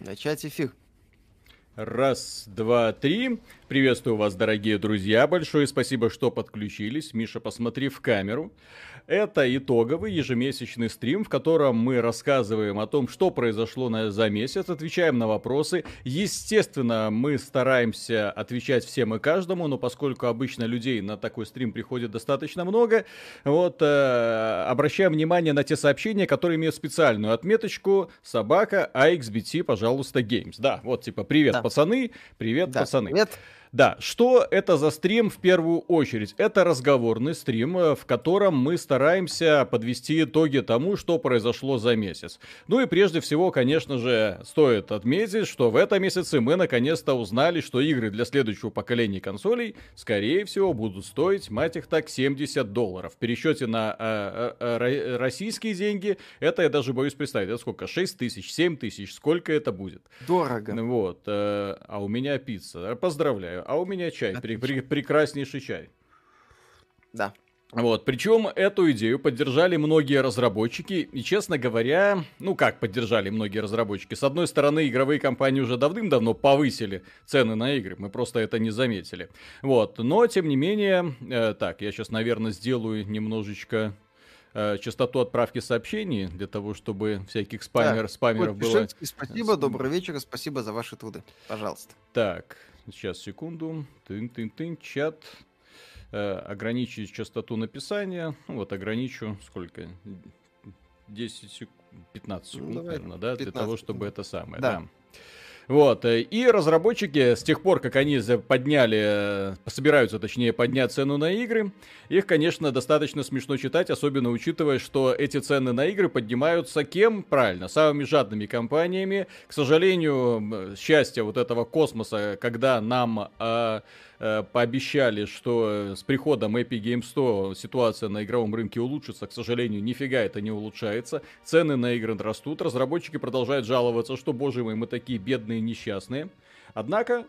Начать эфир. Раз, два, три. Приветствую вас, дорогие друзья. Большое спасибо, что подключились. Миша, посмотри в камеру. Это итоговый ежемесячный стрим, в котором мы рассказываем о том, что произошло на, за месяц, отвечаем на вопросы. Естественно, мы стараемся отвечать всем и каждому, но поскольку обычно людей на такой стрим приходит достаточно много, вот, э, обращаем внимание на те сообщения, которые имеют специальную отметочку собака AXBT, пожалуйста, Games. Да, вот типа привет, да. пацаны, привет, да, пацаны. Привет. Да, что это за стрим в первую очередь? Это разговорный стрим, э, в котором мы стараемся подвести итоги тому, что произошло за месяц. Ну и прежде всего, конечно же, стоит отметить, что в этом месяце мы наконец-то узнали, что игры для следующего поколения консолей, скорее всего, будут стоить, мать их так, 70 долларов. В пересчете на э, э, э российские деньги, это я даже боюсь представить, это сколько? 6 тысяч, 7 тысяч, сколько это будет? Дорого. Вот, э, а у меня пицца. Поздравляю а у меня чай, пр- пр- прекраснейший чай. Да. Вот, причем эту идею поддержали многие разработчики, и, честно говоря, ну как поддержали многие разработчики? С одной стороны, игровые компании уже давным-давно повысили цены на игры, мы просто это не заметили. Вот, но, тем не менее, э, так, я сейчас, наверное, сделаю немножечко э, частоту отправки сообщений, для того, чтобы всяких спамер, да, спамеров было... Спасибо, добрый вечер, спасибо за ваши труды. Пожалуйста. Так, Сейчас, секунду. Тын-тын-тын, чат. Э, ограничить частоту написания. Ну, вот ограничу сколько? 10 секунд, 15 секунд, ну, наверное, да, 15, для того, чтобы это самое, да. да. Вот, э, и разработчики с тех пор, как они подняли, э, собираются, точнее, поднять цену на игры, их, конечно, достаточно смешно читать, особенно учитывая, что эти цены на игры поднимаются кем? Правильно, самыми жадными компаниями. К сожалению, счастье вот этого космоса, когда нам... Э, Э, пообещали, что с приходом Epic Games 100 ситуация на игровом рынке улучшится. К сожалению, нифига это не улучшается. Цены на игры растут. Разработчики продолжают жаловаться, что, боже мой, мы такие бедные и несчастные. Однако,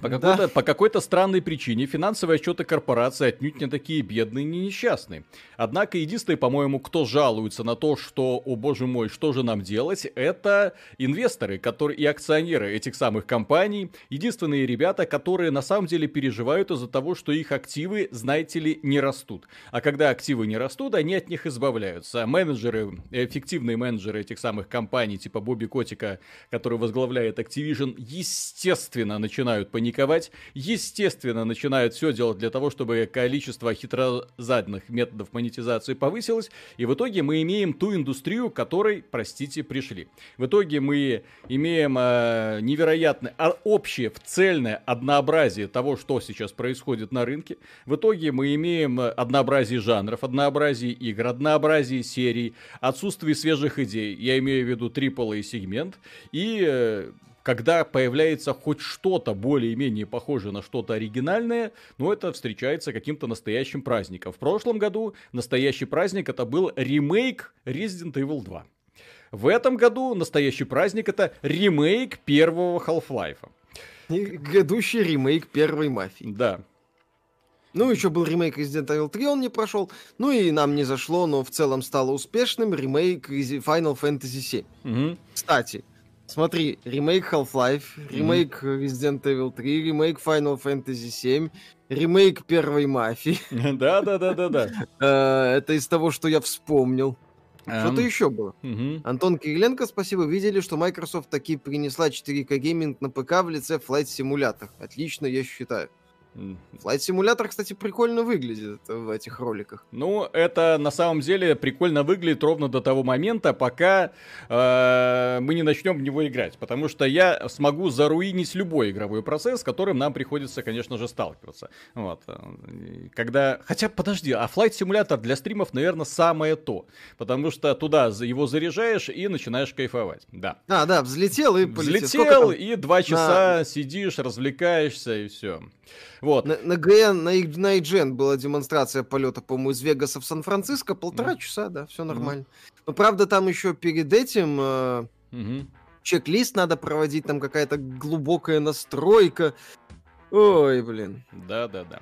по какой-то, да. по какой-то странной причине финансовые отчеты корпорации отнюдь не такие бедные и несчастные. Однако единственный, по-моему, кто жалуется на то, что, о боже мой, что же нам делать, это инвесторы которые, и акционеры этих самых компаний. Единственные ребята, которые на самом деле переживают из-за того, что их активы, знаете ли, не растут. А когда активы не растут, они от них избавляются. Менеджеры, эффективные менеджеры этих самых компаний, типа Бобби Котика, который возглавляет Activision, естественно, начинают паниковать. Естественно, начинают все делать для того, чтобы количество хитрозадных методов монетизации повысилось. И в итоге мы имеем ту индустрию, которой, простите, пришли. В итоге мы имеем э, невероятное, а, общее, цельное однообразие того, что сейчас происходит на рынке. В итоге мы имеем однообразие жанров, однообразие игр, однообразие серий, отсутствие свежих идей. Я имею в виду AAA сегмент. И э, когда появляется хоть что-то более-менее похожее на что-то оригинальное, ну, это встречается каким-то настоящим праздником. В прошлом году настоящий праздник это был ремейк Resident Evil 2. В этом году настоящий праздник это ремейк первого Half-Life. Грядущий ремейк первой мафии. Да. Ну, еще был ремейк Resident Evil 3, он не прошел. Ну и нам не зашло, но в целом стало успешным ремейк Final Fantasy VII. Угу. Кстати, Смотри, ремейк Half-Life, ремейк mm-hmm. Resident Evil 3, ремейк Final Fantasy 7, ремейк первой мафии. Да-да-да-да-да. Э, это из того, что я вспомнил. Что-то еще было. Антон Кириленко, спасибо. Видели, что Microsoft таки принесла 4К гейминг на ПК в лице Flight Simulator. Отлично, я считаю. Flight Simulator, кстати, прикольно выглядит в этих роликах. Ну, это на самом деле прикольно выглядит ровно до того момента, пока э, мы не начнем в него играть. Потому что я смогу заруинить любой игровой процесс, с которым нам приходится, конечно же, сталкиваться. Вот. Когда... Хотя, подожди, а Flight Simulator для стримов, наверное, самое то. Потому что туда его заряжаешь и начинаешь кайфовать. Да. А, да, взлетел и полетел. Взлетел, и два часа на... сидишь, развлекаешься, и все. Вот. На, на ГН, на, на IGN была демонстрация полета, по-моему, из Вегаса в Сан-Франциско. Полтора mm. часа, да, все нормально. Mm. Но правда, там еще перед этим э, mm-hmm. чек-лист надо проводить, там какая-то глубокая настройка. Ой, блин. Да-да-да.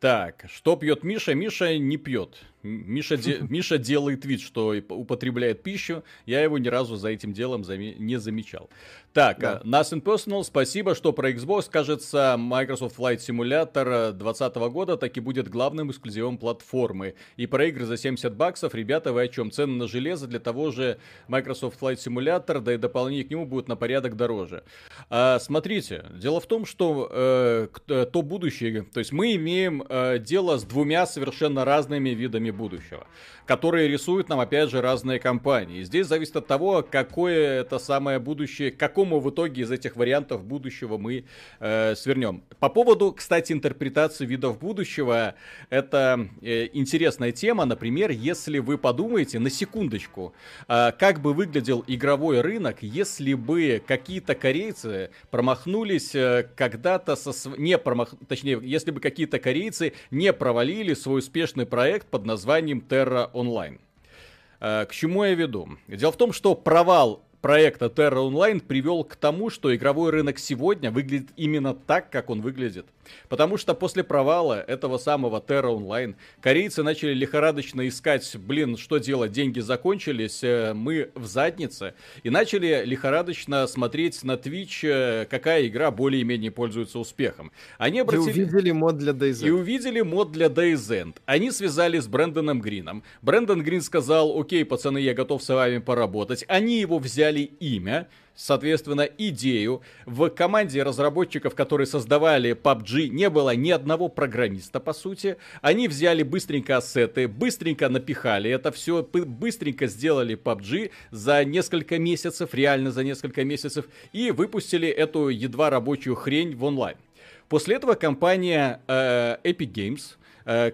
Так, что пьет Миша? Миша не пьет. Миша, де... Миша делает вид, что употребляет пищу. Я его ни разу за этим делом заме... не замечал. Так, да. Nothing Personal, спасибо, что про Xbox, кажется, Microsoft Flight Simulator 2020 года таки будет главным эксклюзивом платформы. И про игры за 70 баксов, ребята, вы о чем? Цены на железо для того же Microsoft Flight Simulator, да и дополнение к нему будет на порядок дороже. А, смотрите, дело в том, что э, то будущее, то есть мы имеем э, дело с двумя совершенно разными видами будущего которые рисуют нам, опять же, разные компании. Здесь зависит от того, какое это самое будущее, к какому в итоге из этих вариантов будущего мы э, свернем. По поводу, кстати, интерпретации видов будущего, это э, интересная тема. Например, если вы подумаете на секундочку, э, как бы выглядел игровой рынок, если бы какие-то корейцы промахнулись э, когда-то со... Не промах... Точнее, если бы какие-то корейцы не провалили свой успешный проект под названием Terra онлайн. Э, к чему я веду? Дело в том, что провал проекта Terra Online привел к тому, что игровой рынок сегодня выглядит именно так, как он выглядит. Потому что после провала этого самого Terra Online корейцы начали лихорадочно искать, блин, что делать, деньги закончились, э, мы в заднице. И начали лихорадочно смотреть на Twitch, э, какая игра более-менее пользуется успехом. Они обратили... И увидели мод для DayZ. И увидели мод для DayZ. Они связались с Брэндоном Грином. Брэндон Грин сказал, окей, пацаны, я готов с вами поработать. Они его взяли имя, соответственно, идею. В команде разработчиков, которые создавали PUBG, не было ни одного программиста, по сути. Они взяли быстренько ассеты, быстренько напихали это все, быстренько сделали PUBG за несколько месяцев, реально за несколько месяцев, и выпустили эту едва рабочую хрень в онлайн. После этого компания э, Epic Games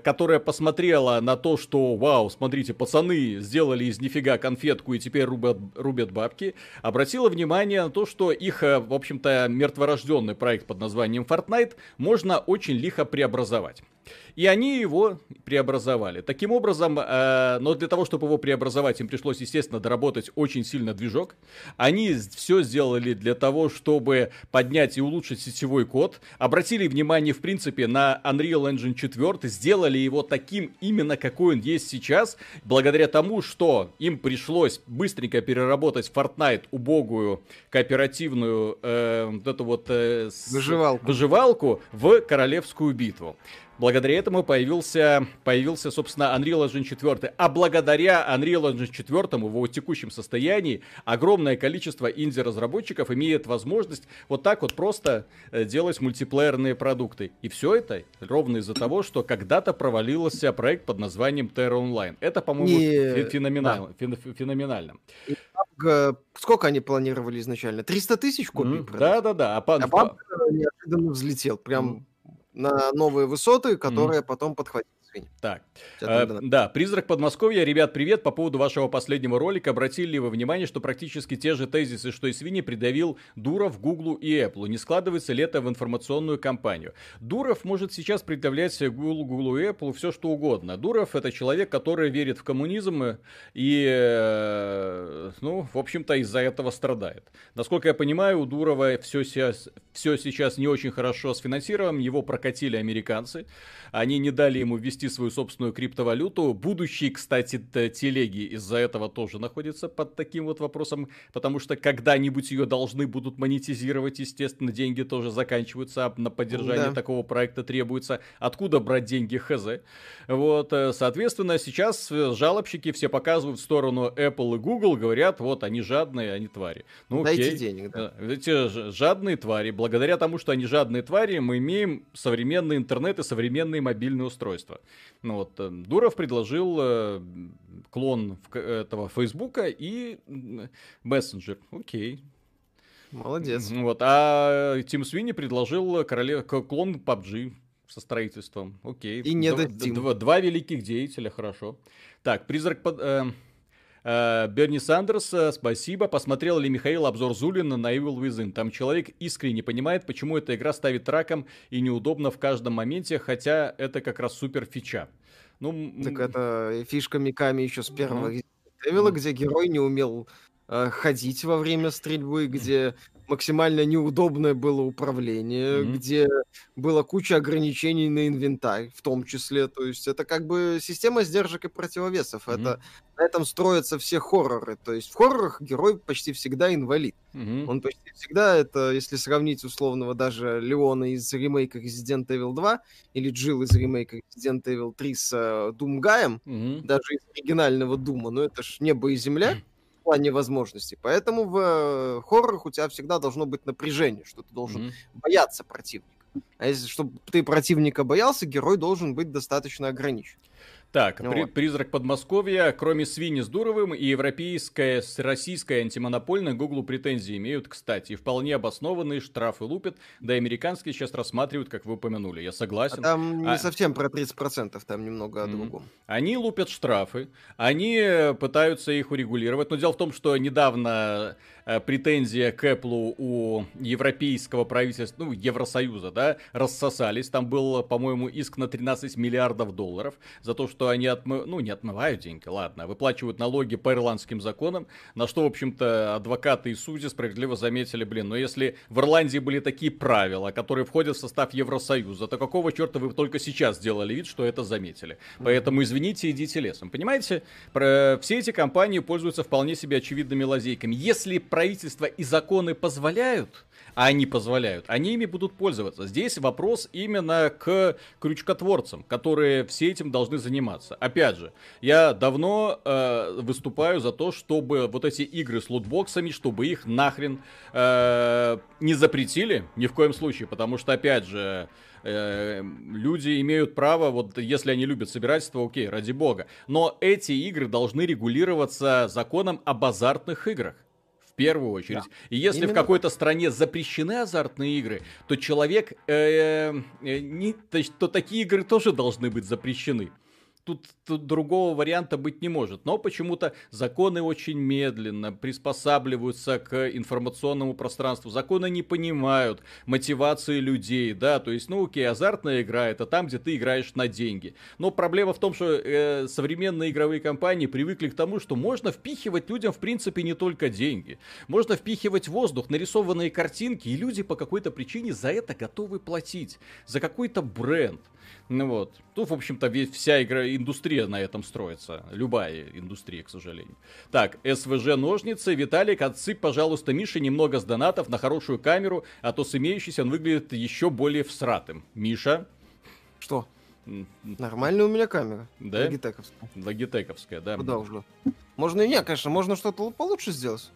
которая посмотрела на то, что, вау, смотрите, пацаны сделали из нифига конфетку и теперь рубят, рубят бабки, обратила внимание на то, что их, э, в общем-то, мертворожденный проект под названием Fortnite можно очень лихо преобразовать. И они его преобразовали. Таким образом, э, но для того, чтобы его преобразовать, им пришлось, естественно, доработать очень сильно движок. Они все сделали для того, чтобы поднять и улучшить сетевой код. Обратили внимание, в принципе, на Unreal Engine 4, сделали его таким именно, какой он есть сейчас, благодаря тому, что им пришлось быстренько переработать Fortnite убогую кооперативную э, вот эту вот э, выживалку. выживалку в королевскую битву. Благодаря этому появился, появился, собственно, Unreal Engine 4. А благодаря Unreal Engine 4 в его текущем состоянии огромное количество инди-разработчиков имеет возможность вот так вот просто э, делать мультиплеерные продукты. И все это ровно из-за того, что когда-то провалился проект под названием Terra Online. Это, по-моему, Не... феноменально. Да. феноменально. И, сколько они планировали изначально? 300 тысяч копий? Mm-hmm. Да-да-да. А, а пан неожиданно взлетел. Прям... Mm-hmm на новые высоты, которые mm. потом подхватили свиньи. Так, э, да, «Призрак Подмосковья». Ребят, привет. По поводу вашего последнего ролика, обратили ли вы внимание, что практически те же тезисы, что и свиньи, придавил Дуров, Гуглу и Apple? Не складывается ли это в информационную кампанию? Дуров может сейчас предъявлять Google, Google и Apple все что угодно. Дуров это человек, который верит в коммунизм и, э, ну, в общем-то, из-за этого страдает. Насколько я понимаю, у Дурова все сейчас, все сейчас не очень хорошо с финансированием, его прокатили американцы. Они не дали ему ввести свою собственную криптовалюту. Будущие, кстати, телеги из-за этого тоже находятся под таким вот вопросом, потому что когда-нибудь ее должны будут монетизировать, естественно, деньги тоже заканчиваются, а на поддержание да. такого проекта требуется. Откуда брать деньги, хз. Вот, э, соответственно, сейчас жалобщики все показывают в сторону Apple и Google, говорят, вот, они жадные, они твари. Ну, Дайте окей. денег, да. Э, эти жадные твари, благодаря тому, что они жадные твари, мы имеем современный интернет и современные мобильные устройства. Ну вот, э, Дуров предложил э, клон этого Фейсбука и мессенджер. Окей. Молодец. Вот, а Тим Свини предложил короле... клон PUBG со строительством. Окей. И не два, два, два великих деятеля, хорошо. Так, призрак под... Э, Э, Берни Сандерс, э, спасибо. Посмотрел ли Михаил обзор Зулина на Evil Within? Там человек искренне понимает, почему эта игра ставит раком и неудобно в каждом моменте, хотя это как раз супер фича. Ну, так это фишка Миками еще с первого Эвила, где герой не умел э, ходить во время стрельбы, где максимально неудобное было управление, mm-hmm. где было куча ограничений на инвентарь, в том числе. То есть это как бы система сдержек и противовесов. Mm-hmm. Это на этом строятся все хорроры. То есть в хоррорах герой почти всегда инвалид. Mm-hmm. Он почти всегда это, если сравнить условного даже Леона из ремейка Resident Evil 2 или Джилл из ремейка Resident Evil 3 с uh, Думгаем, mm-hmm. даже из оригинального Дума, ну это ж небо и земля. Mm-hmm плане возможностей. Поэтому в э, хоррорах у тебя всегда должно быть напряжение, что ты должен mm-hmm. бояться противника. А если чтобы ты противника боялся, герой должен быть достаточно ограничен. Так, ну, при, призрак Подмосковья, кроме свиньи с Дуровым и европейская с российская антимонопольная Гуглу претензии имеют, кстати, и вполне обоснованные штрафы лупят, да и американские сейчас рассматривают, как вы упомянули, я согласен. А там не а... совсем про 30%, там немного о другом. Они лупят штрафы, они пытаются их урегулировать, но дело в том, что недавно Э, претензия к Apple у европейского правительства, ну, Евросоюза, да, рассосались. Там был, по-моему, иск на 13 миллиардов долларов за то, что они отмы... ну, не отмывают деньги, ладно, а выплачивают налоги по ирландским законам, на что, в общем-то, адвокаты и судьи справедливо заметили, блин, но если в Ирландии были такие правила, которые входят в состав Евросоюза, то какого черта вы только сейчас сделали вид, что это заметили? Поэтому, извините, идите лесом. Понимаете, про... все эти компании пользуются вполне себе очевидными лазейками. Если правительство и законы позволяют, а они позволяют, они ими будут пользоваться. Здесь вопрос именно к крючкотворцам, которые все этим должны заниматься. Опять же, я давно э, выступаю за то, чтобы вот эти игры с лутбоксами, чтобы их нахрен э, не запретили, ни в коем случае, потому что, опять же, э, люди имеют право, вот если они любят собирательство, окей, ради бога. Но эти игры должны регулироваться законом об азартных играх первую очередь. Да. И если Именно в какой-то стране запрещены азартные игры, то человек, э, э, не, то, то такие игры тоже должны быть запрещены тут, тут другого варианта быть не может. Но почему-то законы очень медленно приспосабливаются к информационному пространству. Законы не понимают мотивации людей, да, то есть, ну окей, азартная игра это там, где ты играешь на деньги. Но проблема в том, что э, современные игровые компании привыкли к тому, что можно впихивать людям в принципе не только деньги. Можно впихивать воздух, нарисованные картинки, и люди по какой-то причине за это готовы платить. За какой-то бренд. Ну вот. Тут, в общем-то, весь, вся игра, индустрия на этом строится. Любая индустрия, к сожалению. Так, СВЖ ножницы. Виталик, отсыпь, пожалуйста, Мише немного с донатов на хорошую камеру, а то с имеющейся он выглядит еще более всратым. Миша? Что? Нормальная у меня камера. Да? Логитековская. Логитековская, да. Куда уже? Можно и не, конечно, можно что-то получше сделать.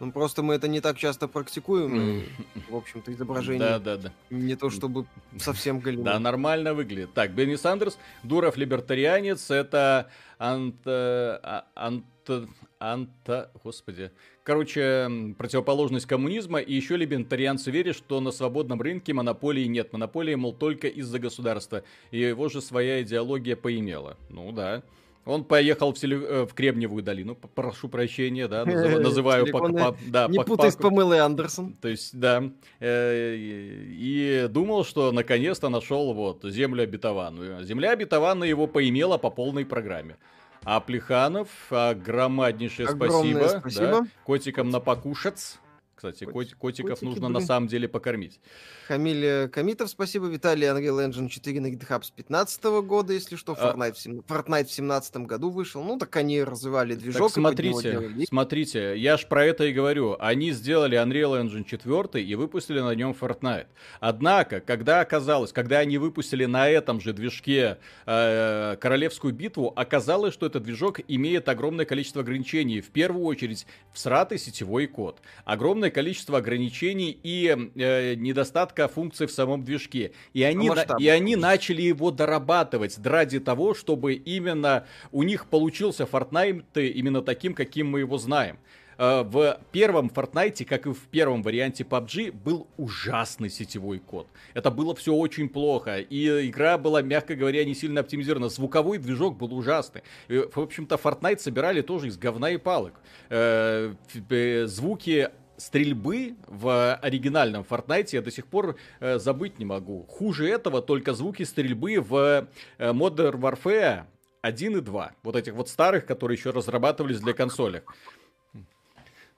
Ну, просто мы это не так часто практикуем, и, в общем-то, изображение да, да, да. не то чтобы совсем голимое. Да, нормально выглядит. Так, Бенни Сандерс, Дуров либертарианец, это анта... А, анта... анта... Господи. Короче, противоположность коммунизма, и еще либертарианцы верят, что на свободном рынке монополии нет. Монополия, мол, только из-за государства. И его же своя идеология поимела. Ну да. Он поехал в, селе... Э, в Кремниевую долину, прошу прощения, да, называю по, да, Не путай с Памелой Андерсон. То есть, да, э, и думал, что наконец-то нашел вот землю обетованную. Земля обетованная его поимела по полной программе. А Плеханов, огромнейшее спасибо, спасибо. Да, котикам на покушать. Кстати, Кот, котиков котики, нужно блин. на самом деле покормить. Хамиль Комитов, спасибо. Виталий Unreal Engine 4 на GitHub с 15 года, если что. А Fortnite, а... в, 7... Fortnite в 17 году вышел. Ну, так они развивали движок. Так смотрите, смотрите, я ж про это и говорю. Они сделали Unreal Engine 4 и выпустили на нем Fortnite. Однако, когда оказалось, когда они выпустили на этом же движке э, Королевскую битву, оказалось, что этот движок имеет огромное количество ограничений. В первую очередь, всратый сетевой код. Огромное количество ограничений и э, недостатка функций в самом движке. И они, на, и они начали его дорабатывать ради того, чтобы именно у них получился Fortnite именно таким, каким мы его знаем э, в первом Fortnite, как и в первом варианте PUBG, был ужасный сетевой код. Это было все очень плохо. И игра была, мягко говоря, не сильно оптимизирована. Звуковой движок был ужасный. И, в общем-то, Fortnite собирали тоже из говна и палок. Э, э, звуки стрельбы в оригинальном Fortnite я до сих пор э, забыть не могу. Хуже этого только звуки стрельбы в э, Modern Warfare 1 и 2. Вот этих вот старых, которые еще разрабатывались для консолей.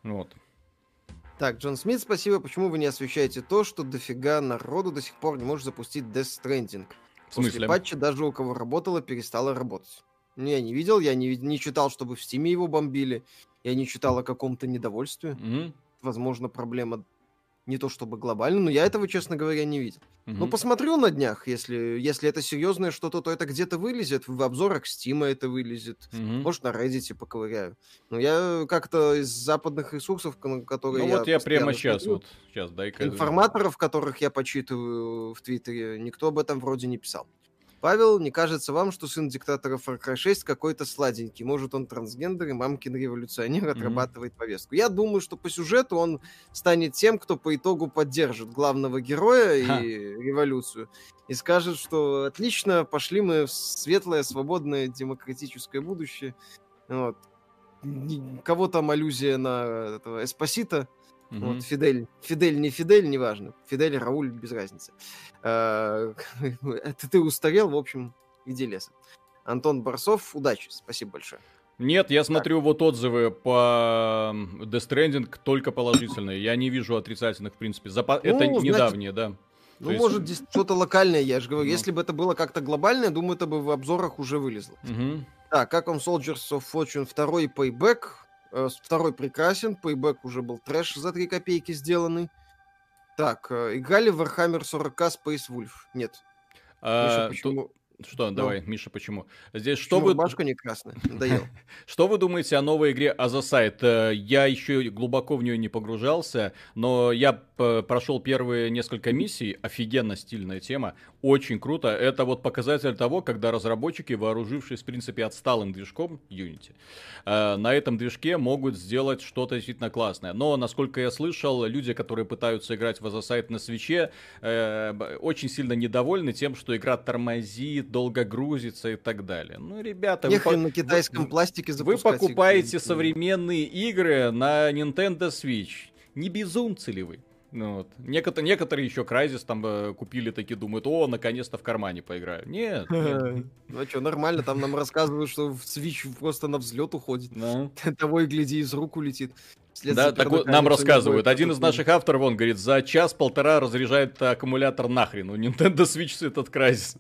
Вот. Так, Джон Смит, спасибо. Почему вы не освещаете то, что дофига народу до сих пор не может запустить Death Stranding? В смысле? После патча даже у кого работало, перестало работать. Ну, я не видел, я не, не читал, чтобы в Стиме его бомбили. Я не читал о каком-то недовольстве. Мгм. Возможно, проблема не то чтобы глобальная, но я этого, честно говоря, не видел. Ну, Мгм. посмотрю на днях, если, если это серьезное что-то, то это где-то вылезет, в обзорах Стима это вылезет. Мгм. Может, на Reddit поковыряю. Но я как-то из западных ресурсов, ко- которые Ну вот я прямо сейчас, смотрю, вот, сейчас, дай-ка... Информаторов, которых я почитываю в Твиттере, никто об этом вроде не писал. Павел, не кажется вам, что сын диктатора Far Cry 6 какой-то сладенький? Может, он трансгендер и мамкин революционер отрабатывает повестку? Я думаю, что по сюжету он станет тем, кто по итогу поддержит главного героя Ха. и революцию. И скажет, что отлично, пошли мы в светлое, свободное, демократическое будущее. Вот. Кого там аллюзия на этого Эспосита? Мгм. Вот Фидель. Фидель, не Фидель, неважно. Фидель, Рауль, без разницы. Э, Это ты устарел, в общем, иди лесом. Антон Барсов, удачи, спасибо большое. Нет, я смотрю вот отзывы по Death Stranding только положительные. Я не вижу отрицательных, в принципе. Запа- это Ну, значит, недавние, да. Ну, есть- может, здесь что-то локальное, я же говорю. Ну. Если бы это было как-то глобальное, думаю, это бы в обзорах уже вылезло. Мгм. Так, как вам Soldiers of Fortune 2 Payback? Э, Второй прекрасен, Payback уже был трэш за 3 копейки сделанный. Так, э, играли в Warhammer 40k Space Wolf? Нет. А, Миша, тут- почему? Что, Ну. давай, Миша, почему? Здесь что вы, рубашка не красная? Надоел. что вы думаете о новой игре Азасайт? Я еще глубоко в нее не погружался, но я прошел первые несколько миссий. Офигенно стильная тема. Очень круто. Это вот показатель того, когда разработчики, вооружившись, в принципе, отсталым движком Unity, э, на этом движке могут сделать что-то действительно классное. Но, насколько я слышал, люди, которые пытаются играть в Азасайт на свече, э, очень сильно недовольны тем, что игра тормозит, долго грузится и так далее. Ну, ребята, вы, по- на китайском вы- пластике вы покупаете игры. современные игры на Nintendo Switch. Не безумцы ли вы? Ну, вот. Некотор- некоторые еще Crysis там э, купили такие, думают, о, наконец-то в кармане поиграю. Нет. нет. Ну что, нормально, там нам рассказывают, что в Switch просто на взлет уходит. Ну. Того и гляди, из рук улетит. Вслед Да, так вот, нам рассказывают. Один из наших авторов, он говорит, за час-полтора разряжает аккумулятор нахрен. У Nintendo Switch этот Crysis.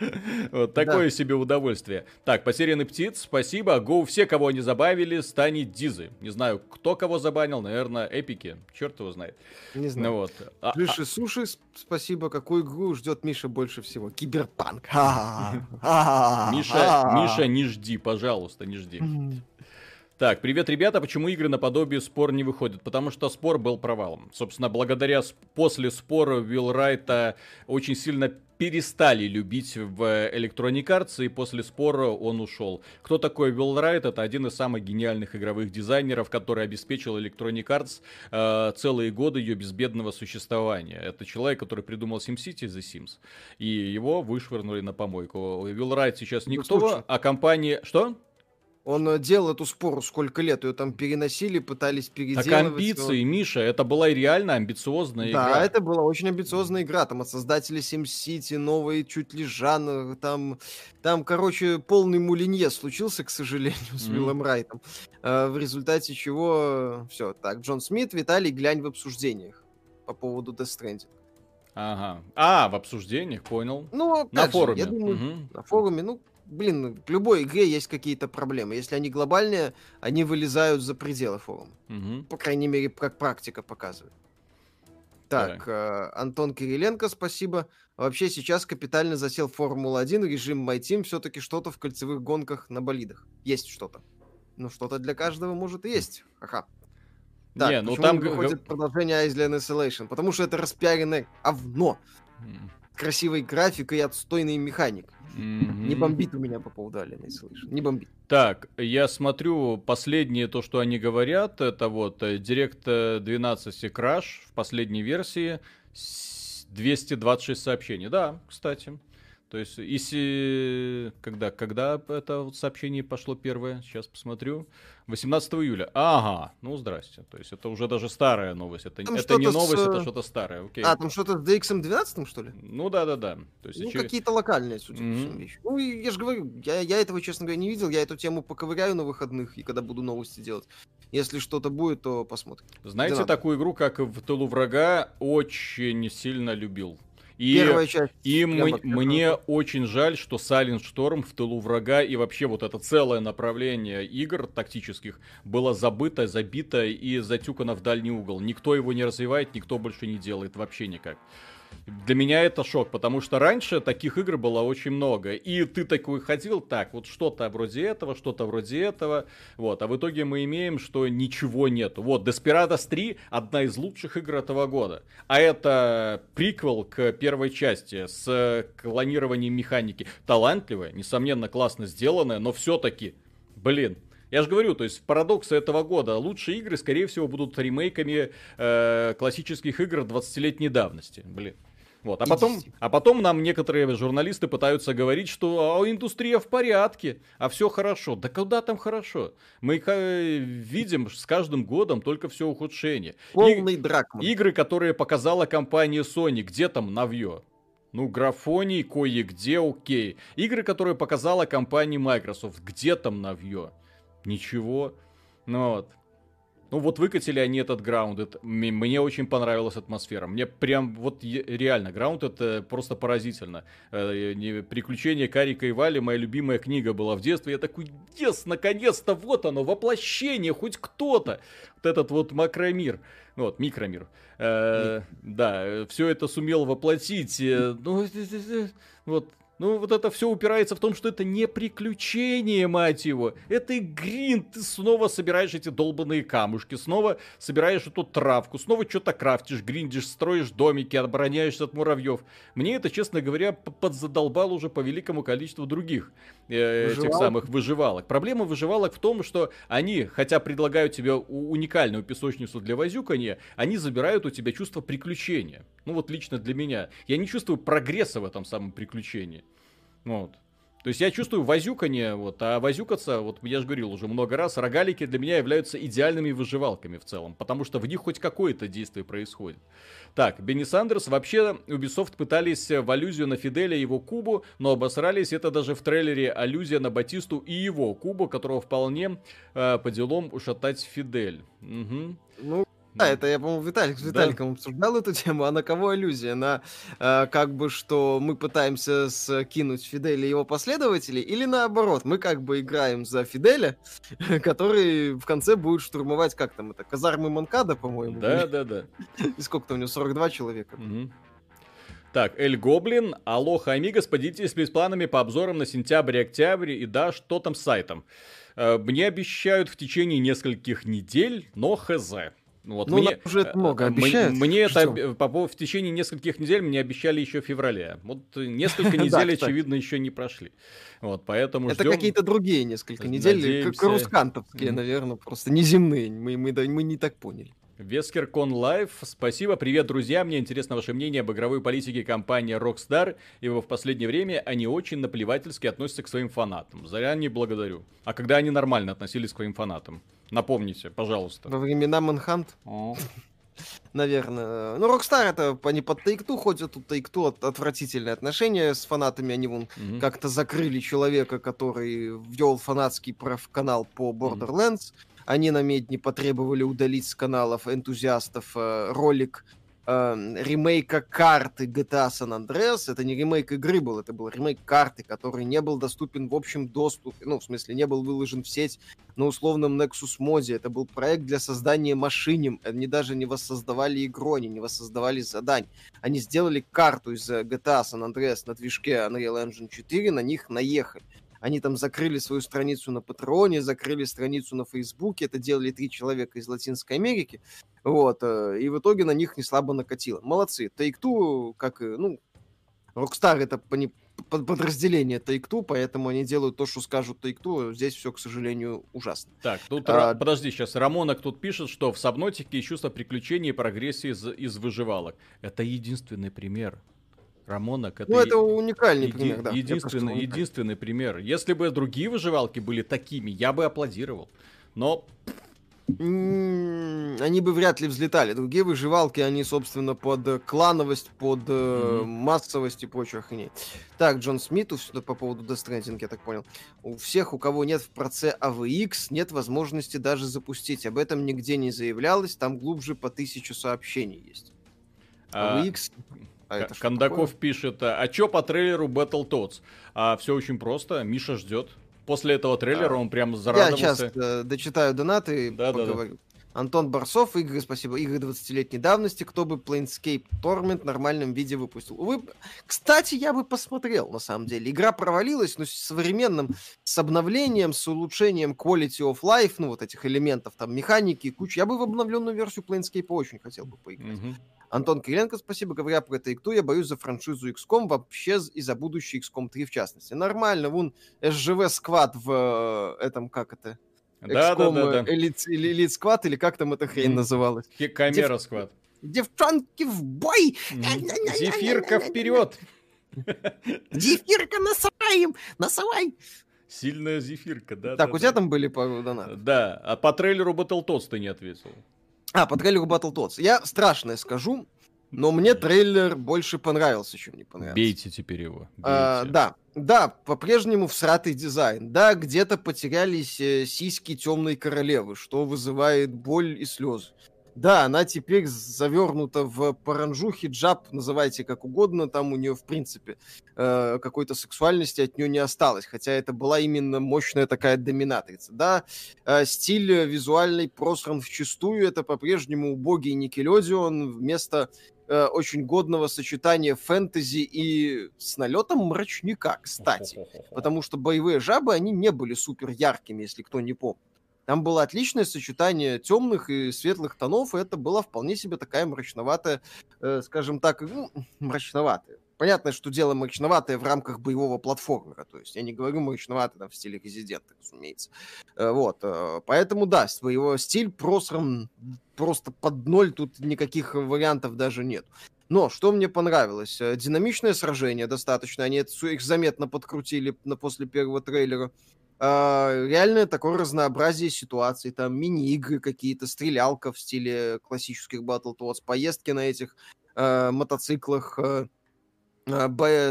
Вот такое себе удовольствие. Так, потерянный птиц, спасибо. Go, все, кого они забавили, станет Дизы. Не знаю, кто кого забанил, наверное, эпики. Черт его знает. Не Ну знаю. вот. А- Жиши Суши, спасибо. Какую игру ждет Миша больше всего? Киберпанк. Миша. Миша, не жди, пожалуйста, не жди. Так, привет, ребята. Почему игры наподобие спор не выходят? Потому что спор был провалом. Собственно, благодаря после спора Вилл Райта очень сильно перестали любить в Electronic Arts, и после спора он ушел. Кто такой Вилл Райт? Это один из самых гениальных игровых дизайнеров, который обеспечил Electronic Arts э, целые годы ее безбедного существования. Это человек, который придумал SimCity The Sims, и его вышвырнули на помойку. Вилл Райт сейчас Ну, никто, а компания... Что? Он э, делал эту спору сколько лет, ее там переносили, пытались переделывать. Так амбиции, Миша, это была и реально амбициозная Да, игра. это была очень амбициозная игра. Там от создателей SimCity, новый чуть ли жанр. Там, там, короче, полный мулинье случился, к сожалению, с. Виллом Райтом. Э, В результате чего... Все, так, Джон Смит, Виталий, глянь в обсуждениях по поводу Death Stranding. Ага. А, в обсуждениях, понял. Ну, На как же, форуме. я думаю, Мгм. на форуме, ну, блин, в любой игре есть какие-то проблемы. Если они глобальные, они вылезают за пределы форума. Мгм. По крайней мере, как практика показывает. Так, э, Антон Кириленко, спасибо. Вообще сейчас капитально засел Формула-1, режим My Team, все-таки что-то в кольцевых гонках на болидах. Есть что-то. Ну, что-то для каждого может и есть. Ха-ха. Так, Не, ну там не выходит продолжение Island Isolation? Потому что это распиаренное говно. Красивой графикой и отстойной механик. Не Мгм. бомбит у меня по поводу Alien Isolation. Не бомбит. Так, я смотрю последнее то, что они говорят, это вот э, Direct э, 12 Crash в последней версии, с- 226 сообщений. Да, кстати. То есть, если... Когда, когда это вот сообщение пошло первое? Сейчас посмотрю. 18 июля. Ага, ну здрасте. То есть, это уже даже старая новость. Это, Там это не что-то с, новость, это э, что-то старое. Окей. А, там что-то с DX-12, что ли? Ну да-да-да. То есть, Ну, очевид- какие-то локальные, судя по всему, вещи. Ну, я же говорю, я, я этого, честно говоря, не видел. Я эту тему поковыряю на выходных, и когда буду новости делать. Если что-то будет, то посмотрим. Знаете такую игру, как в тылу врага, очень сильно любил. И, Первая часть. И м- мне очень жаль, что Silent Storm в тылу врага и вообще вот это целое направление игр тактических было забыто, забито и затюкано в дальний угол. Никто его не развивает, никто больше не делает вообще никак. Для меня это шок, потому что раньше таких игр было очень много. И ты такой ходил, так, вот что-то вроде этого, что-то вроде этого. Вот, а в итоге мы имеем, что ничего нету. Вот, Desperados 3 одна из лучших игр этого года. А это приквел к первой части с клонированием механики. Талантливая, несомненно, классно сделанная, но все-таки, блин, я же говорю, то есть парадоксы этого года. Лучшие игры, скорее всего, будут ремейками э, классических игр 20-летней давности. Блин. Вот. А, потом, а потом нам некоторые журналисты пытаются говорить, что а, индустрия в порядке, а все хорошо. Да куда там хорошо? Мы видим с каждым годом только все ухудшение. Полный И, дракман. Игры, которые показала компания Sony, где там навье? Ну, графоний кое-где окей. Игры, которые показала компания Microsoft, где там навье? Ничего. Ну вот. Ну вот выкатили они этот Grounded. Мне очень понравилась атмосфера. Мне прям вот реально Grounded это просто поразительно. Э, Приключения Карика и Вали, моя любимая книга была в детстве. Я такой, yes, наконец-то вот оно, воплощение, хоть кто-то. Вот этот вот макромир. Вот, микромир. Э, да, все это сумел воплотить. Э, ну, вот, ну, вот это все упирается в том, что это не приключение, мать его. Это грин. Ты снова собираешь эти долбанные камушки, снова собираешь эту травку, снова что-то крафтишь, гриндишь, строишь домики, обороняешься от муравьев. Мне это, честно говоря, подзадолбало уже по великому количеству других э, этих самых выживалок. Проблема выживалок в том, что они, хотя предлагают тебе уникальную песочницу для возюкания, они забирают у тебя чувство приключения. Ну вот лично для меня. Я не чувствую прогресса в этом самом приключении. Вот. То есть я чувствую возюканье, вот, а возюкаться, вот я же говорил уже много раз, рогалики для меня являются идеальными выживалками в целом, потому что в них хоть какое-то действие происходит. Так, Бенни Сандерс, вообще Ubisoft пытались в аллюзию на Фиделя и его Кубу, но обосрались, это даже в трейлере аллюзия на Батисту и его Кубу, которого вполне э, по делам ушатать Фидель. Угу. Ну, да, это я, по-моему, Виталик с Виталиком да. обсуждал эту тему. А на кого аллюзия? На э, как бы, что мы пытаемся скинуть Фиделя и его последователей, или наоборот, мы как бы играем за Фиделя, который в конце будет штурмовать, как там это, казармы Манкада, по-моему. Да, да, да. И сколько там у него, 42 человека. Так, Эль Гоблин, Алоха Амигос, поделитесь с планами по обзорам на сентябрь и октябрь, и да, что там с сайтом. Э, мне обещают в течение нескольких недель, но хз. Ну, вот ну, мне, уже это много обещают. Мне что? это по, в течение нескольких недель мне обещали еще в феврале. Вот несколько недель, очевидно, еще не прошли. Вот, поэтому Это какие-то другие несколько недель, карускантовские, наверное, просто неземные. Мы, мы, мы не так поняли. Вескеркон Лайв, спасибо, привет, друзья, мне интересно ваше мнение об игровой политике компании Rockstar, ибо в последнее время они очень наплевательски относятся к своим фанатам. Заранее благодарю. А когда они нормально относились к своим фанатам? Напомните, пожалуйста. Во времена Манхант? Наверное. Ну, Rockstar это они под Take-Two ходят, тут Take-Two от, отвратительные отношения с фанатами. Они вон mm-hmm. как-то закрыли человека, который ввел фанатский канал по Borderlands. Mm-hmm. Они на медне потребовали удалить с каналов энтузиастов э, ролик э, ремейка карты GTA San Andreas. Это не ремейк игры был, это был ремейк карты, который не был доступен в общем доступе, ну, в смысле, не был выложен в сеть на условном Nexus моде. Это был проект для создания машинем. Они даже не воссоздавали игру, они не воссоздавали задань. Они сделали карту из GTA San Andreas на движке Unreal Engine 4, на них наехали. Они там закрыли свою страницу на Патреоне, закрыли страницу на Фейсбуке. Это делали три человека из Латинской Америки. Вот. Э, и в итоге на них не слабо накатило. Молодцы. Take-Two, как, ну, Rockstar это подразделение Take-Two, поэтому они делают то, что скажут Take-Two. Здесь все, к сожалению, ужасно. Так, тут, а... подожди, сейчас Рамонок тут пишет, что в Сабнотике чувство приключений и прогрессии из, из выживалок. Это единственный пример. Рамонок это, ну, это уникальный еди- пример, да. Единственный, единственный пример. Если бы другие выживалки были такими, я бы аплодировал. Но они бы вряд ли взлетали. Другие выживалки, они, собственно, под клановость, под mm-hmm. массовость и прочую охренеть. Так, Джон Смиту, что по поводу Death Stranding, я так понял. У всех, у кого нет в проце AVX, нет возможности даже запустить. Об этом нигде не заявлялось, там глубже по тысячу сообщений есть. AVX... А, это Кондаков пишет, а чё по трейлеру Battletoads? А все очень просто, Миша ждет. После этого трейлера а, он прям зарадовался. Я сейчас э, дочитаю донаты и да, поговорю. Да, да. Антон Барсов, игры, спасибо, игры 20-летней давности, кто бы Planescape Torment в нормальном виде выпустил. Увы, кстати, я бы посмотрел, на самом деле. Игра провалилась, но с современным, с обновлением, с улучшением quality of life, ну, вот этих элементов, там, механики, куча. Я бы в обновленную версию Planescape очень хотел бы поиграть. Mm-hmm. Антон Кириленко, спасибо. Говоря про это игру, я боюсь за франшизу XCOM, вообще и за будущий XCOM 3 в частности. Нормально, вон SGV Squad в э, этом, как это, да, да, да, да. Элит, элит сквад, или как там эта хрень называлась? Камера сквад. Девчонки в бой! Зефирка вперед! Зефирка насываем! Насывай! Сильная зефирка, да. Так, да, у тебя да. там были пару донатов? Да, а по трейлеру Battletoads ты не ответил. А, по трейлеру Battletoads. Я страшное скажу. Но мне трейлер больше понравился, чем не понравился. Бейте теперь его. А, да, да, по-прежнему всратый дизайн. Да, где-то потерялись э, сиськи темной королевы, что вызывает боль и слезы. Да, она теперь завернута в паранжу, хиджаб, называйте как угодно, там у нее, в принципе, э, какой-то сексуальности от нее не осталось, хотя это была именно мощная такая доминатрица. Да, э, стиль визуальный просран в чистую, это по-прежнему убогий Никелодион вместо э, очень годного сочетания фэнтези и с налетом мрачника, кстати. Потому что боевые жабы, они не были супер яркими, если кто не помнит. Там было отличное сочетание темных и светлых тонов, и это была вполне себе такая мрачноватая, э, скажем так, ну, мрачноватая. Понятно, что дело мрачноватое в рамках боевого платформера, то есть я не говорю мрачноватое там, в стиле Резидента, разумеется. Э, вот, э, поэтому да, его стиль просран просто под ноль, тут никаких вариантов даже нет. Но что мне понравилось? Э, динамичное сражение достаточно, они их заметно подкрутили на, после первого трейлера. Реальное такое разнообразие ситуаций, там мини-игры какие-то, стрелялка в стиле классических Battletoads, поездки на этих uh, мотоциклах, uh,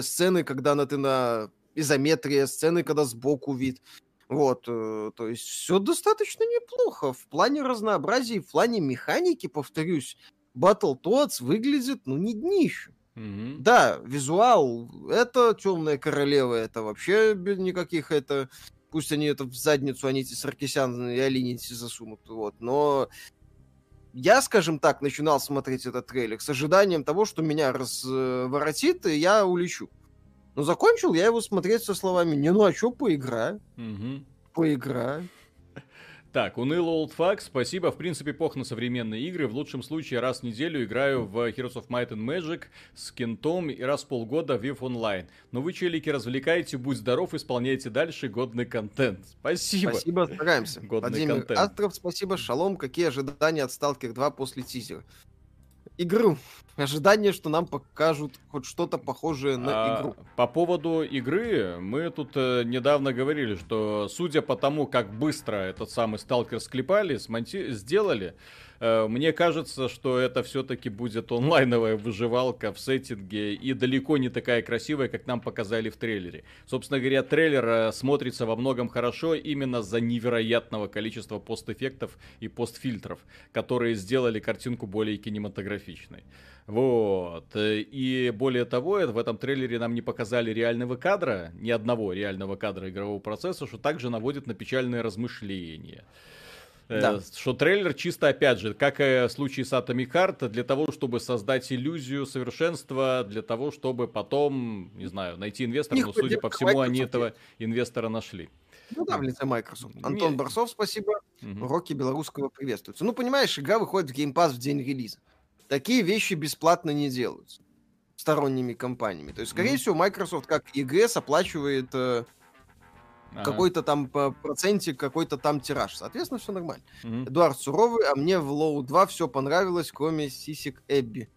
сцены, когда на, ты на изометрии, сцены, когда сбоку вид. Вот, э, то есть все достаточно неплохо. В плане разнообразия, в плане механики, повторюсь, Battletoads выглядит, ну, не днище. Mm-hmm. Да, визуал, это Темная Королева, это вообще никаких, это... Пусть они это в задницу, они эти Саркисян и Алинити засунут, вот, но я, скажем так, начинал смотреть этот трейлер с ожиданием того, что меня разворотит, и я улечу. Но закончил я его смотреть со словами, не, ну а чё, поиграю. Угу. Поиграю. Так, уныло олдфак, спасибо. В принципе, пох на современные игры. В лучшем случае раз в неделю играю в Heroes of Might and Magic с кентом и раз в полгода в WIF Online. Но вы, челики, развлекаете, будь здоров, исполняйте дальше годный контент. Спасибо. Спасибо, стараемся. Годный Владимир контент. Астров, спасибо. Шалом. Какие ожидания от Stalker 2 после тизера? Игру. Ожидание, что нам покажут хоть что-то похожее на а, игру. По поводу игры, мы тут э, недавно говорили, что судя по тому, как быстро этот самый сталкер склепали, смонти... сделали, мне кажется, что это все-таки будет онлайновая выживалка в сеттинге и далеко не такая красивая, как нам показали в трейлере. Собственно говоря, трейлер э, смотрится во многом хорошо именно за невероятного количества постэффектов и постфильтров, которые сделали картинку более кинематографичной. Вот. И более того, в этом трейлере нам не показали реального кадра, ни одного реального кадра игрового процесса, что также наводит на печальные размышления. Э, да. Что трейлер чисто, опять же, как и в случае с Atomic Heart, для того, чтобы создать иллюзию совершенства, для того, чтобы потом, не знаю, найти инвестора, но, судя по всему, они этого инвестора нашли. Ну да, в лице Microsoft. Антон Барсов, спасибо. Угу. Уроки белорусского приветствуются. Ну, понимаешь, игра выходит в Game Pass в день релиза. Такие вещи бесплатно не делаются сторонними компаниями. То есть, скорее mm всего, Microsoft как EGS оплачивает э, ага. какой-то там по процентик, какой-то там тираж. Соответственно, все нормально. Угу. Эдуард Суровый, а мне в Low 2 все понравилось, кроме сисек Эбби.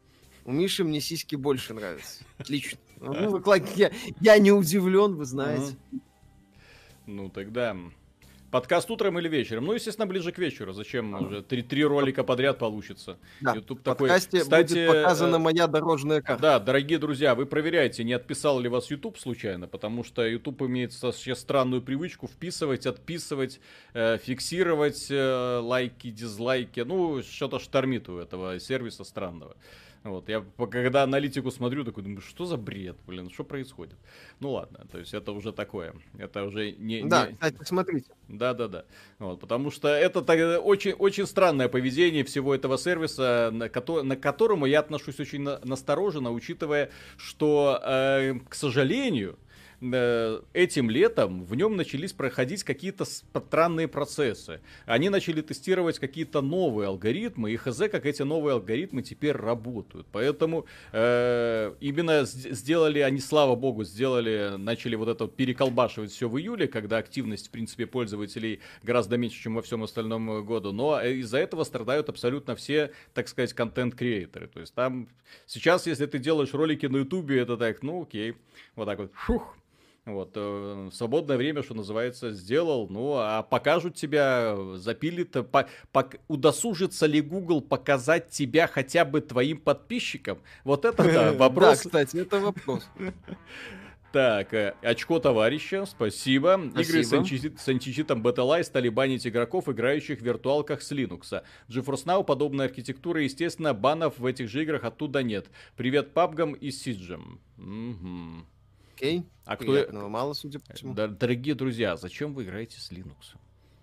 У Миши мне сиськи больше нравятся. Отлично. Ну, я, я не удивлен, вы знаете. Ну, тогда Подкаст утром или вечером? Ну, естественно, ближе к вечеру. Зачем уже? Три, три ролика подряд получится. Да, YouTube в такой... подкасте Кстати, будет показана э, моя дорожная карта. Да, дорогие друзья, вы проверяйте, не отписал ли вас YouTube случайно, потому что YouTube имеет сейчас странную привычку вписывать, отписывать, э, фиксировать э, лайки, дизлайки. Ну, что-то штормит у этого сервиса странного. Вот, я когда аналитику смотрю, такой думаю, что за бред, блин, что происходит? Ну ладно, то есть это уже такое, это уже не... Да, не... кстати, смотрите. Да-да-да, вот, потому что это так, очень, очень странное поведение всего этого сервиса, на, ко- на которому я отношусь очень на- настороженно, учитывая, что, э, к сожалению, этим летом в нем начались проходить какие-то странные процессы. Они начали тестировать какие-то новые алгоритмы, и хз, как эти новые алгоритмы теперь работают. Поэтому э, именно сделали они, слава богу, сделали, начали вот это переколбашивать все в июле, когда активность, в принципе, пользователей гораздо меньше, чем во всем остальном году. Но э, из-за этого страдают абсолютно все, так сказать, контент-креаторы. То есть там сейчас, если ты делаешь ролики на ютубе, это так, ну окей, вот так вот, фух, вот, э, свободное время, что называется, сделал. Ну, а покажут тебя, запилит, по, по, удосужится ли Google показать тебя хотя бы твоим подписчикам? Вот это да, вопрос. Да, кстати, это вопрос. Так, э, очко товарища, спасибо. спасибо. Игры с, античит, с античитом Battle.eye стали банить игроков, играющих в виртуалках с Linux. GeForce Now подобная архитектура, естественно, банов в этих же играх оттуда нет. Привет пабгам и Сиджем. Угу. Окей. А кто... мало, судя по всему. Дорогие друзья, зачем вы играете с Linux?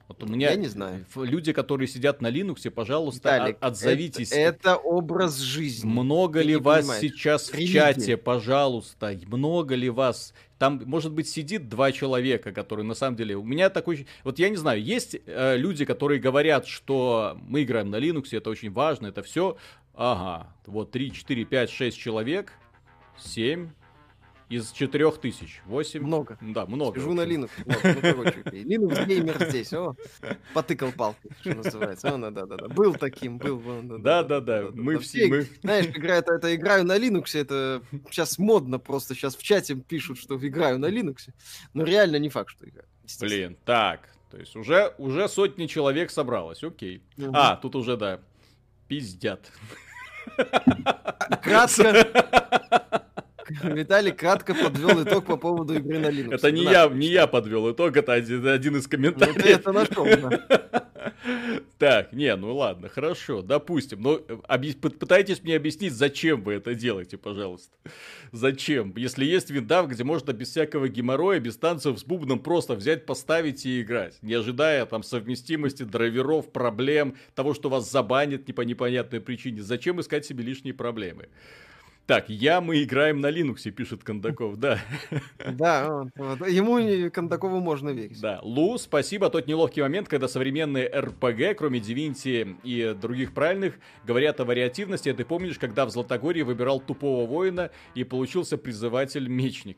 Вот у меня я не знаю. Люди, которые сидят на Linux, пожалуйста, Виталик, отзовитесь. Это, это образ жизни. Много Ты ли вас понимаешь. сейчас Религия. в чате, пожалуйста? Много ли вас? Там, может быть, сидит два человека, которые на самом деле... У меня такой... Вот я не знаю, есть э, люди, которые говорят, что мы играем на Linux, это очень важно, это все. Ага, вот 3, 4, 5, 6 человек, 7, из четырех тысяч. Восемь. Много. Да, много. Сижу на Linux. Вот, ну, короче, Linux геймер здесь. О, потыкал палкой, что называется. О, да, да, да. Был таким, был. Да, да, да. Мы все. Мы... Знаешь, играю, это, это играю на Linux, это сейчас модно просто. Сейчас в чате пишут, что играю на Linux. Но реально не факт, что играю. Блин, так. То есть уже, уже сотни человек собралось, окей. Угу. А, тут уже, да, пиздят. Кратко. Виталий кратко подвел итог по поводу игры на Linux. Это не я, не я подвел итог, это один, один из комментариев. Ну, ты это нашел, да. Так, не, ну ладно, хорошо, допустим. Но объ... пытайтесь мне объяснить, зачем вы это делаете, пожалуйста. Зачем? Если есть виндав, где можно без всякого геморроя, без танцев с бубном просто взять, поставить и играть, не ожидая там совместимости, драйверов, проблем, того, что вас забанят не по непонятной причине. Зачем искать себе лишние проблемы? Так, я, мы играем на Linux, пишет Кондаков, да. Да, ему Кондакову можно верить. Да, Лу, спасибо. Тот неловкий момент, когда современные РПГ, кроме Divinity и других правильных, говорят о вариативности. Ты помнишь, когда в Златогорье выбирал тупого воина и получился призыватель-мечник?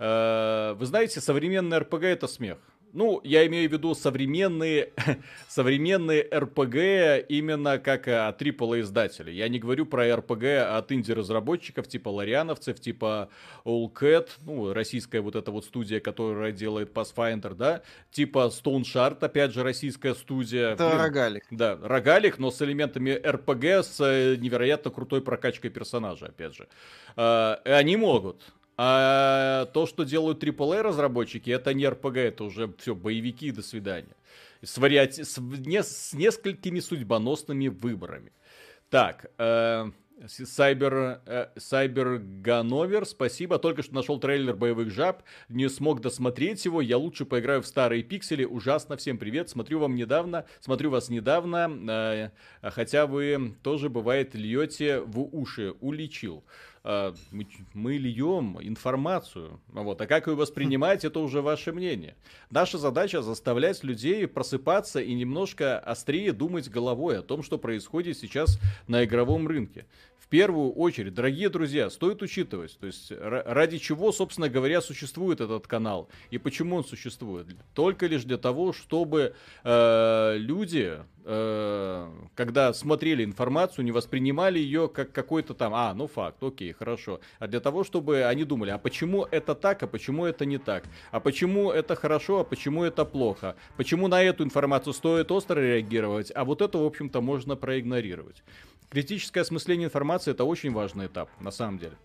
Э, вы знаете, современный РПГ это смех. Ну, я имею в виду современные, современные RPG именно как э, от AAA издателей. Я не говорю про RPG от инди-разработчиков типа лариановцев, типа Allcat, ну, российская вот эта вот студия, которая делает Pathfinder, да, типа Stone Shard, опять же, российская студия. Это Блин, Рогалик. Да, Рогалик, но с элементами RPG, с э, невероятно крутой прокачкой персонажа, опять же. Э, они могут. А то, что делают AAA разработчики, это не RPG, это уже все боевики, до свидания. С, вариати... с, не... с несколькими судьбоносными выборами. Так, э... Сайбер, э, Сайбер Гановер, спасибо. Только что нашел трейлер боевых жаб. Не смог досмотреть его. Я лучше поиграю в старые пиксели. Ужасно. Всем привет. Смотрю вам недавно. Смотрю вас недавно. Э, хотя вы тоже, бывает, льете в уши. Уличил. А, мы, мы льем информацию. Вот. А как ее воспринимать, это уже ваше мнение. Наша задача заставлять людей просыпаться и немножко острее думать головой о том, что происходит сейчас на игровом рынке первую очередь, дорогие друзья, стоит учитывать, то есть ради чего, собственно говоря, существует этот канал и почему он существует. Только лишь для того, чтобы э, люди, э, когда смотрели информацию, не воспринимали ее как какой-то там, а, ну факт, окей, хорошо, а для того, чтобы они думали, а почему это так, а почему это не так, а почему это хорошо, а почему это плохо, почему на эту информацию стоит остро реагировать, а вот это, в общем-то, можно проигнорировать. Критическое осмысление информации это очень важный этап, на самом деле.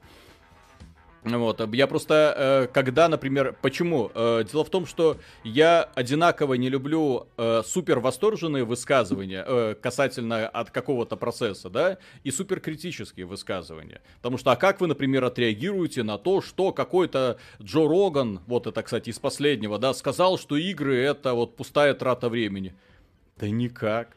Вот, я просто, э, когда, например, почему? Э, дело в том, что я одинаково не люблю э, супер восторженные высказывания касательно от какого-то процесса, да, и супер критические высказывания. Потому что, а как вы, например, отреагируете на то, что какой-то Джо Роган, вот это, кстати, из последнего, да, сказал, что игры это вот пустая трата времени? Да никак.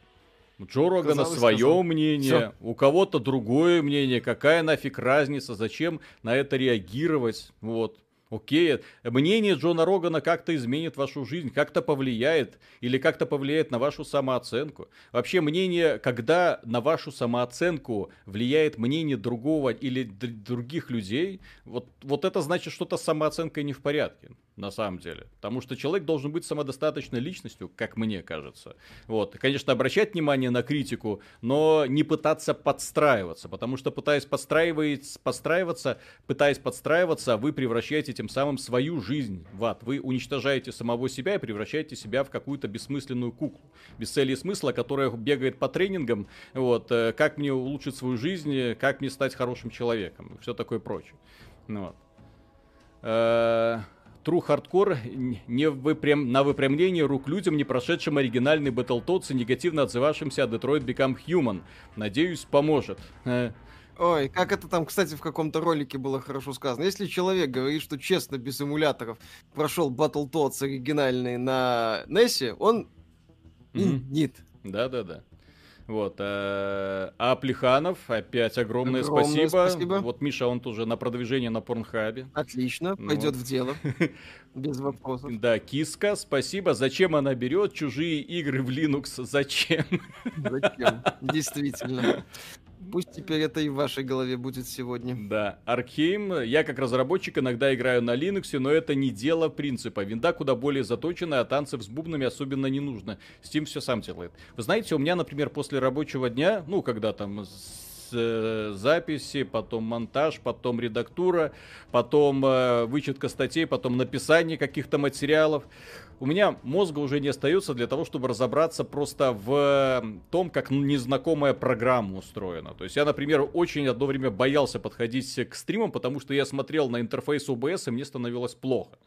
У Джо Рогана свое сказал. мнение, Всё. у кого-то другое мнение. Какая нафиг разница? Зачем на это реагировать? Вот. Окей, мнение Джона Рогана как-то изменит вашу жизнь, как-то повлияет или как-то повлияет на вашу самооценку. Вообще мнение, когда на вашу самооценку влияет мнение другого или других людей, вот, вот это значит, что-то с самооценкой не в порядке на самом деле. Потому что человек должен быть самодостаточной личностью, как мне кажется. Вот. Конечно, обращать внимание на критику, но не пытаться подстраиваться, потому что пытаясь подстраивать, подстраиваться, пытаясь подстраиваться, вы превращаете тем самым свою жизнь в ад. Вы уничтожаете самого себя и превращаете себя в какую-то бессмысленную куклу. Без цели и смысла, которая бегает по тренингам, вот, э, как мне улучшить свою жизнь, как мне стать хорошим человеком, все такое прочее. Ну, вот. Э, True Hardcore не выпрям... на выпрямление рук людям, не прошедшим оригинальный Battletoads и негативно отзывавшимся о Detroit Become Human. Надеюсь, поможет. Ой, как это там, кстати, в каком-то ролике было хорошо сказано. Если человек говорит, что честно, без эмуляторов, прошел Battletoads оригинальный на NES, он нет. Да-да-да. Вот. Э, а Плеханов, опять огромное, огромное спасибо. спасибо. Вот Миша, он тоже на продвижение на Порнхабе. Отлично, ну, пойдет вот. в дело. Без вопросов. Да, Киска, спасибо. Зачем она берет чужие игры в Linux? Зачем? Зачем? Действительно. Пусть теперь это и в вашей голове будет сегодня. Да, Архейм. Я как разработчик иногда играю на Linux, но это не дело принципа. Винда куда более заточена, а танцев с бубнами особенно не нужно. Steam все сам делает. Вы знаете, у меня, например, после рабочего дня, ну, когда там э, записи, потом монтаж, потом редактура, потом э, вычетка статей, потом написание каких-то материалов у меня мозга уже не остается для того, чтобы разобраться просто в том, как незнакомая программа устроена. То есть я, например, очень одно время боялся подходить к стримам, потому что я смотрел на интерфейс OBS, и мне становилось плохо.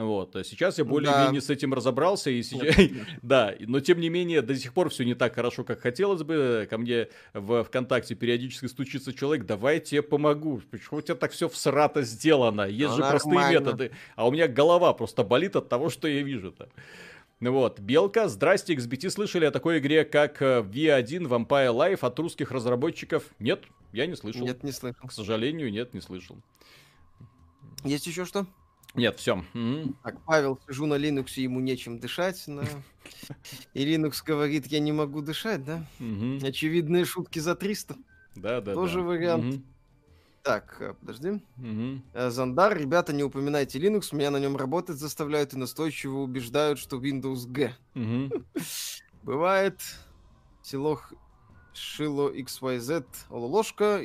Вот. А сейчас я более-менее да. с этим разобрался. И сейчас... да, но тем не менее, до сих пор все не так хорошо, как хотелось бы. Ко мне в ВКонтакте периодически стучится человек, давай я тебе помогу. Почему у тебя так все всрато сделано? Есть ну, же простые методы. А у меня голова просто болит от того, что я вижу-то. Вот, Белка, здрасте, XBT слышали о такой игре, как э, V1 Vampire Life от русских разработчиков? Нет, я не слышал. Нет, не слышал. К сожалению, нет, не слышал. Есть еще что? Нет, все. Так, Павел, сижу на Linux, ему нечем дышать, но... И Linux говорит, я не могу дышать, да? Очевидные шутки за 300. Да, да, Тоже вариант. Так, э, подожди. Э, Зандар, ребята, не упоминайте Linux, меня на нем работать заставляют и настойчиво убеждают, что Windows G. Бывает. Село Шило XYZ Ололожка.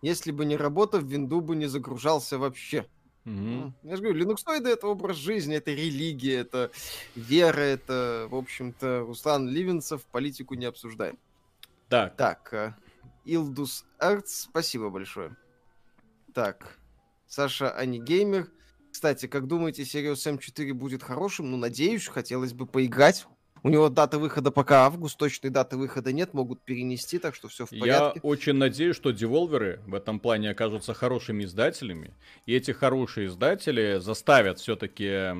Если бы не работа, в винду бы не загружался вообще. Угу. Я же говорю, линуксоиды это образ жизни, это религия, это вера, это, в общем-то, Руслан Ливенцев политику не обсуждает. Так. Так, э, Илдус Артс, спасибо большое. Так, Саша Анигеймер. Кстати, как думаете, Serious M4 будет хорошим? Ну, надеюсь, хотелось бы поиграть. У него дата выхода пока август, точной даты выхода нет, могут перенести, так что все в порядке. Я очень надеюсь, что деволверы в этом плане окажутся хорошими издателями, и эти хорошие издатели заставят все-таки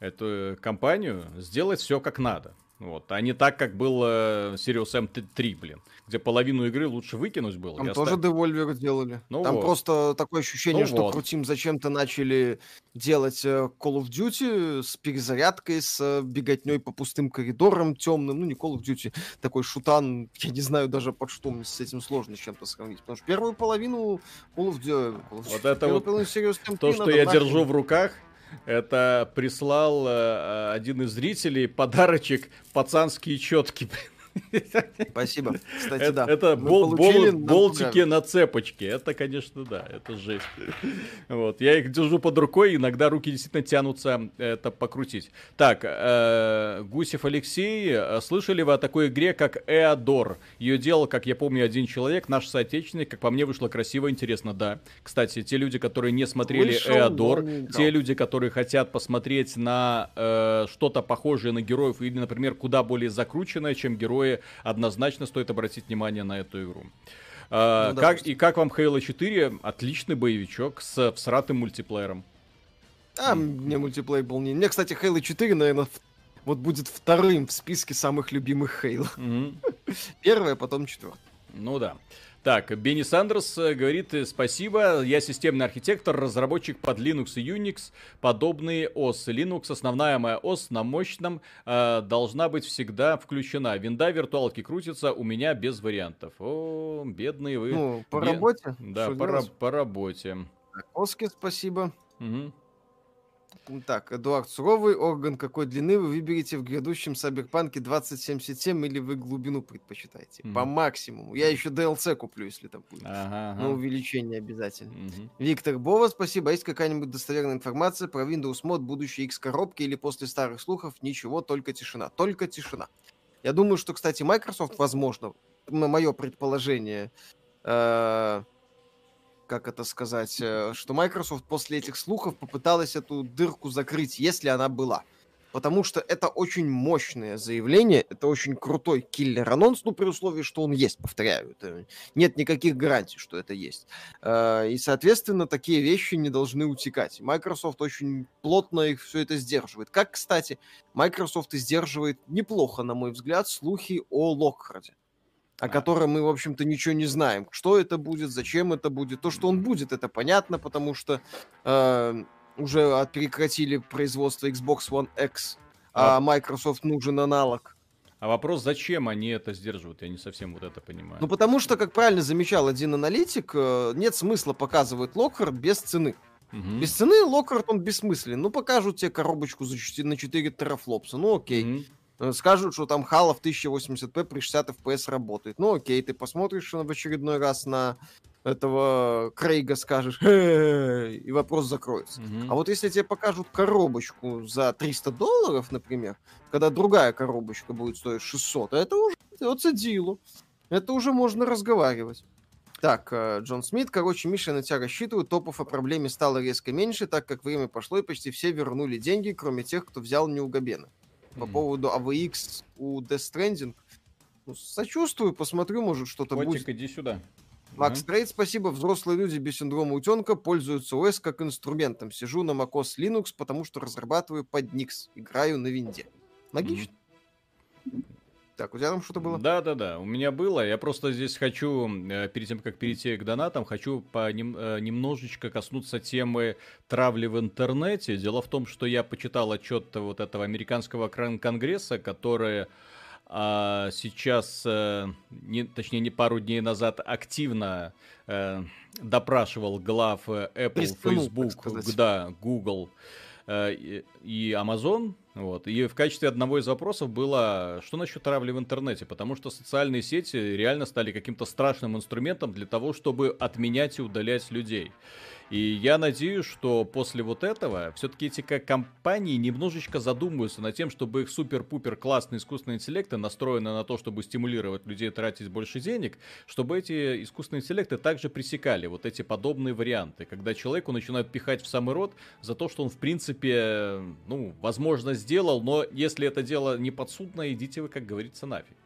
эту компанию сделать все как надо. Вот, а не так, как был э, Sirius M3, блин, где половину игры лучше выкинуть было. Там тоже оставить. Devolver делали. Ну Там вот. просто такое ощущение, ну что вот. Крутим зачем-то начали делать э, Call of Duty с перезарядкой, с э, беготней по пустым коридорам темным. Ну, не Call of Duty, такой шутан, я не знаю даже под что мне с этим сложно с чем-то сравнить. Потому что первую половину Call of Duty... Вот это вот то, что я держу в руках, это прислал э, один из зрителей подарочек пацанские четки. Спасибо. Кстати, это, да. Это бол, бол, болтики на цепочке. Это, конечно, да, это жесть. Вот. Я их держу под рукой, иногда руки действительно тянутся это покрутить. Так, э, Гусев Алексей, э, слышали вы о такой игре, как Эодор? Ее делал, как я помню, один человек, наш соотечественник. Как по мне, вышло красиво, интересно, да. Кстати, те люди, которые не смотрели Вышел, Эодор, те люди, которые хотят посмотреть на э, что-то похожее на героев или, например, куда более закрученное, чем герои, однозначно стоит обратить внимание на эту игру. А, ну, как, и как вам Halo 4? Отличный боевичок с всратым мультиплеером. А, мне мультиплеер был не... Мне, кстати, Halo 4, наверное, вот будет вторым в списке самых любимых Halo. Mm-hmm. Первое, потом четвертое. Ну да. Так, Бенни Сандерс э, говорит, э, спасибо, я системный архитектор, разработчик под Linux и Unix, подобные ОС. Linux, основная моя ОС на мощном, э, должна быть всегда включена. Винда виртуалки крутится, у меня без вариантов. О, бедные вы. Ну, по Бед... работе? Да, по, по работе. Оски, спасибо. Угу. Так, Эдуард Суровый, орган какой длины вы выберете в грядущем Cyberpunk 2077 или вы глубину предпочитаете? Mm-hmm. По максимуму. Я еще DLC куплю, если там будет. Ага, ага. На увеличение обязательно. Mm-hmm. Виктор Бова, спасибо. Есть какая-нибудь достоверная информация про Windows Mod будущей X-коробки или после старых слухов? Ничего, только тишина. Только тишина. Я думаю, что, кстати, Microsoft, возможно, мое предположение, э- как это сказать, э, что Microsoft после этих слухов попыталась эту дырку закрыть, если она была. Потому что это очень мощное заявление, это очень крутой киллер-анонс, ну, при условии, что он есть, повторяю. Это, нет никаких гарантий, что это есть. Э, и, соответственно, такие вещи не должны утекать. Microsoft очень плотно их все это сдерживает. Как, кстати, Microsoft и сдерживает неплохо, на мой взгляд, слухи о Локхарде о котором мы, в общем-то, ничего не знаем. Что это будет, зачем это будет. То, что он будет, это понятно, потому что э, уже прекратили производство Xbox One X, а, а Microsoft нужен аналог. А вопрос, зачем они это сдерживают, я не совсем вот это понимаю. Ну, потому что, как правильно замечал один аналитик, э, нет смысла показывать Локхард без цены. Угу. Без цены Локхард, он бессмысленный. Ну, покажут тебе коробочку за 4, на 4 терафлопса, ну окей. Угу. Э, скажут, что там Halo в 1080p при 60 FPS работает. Ну окей, ты посмотришь в очередной раз на этого Крейга, скажешь, и вопрос закроется. Mm-hmm. А вот если тебе покажут коробочку за 300 долларов, например, когда другая коробочка будет стоить 600, это уже это дилу. Это уже можно разговаривать. Так, э, Джон Смит, короче, Миша на тебя рассчитывает, топов о проблеме стало резко меньше, так как время пошло и почти все вернули деньги, кроме тех, кто взял не у Габена. По mm. поводу AVX у Death Stranding. Ну, сочувствую, посмотрю, может, что-то Котик, будет. иди сюда. Макс Трейд, спасибо. Взрослые люди без синдрома утенка пользуются ОС как инструментом. Сижу на macOS Linux, потому что разрабатываю под Nix. Играю на винде. Логично. Mm-hmm. Так, у тебя там что-то было? Да, да, да. У меня было. Я просто здесь хочу, э, перед тем, как перейти к донатам, хочу по нем, э, немножечко коснуться темы травли в интернете. Дело в том, что я почитал отчет вот этого американского конгресса, который а сейчас, э, не, точнее, не пару дней назад активно э, допрашивал глав Apple, Facebook, да, Google э, и Amazon вот. И в качестве одного из вопросов было, что насчет травли в интернете, потому что социальные сети реально стали каким-то страшным инструментом для того, чтобы отменять и удалять людей. И я надеюсь, что после вот этого все-таки эти компании немножечко задумаются над тем, чтобы их супер-пупер классные искусственные интеллекты, настроены на то, чтобы стимулировать людей тратить больше денег, чтобы эти искусственные интеллекты также пресекали вот эти подобные варианты, когда человеку начинают пихать в самый рот за то, что он в принципе, ну, возможно, сделал, но если это дело не подсудно, идите вы, как говорится, нафиг.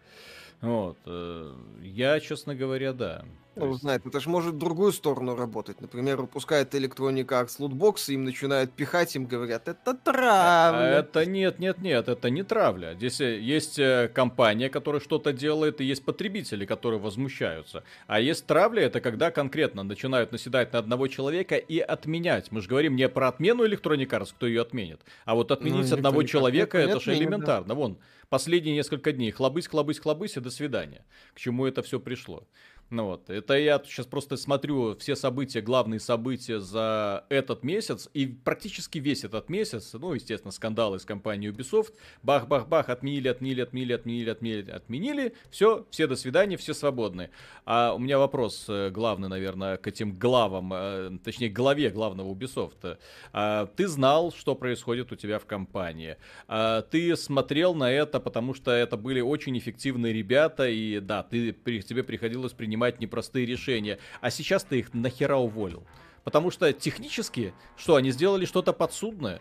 Вот. Э, я, честно говоря, да. Ну, есть... знает, это же может в другую сторону работать. Например, выпускает Electronic Arts лутбоксы, им начинают пихать, им говорят, это травля. А, это нет, нет, нет, это не травля. Здесь э, есть э, компания, которая что-то делает, и есть потребители, которые возмущаются. А есть травля, это когда конкретно начинают наседать на одного человека и отменять. Мы же говорим не про отмену Electronic Arts, кто ее отменит, а вот отменить ну, одного человека, это же элементарно. Да. Вон, последние несколько дней хлобысь, хлобысь, хлобысь, и до свидания. К чему это все пришло? Ну вот, это я сейчас просто смотрю все события, главные события за этот месяц, и практически весь этот месяц, ну, естественно, скандалы с компанией Ubisoft, бах-бах-бах, отменили, отменили, отменили, отменили, отменили, отменили, все, все до свидания, все свободны. А у меня вопрос э, главный, наверное, к этим главам, э, точнее, главе главного Ubisoft. А, ты знал, что происходит у тебя в компании. А, ты смотрел на это, потому что это были очень эффективные ребята, и да, ты, тебе приходилось принимать принимать непростые решения. А сейчас ты их нахера уволил? Потому что технически, что, они сделали что-то подсудное?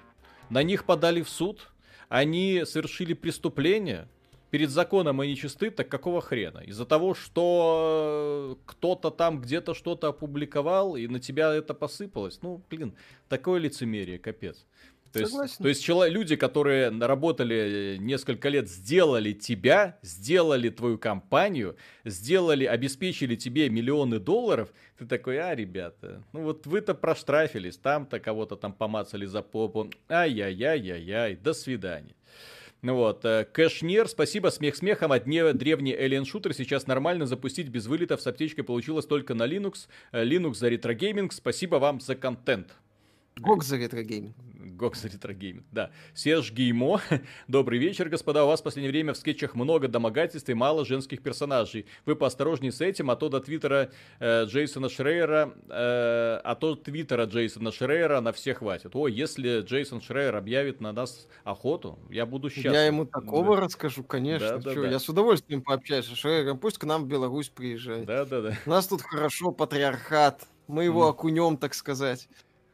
На них подали в суд? Они совершили преступление? Перед законом они чисты, так какого хрена? Из-за того, что кто-то там где-то что-то опубликовал, и на тебя это посыпалось? Ну, блин, такое лицемерие, капец. То есть, то есть люди, которые работали несколько лет, сделали тебя, сделали твою компанию, сделали, обеспечили тебе миллионы долларов, ты такой, а, ребята, ну вот вы-то проштрафились, там-то кого-то там помацали за попу, ай-яй-яй-яй-яй, до свидания. Ну вот, э, Кэшнер, спасибо, смех смехом, от дне древний Alien Shooter сейчас нормально запустить без вылетов с аптечкой получилось только на Linux. Э, Linux за ретрогейминг, спасибо вам за контент. GOG за ретрогейминг. За ретрогейминг, да. Серж Геймо, добрый вечер, господа. У вас в последнее время в скетчах много домогательств и мало женских персонажей. Вы поосторожнее с этим, а то до твиттера э, Джейсона Шрейера, э, а то твиттера Джейсона Шрейера на всех хватит. О, если Джейсон Шрейер объявит на нас охоту, я буду счастлив. Я ему такого да. расскажу, конечно. Да, да, да. Я с удовольствием пообщаюсь с Шрейером. Пусть к нам в Беларусь приезжает. Да, да, да. У нас тут хорошо патриархат. Мы его mm. окунем, так сказать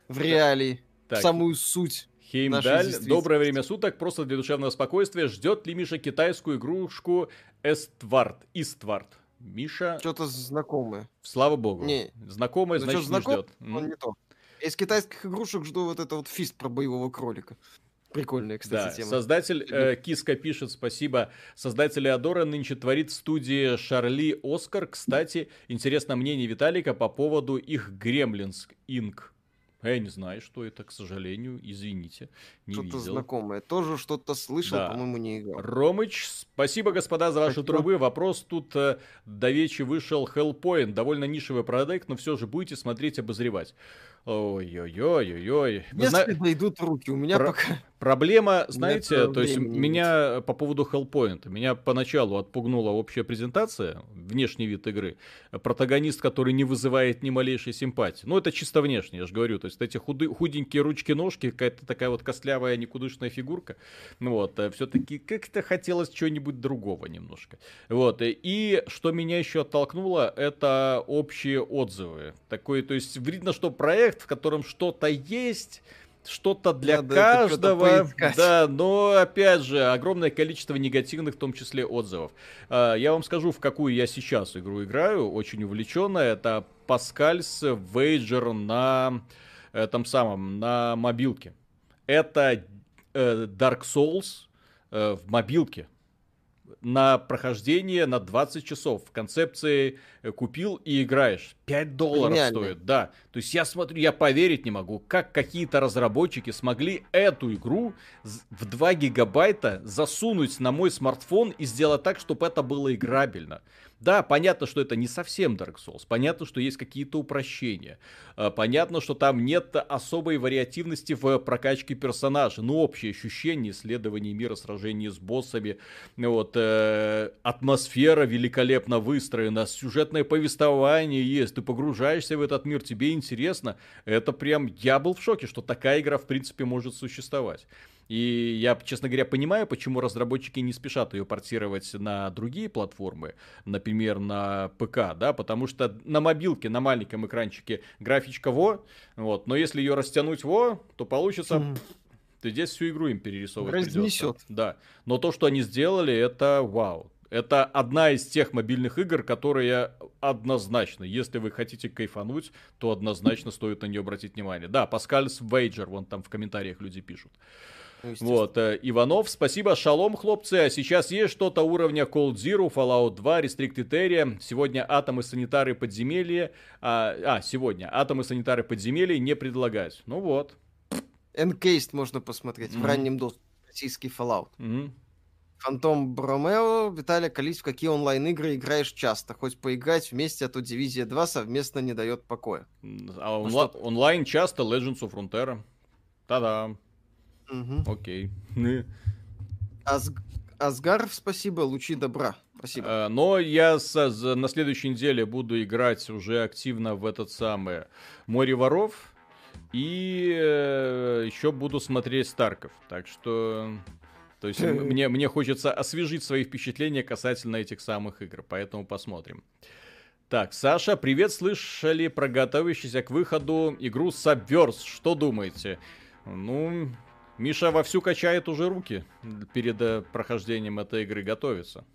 в реалии, так. в самую суть. Хеймдаль, доброе время суток, просто для душевного спокойствия. Ждет ли Миша китайскую игрушку Eastward, Eastward? Миша... Что-то знакомое. Слава богу. Не. Знакомое, ну, значит, знаком, не ждет. Он не то. Из китайских игрушек жду вот это вот F.I.S.T. про боевого кролика. Прикольная, кстати, да. тема. Создатель э, Киска пишет, спасибо. Создатель Адора нынче творит в студии Charlie Oscar. Кстати, интересно мнение Виталика по поводу их Gremlins, Inc. А я не знаю, что это, к сожалению, извините, не что-то видел. знакомое. Тоже что-то слышал, да. по-моему, не играл. Ромыч, спасибо, господа, за ваши спасибо. трубы. Вопрос тут э, до вечи вышел Hellpoint. Довольно нишевый проект, но все же будете смотреть, обозревать. Ой-ой-ой-ой-ой. Если зна... дойдут руки, у меня Про... пока... Проблема, знаете, то есть меня по поводу Hellpoint, меня поначалу отпугнула общая презентация, внешний вид игры, протагонист, который не вызывает ни малейшей симпатии. Ну, это чисто внешне, я же говорю, то есть эти худы, худенькие ручки-ножки, какая-то такая вот костлявая никудышная фигурка, ну вот, э, все-таки как-то хотелось чего-нибудь другого немножко. Вот, и что меня еще оттолкнуло, это общие отзывы. Такой, то есть видно, что проект, в котором что-то есть, что-то для Надо каждого. Да, но опять же, огромное количество негативных, в том числе отзывов. А, я вам скажу, в какую я сейчас игру играю, очень увлеченно. Это Паскальс Вейджер на этом самом, на мобилке. Это э, Dark Souls э, в мобилке на прохождение на 20 часов. В концепции э, купил и играешь. 5 долларов Гениально. стоит, да. То есть я смотрю, я поверить не могу, как какие-то разработчики смогли эту игру в 2 гигабайта засунуть на мой смартфон и сделать так, чтобы это было играбельно. Да, понятно, что это не совсем Dark Souls, понятно, что есть какие-то упрощения, а, понятно, что там нет особой вариативности в прокачке персонажа, но общее ощущение исследования мира, сражения с боссами, вот, э, атмосфера великолепно выстроена, сюжетное повествование есть, ты погружаешься в этот мир, тебе интересно, это прям, я был в шоке, что такая игра в принципе может существовать. И я, честно говоря, понимаю, почему разработчики не спешат ее портировать на другие платформы, например, на ПК, да, потому что на мобилке, на маленьком экранчике графичка во, вот, но если ее растянуть во, то получится... Mm. Ты здесь всю игру им перерисовывать Разнесет. Придется. Да. Но то, что они сделали, это вау. Это одна из тех мобильных игр, которые однозначно, если вы хотите кайфануть, то однозначно стоит на нее обратить внимание. Да, Паскальс Вейджер, вон там в комментариях люди пишут. Ну, вот, э, Иванов, спасибо, шалом, хлопцы. А сейчас есть что-то уровня Cold Zero, Fallout 2, Restricted Area. Сегодня атомы санитары подземелья. А, а, сегодня атомы санитары подземелья не предлагают. Ну вот. Encased можно посмотреть mm-hmm. в раннем доступе. Российский Fallout. Mm-hmm. Фантом Бромео, Виталий, колись в какие онлайн-игры играешь часто? Хоть поиграть вместе, а то Дивизия 2 совместно не дает покоя. А ну, онла- онлайн часто Legends of Frontera. Та-да. Угу. Окей. Аз... Асгар, спасибо, лучи добра. Спасибо. А, но я с, на следующей неделе буду играть уже активно в этот самый Море воров. И э, еще буду смотреть Старков. Так что то есть мне, мне хочется освежить свои впечатления касательно этих самых игр, поэтому посмотрим. Так, Саша, привет, слышали про готовящуюся к выходу игру Subverse, что думаете? Ну, Миша вовсю качает уже руки перед э, прохождением этой игры, готовится.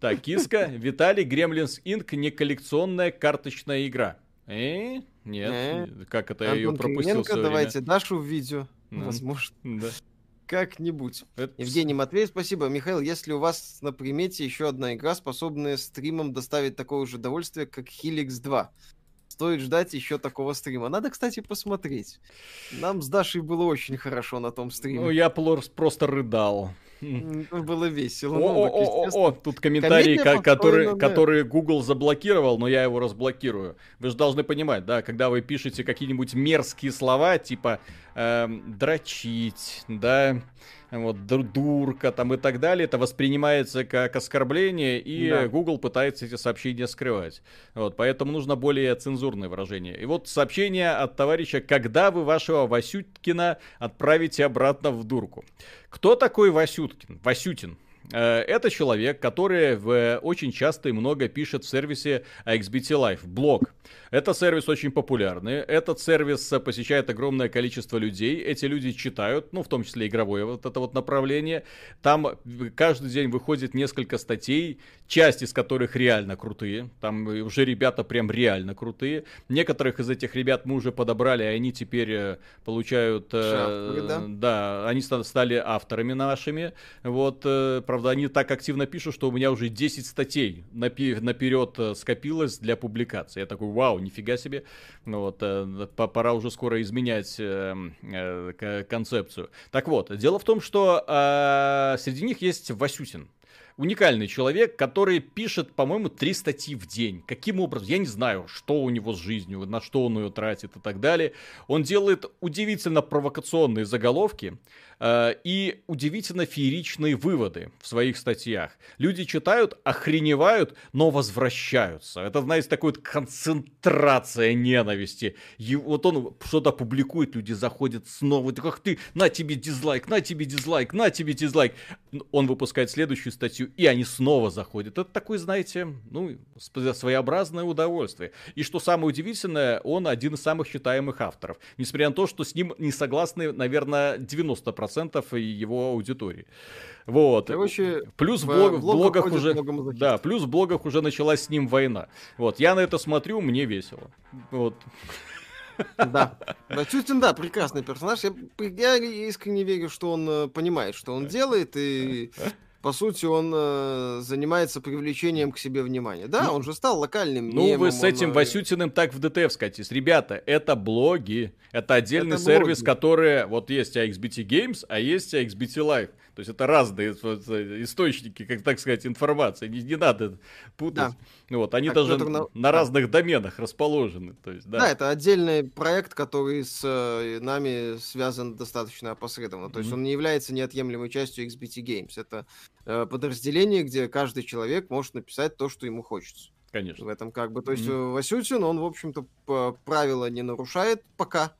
Так, Киска, Виталий, Gremlins Inc. не коллекционная карточная игра. Э? Нет, э? как это я ее пропустил Давайте Дашу в видео, возможно. Да. Как-нибудь. Это... Евгений Матвей, спасибо. Михаил, если у вас на примете еще одна игра, способная стримом доставить такое же удовольствие, как Helix 2, стоит ждать еще такого стрима. Надо, кстати, посмотреть. Нам с Дашей было очень хорошо на том стриме. Ну, я просто рыдал. Было весело. О, о, о, о, тут комментарий, который, который Google заблокировал, но я его разблокирую. Вы же должны понимать, да, когда вы пишете какие-нибудь мерзкие слова, типа э, дрочить, да, вот, дурка там и так далее, это воспринимается как оскорбление, и да. Google пытается эти сообщения скрывать. Вот, поэтому нужно более цензурное выражение. И вот сообщение от товарища, когда вы вашего Васюткина отправите обратно в дурку. Кто такой Васюткин? Васютин. Э, это человек, который в, очень часто и много пишет в сервисе XBT Live, блог. Это сервис очень популярный. Этот сервис посещает огромное количество людей. Эти люди читают, ну, в том числе игровое вот это вот направление. Там каждый день выходит несколько статей, часть из которых реально крутые. Там уже ребята прям реально крутые. Некоторых из этих ребят мы уже подобрали, и они теперь э, получают... Шапки, э, да? да, они стали авторами нашими. Вот, э, правда, они так активно пишут, что у меня уже 10 статей наперед э, скопилось для публикации. Я такой, вау, нифига себе. Ну вот, э, пора уже скоро изменять э, э, концепцию. Так вот, дело в том, что э, среди них есть Васютин уникальный человек, который пишет, по-моему, три статьи в день. Каким образом? Я не знаю, что у него с жизнью, на что он ее тратит и так далее. Он делает удивительно провокационные заголовки, и удивительно фееричные выводы в своих статьях. Люди читают, охреневают, но возвращаются. Это, знаете, такая вот концентрация ненависти. И вот он что-то публикует, люди заходят снова, как ты, на тебе дизлайк, на тебе дизлайк, на тебе дизлайк. Он выпускает следующую статью, и они снова заходят. Это такой, знаете, ну, своеобразное удовольствие. И что самое удивительное, он один из самых читаемых авторов. Несмотря на то, что с ним не согласны, наверное, 90% 10% его аудитории. Вот. Короче, плюс в, блог, в блогах уже, да, плюс в блогах уже началась с ним война. Вот, я на это смотрю, мне весело. Вот. Да. Чустин, да, прекрасный персонаж. Я, я искренне верю, что он э, понимает, что он делает, и по сути, он э, занимается привлечением к себе внимания. Да, ну, он же стал локальным Ну, мемом, вы с этим он, э, Васютиным так в ДТФ скатись. Ребята, это блоги. Это отдельный это сервис, блоги. который... Вот есть AXBT Games, а есть AXBT Live. То есть это разные источники, как так сказать, информации. Не, не надо путать. Да. Вот, они так, даже на, на разных доменах расположены. То есть, да. да, это отдельный проект, который с э, нами связан достаточно опосредованно. То mm-hmm. есть он не является неотъемлемой частью XBT Games. Это э, подразделение, где каждый человек может написать то, что ему хочется. Конечно. В этом как бы, то есть mm-hmm. Васютин, он, в общем-то, правила не нарушает пока,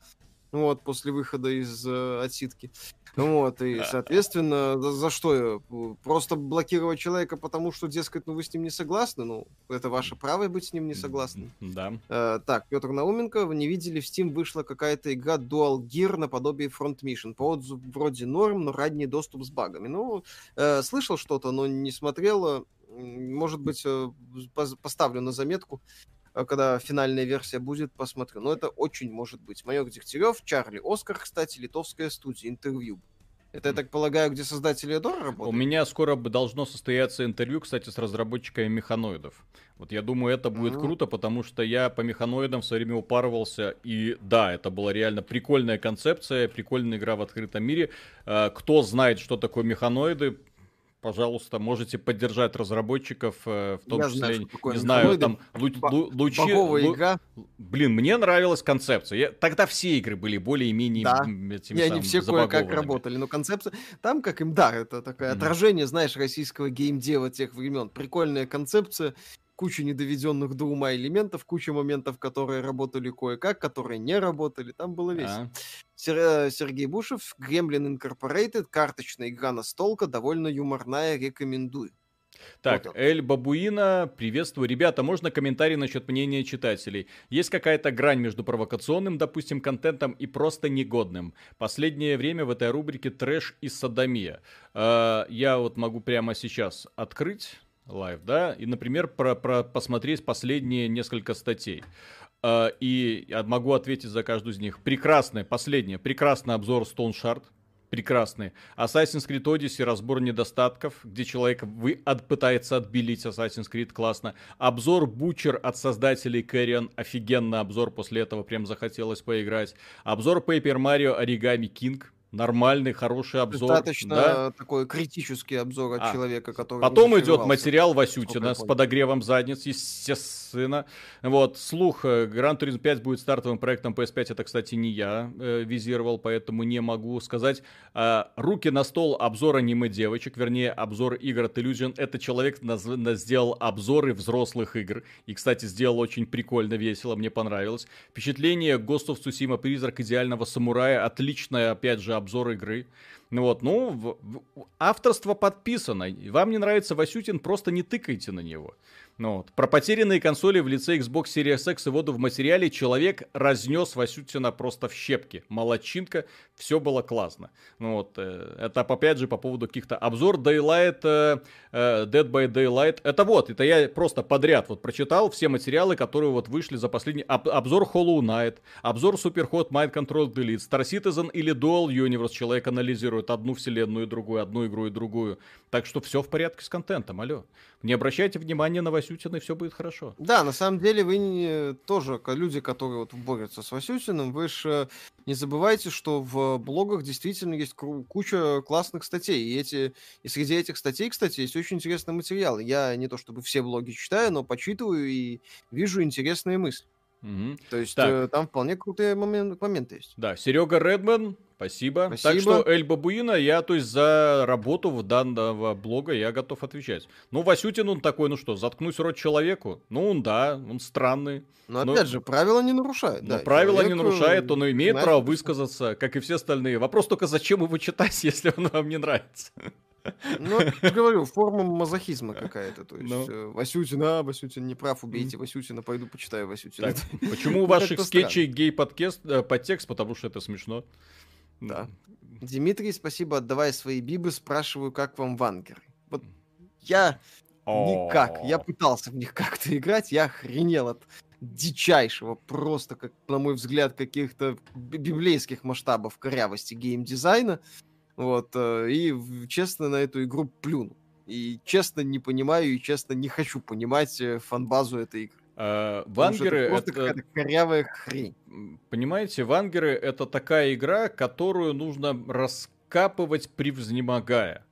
вот, после выхода из э, отсидки. Вот, и, соответственно, за, за что? Просто блокировать человека, потому что, дескать, ну вы с ним не согласны? Ну, это ваше право быть с ним не согласны. Да. Э, так, Петр Науменко, вы не видели, в Steam вышла какая-то игра Dual Gear наподобие Front Mission. По отзыву вроде норм, но ранний доступ с багами. Ну, э, слышал что-то, но не смотрел. Может быть, э, поставлю на заметку. А когда финальная версия будет, посмотрю. Но это очень может быть. Майор Дегтярев, Чарли Оскар, кстати, литовская студия, интервью. Это, я так полагаю, где создатели Эдора работают? У меня скоро должно состояться интервью, кстати, с разработчиками механоидов. Вот я думаю, это будет mm-hmm. круто, потому что я по механоидам в свое время упарывался, и да, это была реально прикольная концепция, прикольная игра в открытом мире. А, кто знает, что такое механоиды, пожалуйста, можете поддержать разработчиков, э, в том Я числе, знаю, не знаю, там, лу- лу- лучи... Лу- игра. Блин, мне нравилась концепция. Я... Тогда все игры были более-менее да. этими И они все кое-как работали, но концепция... Там, как им, да, это такое mm-hmm. отражение, знаешь, российского геймдева тех времен. Прикольная концепция, куча недоведенных до ума элементов, куча моментов, которые работали кое-как, которые не работали. Там было весело. А. Сер- Сергей Бушев, Gremlin Incorporated, карточная игра настолка, довольно юморная, рекомендую. Так, вот Эль Бабуина, приветствую. Ребята, можно комментарий насчет мнения читателей? Есть какая-то грань между провокационным, допустим, контентом и просто негодным? Последнее время в этой рубрике трэш и садомия. Э, я вот могу прямо сейчас открыть лайв, да, и, например, про, про посмотреть последние несколько статей. Uh, и я могу ответить за каждую из них. Прекрасный, последний, прекрасный обзор Stone Shard, прекрасный. Assassin's Creed Odyssey, разбор недостатков, где человек вы, от, пытается отбелить Assassin's Creed, классно. Обзор Butcher от создателей Carrion, офигенный обзор, после этого прям захотелось поиграть. Обзор Paper Mario Origami King, нормальный, хороший обзор. Достаточно да? такой критический обзор от а, человека, который... Потом идет материал Васютина с подогревом задниц, естественно. Вот, слух, Gran Turismo 5 будет стартовым проектом PS5, это, кстати, не я э, визировал, поэтому не могу сказать. А, руки на стол, обзор аниме девочек, вернее, обзор игр от Illusion. Это человек наз... сделал обзоры взрослых игр. И, кстати, сделал очень прикольно, весело, мне понравилось. Впечатление of Tsushima, призрак идеального самурая, отличное, опять же, обзор игры. Ну вот, ну, в, в, авторство подписано. Вам не нравится Васютин, просто не тыкайте на него. Ну, вот. Про потерянные консоли в лице Xbox Series X и воду в материале человек разнес Васютина просто в щепки. Молодчинка, все было классно. Ну, вот. Э, это опять же по поводу каких-то обзор Daylight, э, э, Dead by Daylight. Это вот, это я просто подряд вот прочитал все материалы, которые вот вышли за последний... Об, обзор Hollow Knight, обзор Superhot Mind Control Delete, Star Citizen или Dual Universe. Человек анализирует одну вселенную и другую, одну игру и другую. Так что все в порядке с контентом, алло. Не обращайте внимания на Васютина, и все будет хорошо. Да, на самом деле вы не, тоже, люди, которые вот борются с Васютиным, вы же не забывайте, что в блогах действительно есть куча классных статей. И, эти, и среди этих статей, кстати, есть очень интересный материал. Я не то чтобы все блоги читаю, но почитываю и вижу интересные мысли. Угу. То есть так. э, там вполне крутые момент, моменты есть. Да, Серега Редман, спасибо. спасибо. Так что Эль Бабуина, я то есть за работу в данного блога я готов отвечать. Ну, Васютин он такой, ну что, заткнусь рот человеку? Ну, он да, он странный. Но, но опять же, правила не нарушает. Но да, правила человек... не нарушает, он имеет Знаешь, право высказаться, как и все остальные. Вопрос только, зачем его читать, если он вам не нравится? Ну, говорю, форма мазохизма какая-то. То есть, ну. Э, Васютин, а, Васютин не прав, убейте Васютина, пойду почитаю Васютина. Так, почему у ваших скетчей гей-подтекст, э? Потому что это смешно. Да. Дмитрий, спасибо, отдавай свои бибы, спрашиваю, как вам вангеры. Вот я никак, я пытался в них как-то играть, я охренел от дичайшего, просто, как, на мой взгляд, каких-то библейских масштабов корявости геймдизайна. Вот, э, и честно на эту игру плюну. И честно не понимаю, и честно не хочу понимать э, фанбазу этой игры. А, вангеры это это... какая-то корявая хрень. Понимаете, вангеры это такая игра, которую нужно раскапывать превзнемогая.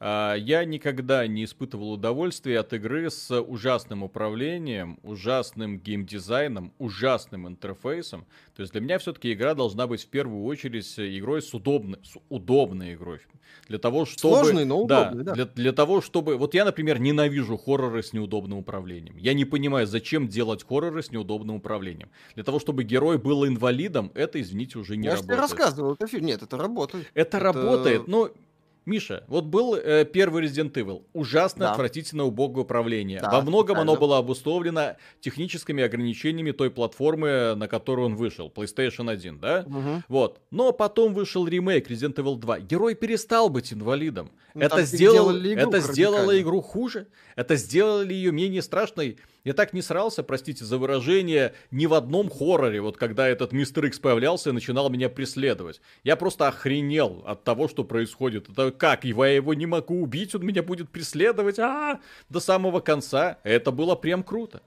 А, я никогда не испытывал удовольствия от игры с ужасным управлением, ужасным геймдизайном, ужасным интерфейсом. То есть для меня все-таки игра должна быть в первую очередь игрой с удобной, с удобной игрой. Для того, чтобы... Сложный, но удобный, да. да. Для, для того, чтобы... Вот я, например, ненавижу хорроры с неудобным управлением. Я не понимаю, зачем делать хорроры с неудобным управлением. Для того, чтобы герой был инвалидом, это, извините, уже не я работает. Я рассказывал, это фильм. Нет, это работает. Это, это... работает, но Миша, вот был э, первый Resident Evil. Ужасно, да. отвратительно убогое управление. Да, Во многом оно было обусловлено техническими ограничениями той платформы, на которую он вышел. PlayStation 1, да? Угу. Вот. Но потом вышел ремейк Resident Evil 2. Герой перестал быть инвалидом. Ну, это сделал, это сделало игру хуже. Это сделало ее менее страшной. Я так не срался, простите за выражение, ни в одном хорроре, вот когда этот Мистер Икс появлялся и начинал меня преследовать. Я просто охренел от того, что происходит. Это как? Я его не могу убить, он меня будет преследовать -а до самого конца. Это было прям круто.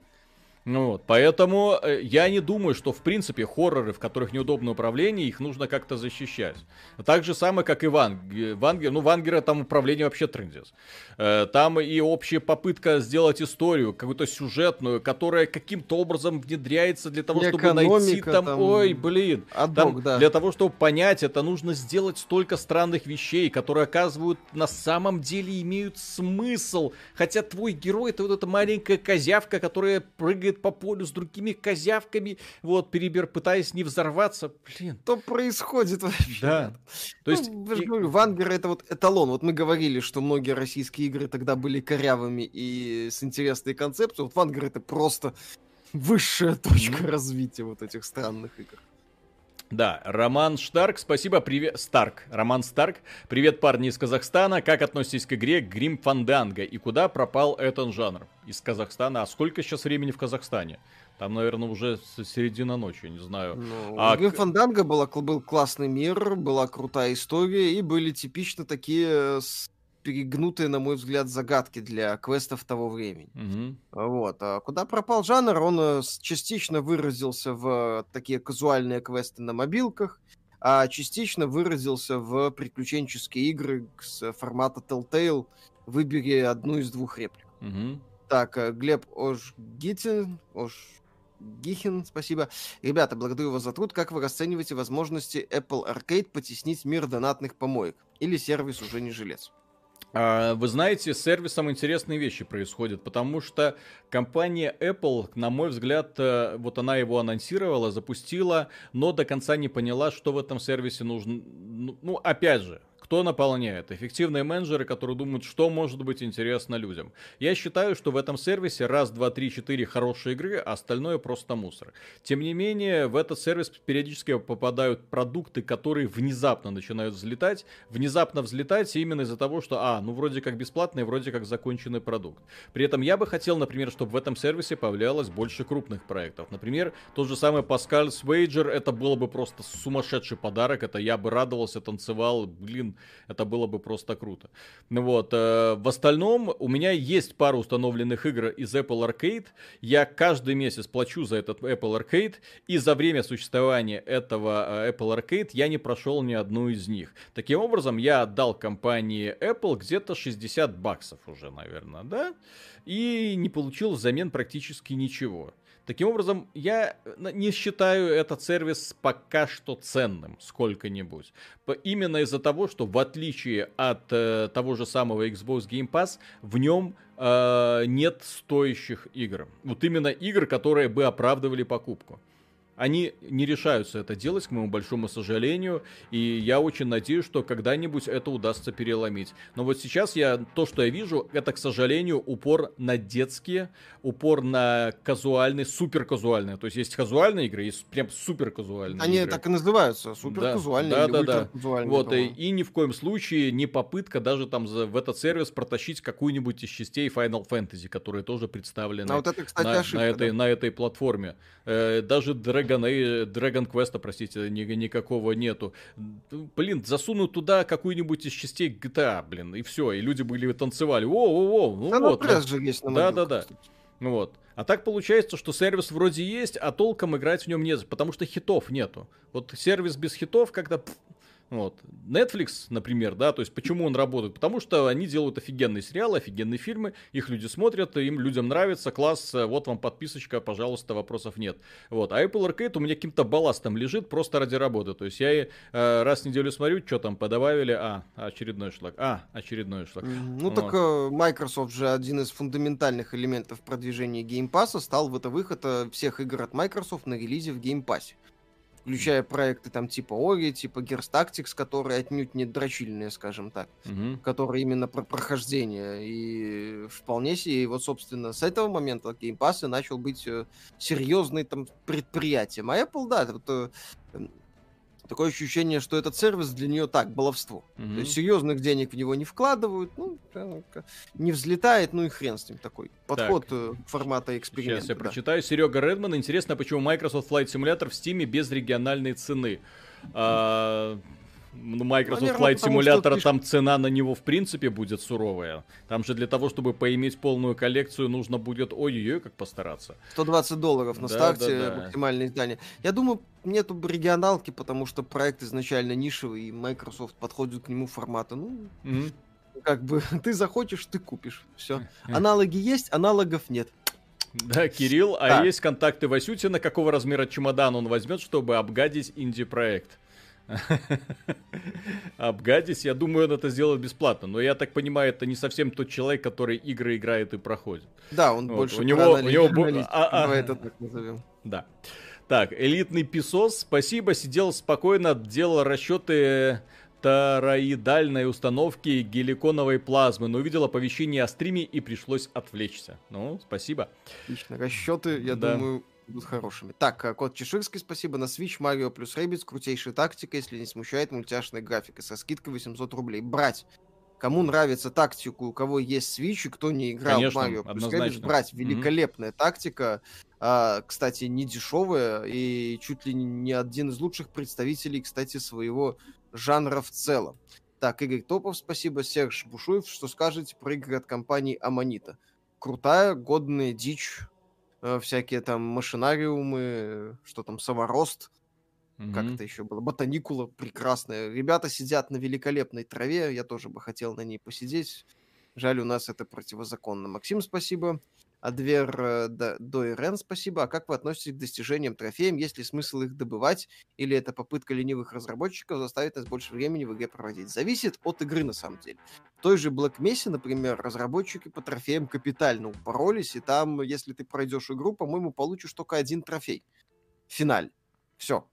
Ну вот, поэтому э, я не думаю, что в принципе хорроры, в которых неудобно управление, их нужно как-то защищать. Так же самое, как и Ван, Вангер. Ну, Вангера там управление вообще трендец. Э, там и общая попытка сделать историю, какую-то сюжетную, которая каким-то образом внедряется для того, чтобы найти там, там... Ой, блин. Там, да. Для того, чтобы понять, это нужно сделать столько странных вещей, которые оказывают на самом деле имеют смысл. Хотя твой герой это вот эта маленькая козявка, которая прыгает бегает по полю с другими козявками, вот, перебер, пытаясь не взорваться. Блин. Что происходит вообще? Да. То есть... Ну, и... говорю, Вангер это вот эталон. Вот мы говорили, что многие российские игры тогда были корявыми и с интересной концепцией. Вот Вангер это просто высшая точка mm-hmm. развития вот этих странных игр. Да, Роман Штарк, спасибо, привет, Старк, Роман Старк, привет, парни из Казахстана, как относитесь к игре Грим Фанданга и куда пропал этот жанр из Казахстана, а сколько сейчас времени в Казахстане? Там, наверное, уже середина ночи, не знаю. Ну, а... Грим Фанданга была, был классный мир, была крутая история, и были типично такие перегнутые, на мой взгляд, загадки для квестов того времени. Угу. Вот. А куда пропал жанр? Он э, частично выразился в такие казуальные квесты на мобилках, а частично выразился в приключенческие игры с формата Telltale. Выбери одну из двух реплик. Угу. Так, э, Глеб Ожгитин, Ош... Гихин, спасибо. Ребята, благодарю вас за труд. Как вы расцениваете возможности Apple Arcade потеснить мир донатных помоек? Или сервис уже не жилец? А, вы знаете, с сервисом интересные вещи происходят, потому что компания Apple, на мой взгляд, э, вот она его анонсировала, запустила, но до конца не поняла, что в этом сервисе нужно. Ну, ну опять же, кто наполняет? Эффективные менеджеры, которые думают, что может быть интересно людям. Я считаю, что в этом сервисе раз, два, три, четыре хорошие игры, а остальное просто мусор. Тем не менее, в этот сервис периодически попадают продукты, которые внезапно начинают взлетать. Внезапно взлетать именно из-за того, что, а, ну вроде как бесплатный, вроде как законченный продукт. При этом я бы хотел, например, чтобы в этом сервисе появлялось больше крупных проектов. Например, тот же самый Pascal's Wager, это было бы просто сумасшедший подарок, это я бы радовался, танцевал, блин, это было бы просто круто. Ну вот, э, в остальном у меня есть пара установленных игр из Apple Arcade. Я каждый месяц плачу за этот Apple Arcade, и за время существования этого э, Apple Arcade я не прошел ни одну из них. Таким образом, я отдал компании Apple где-то 60 баксов уже, наверное, да? И не получил взамен практически ничего. Таким образом, я э, не считаю этот сервис пока что ценным сколько-нибудь. Именно из-за того, что в отличие от э, того же самого Xbox Game Pass, в нем э, нет стоящих игр. Вот именно игр, которые бы оправдывали покупку. Они не решаются это делать, к моему большому сожалению, и я очень надеюсь, что когда-нибудь это удастся переломить. Но вот сейчас я, то, что я вижу, это, к сожалению, упор на детские, упор на казуальные, супер казуальные. То есть есть казуальные игры, есть прям супер казуальные Они игры. так и называются, супер казуальные да, да, да, да. Вот, и, и ни в коем случае не попытка даже там за, в этот сервис протащить какую-нибудь из частей Final Fantasy, которые тоже представлены а вот это, кстати, на, ошибка, на, этой, да? на этой платформе. Э, даже Dragon, Dragon Quest, простите, ни, никакого нету. Блин, засунут туда какую-нибудь из частей GTA, блин, и все, и люди были танцевали. О-о-о, ну да, вот. Ну, же есть на да, да, да. Вот. А так получается, что сервис вроде есть, а толком играть в нем нет, потому что хитов нету. Вот сервис без хитов как-то вот. Netflix, например, да, то есть почему он работает? Потому что они делают офигенные сериалы, офигенные фильмы, их люди смотрят, им людям нравится, класс, вот вам подписочка, пожалуйста, вопросов нет. Вот. А Apple Arcade у меня каким-то балластом лежит просто ради работы. То есть я э, раз в неделю смотрю, что там подобавили, а, очередной шлаг, а, очередной шлаг. Ну вот. так э, Microsoft же один из фундаментальных элементов продвижения Game Pass стал в это выход э, всех игр от Microsoft на релизе в Game Pass включая проекты там типа Ори, типа Gears Tactics, которые отнюдь не дрочильные, скажем так, угу. которые именно про прохождение. И вполне себе, и вот, собственно, с этого момента Game Pass и начал быть э, серьезным там предприятием. А Apple, да, вот, э, такое ощущение, что этот сервис для нее так, баловство. Mm-hmm. То есть серьезных денег в него не вкладывают, ну, не взлетает, ну и хрен с ним такой. Подход так. Э, формата эксперимента. Сейчас я да. прочитаю. Серега Редман. Интересно, почему Microsoft Flight Simulator в Steam без региональной цены? А, Ну, Microsoft Наверное, Flight Simulator, там цена на него в принципе будет суровая. Там же для того, чтобы поиметь полную коллекцию, нужно будет ой-ой-ой как постараться. 120 долларов на да, старте, да, да. максимальное издание. Я думаю, нету регионалки, потому что проект изначально нишевый, и Microsoft подходит к нему формата. Ну, mm-hmm. как бы ты захочешь, ты купишь. Все. Аналоги есть, аналогов нет. Да, Кирилл, а да. есть контакты Васютина, какого размера чемодан он возьмет, чтобы обгадить инди-проект? Обгадить, я думаю, он это сделает бесплатно. Но я так понимаю, это не совсем тот человек, который игры играет и проходит. Да, он вот. больше у него, у него а, а, это так назовем. Да. Так, элитный песос, спасибо, сидел спокойно, делал расчеты тароидальной установки геликоновой плазмы, но увидел оповещение о стриме и пришлось отвлечься. Ну, спасибо. Отлично. Расчеты, я да. думаю, будут хорошими. Так, а, код Чеширский, спасибо. На Switch Mario плюс Rabbids, крутейшая тактика, если не смущает мультяшная графика, со скидкой 800 рублей. Брать! Кому нравится тактику, у кого есть Switch, и кто не играл Конечно, в Mario плюс Rabbids, брать. Великолепная mm-hmm. тактика. А, кстати, не дешевая и чуть ли не один из лучших представителей, кстати, своего жанра в целом. Так, Игорь Топов, спасибо. Серж Бушуев, что скажете про игры от компании Аманита? Крутая, годная дичь, э, всякие там машинариумы, что там, саморост, mm-hmm. как это еще было, ботаникула прекрасная. Ребята сидят на великолепной траве, я тоже бы хотел на ней посидеть. Жаль, у нас это противозаконно. Максим, спасибо. Адвер э, Дойрен, спасибо. А как вы относитесь к достижениям трофеям? Есть ли смысл их добывать? Или это попытка ленивых разработчиков заставить нас больше времени в игре проводить? Зависит от игры, на самом деле. В той же Black Mesa, например, разработчики по трофеям капитально упоролись, и там, если ты пройдешь игру, по-моему, получишь только один трофей. Финаль. Все.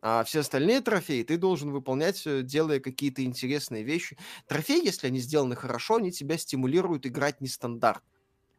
А все остальные трофеи ты должен выполнять, э, делая какие-то интересные вещи. Трофеи, если они сделаны хорошо, они тебя стимулируют играть нестандартно.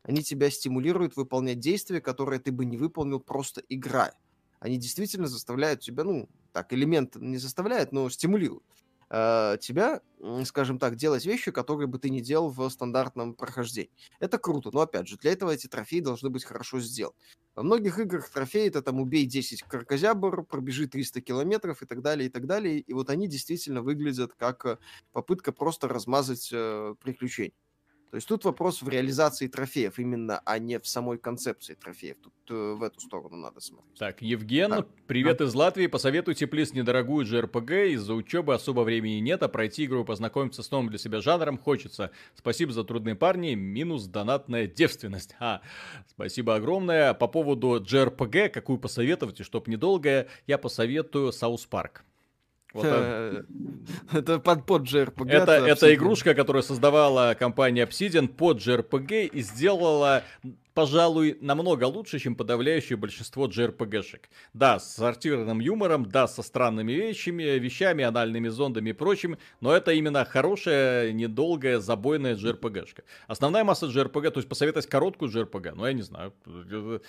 Они тебя стимулируют выполнять действия, которые ты бы не выполнил просто играя. Они действительно заставляют тебя, ну, так, элемент не заставляет, но стимулируют э, тебя, скажем так, делать вещи, которые бы ты не делал в стандартном прохождении. Это круто, но опять же, для этого эти трофеи должны быть хорошо сделаны. Во многих играх трофеи это там убей 10 крокозябр, пробежи 300 километров и так далее, и так далее. И вот они действительно выглядят как э, попытка просто размазать э, приключения. То есть тут вопрос в реализации трофеев именно, а не в самой концепции трофеев. Тут э, в эту сторону надо смотреть. Так, Евген, да. привет да. из Латвии. Посоветуйте, плиз, недорогую JRPG. Из-за учебы особо времени нет, а пройти игру и познакомиться с новым для себя жанром хочется. Спасибо за трудные парни. Минус донатная девственность. А, спасибо огромное. По поводу JRPG, какую посоветуете, чтоб недолгое, я посоветую South Park. Вот это под, под JRPG. Это, это игрушка, которую создавала компания Obsidian под JRPG и сделала пожалуй, намного лучше, чем подавляющее большинство JRPG-шек. Да, с сортированным юмором, да, со странными вещами, вещами, анальными зондами и прочим, но это именно хорошая, недолгая, забойная JRPG-шка. Основная масса JRPG, то есть посоветовать короткую JRPG, ну, я не знаю.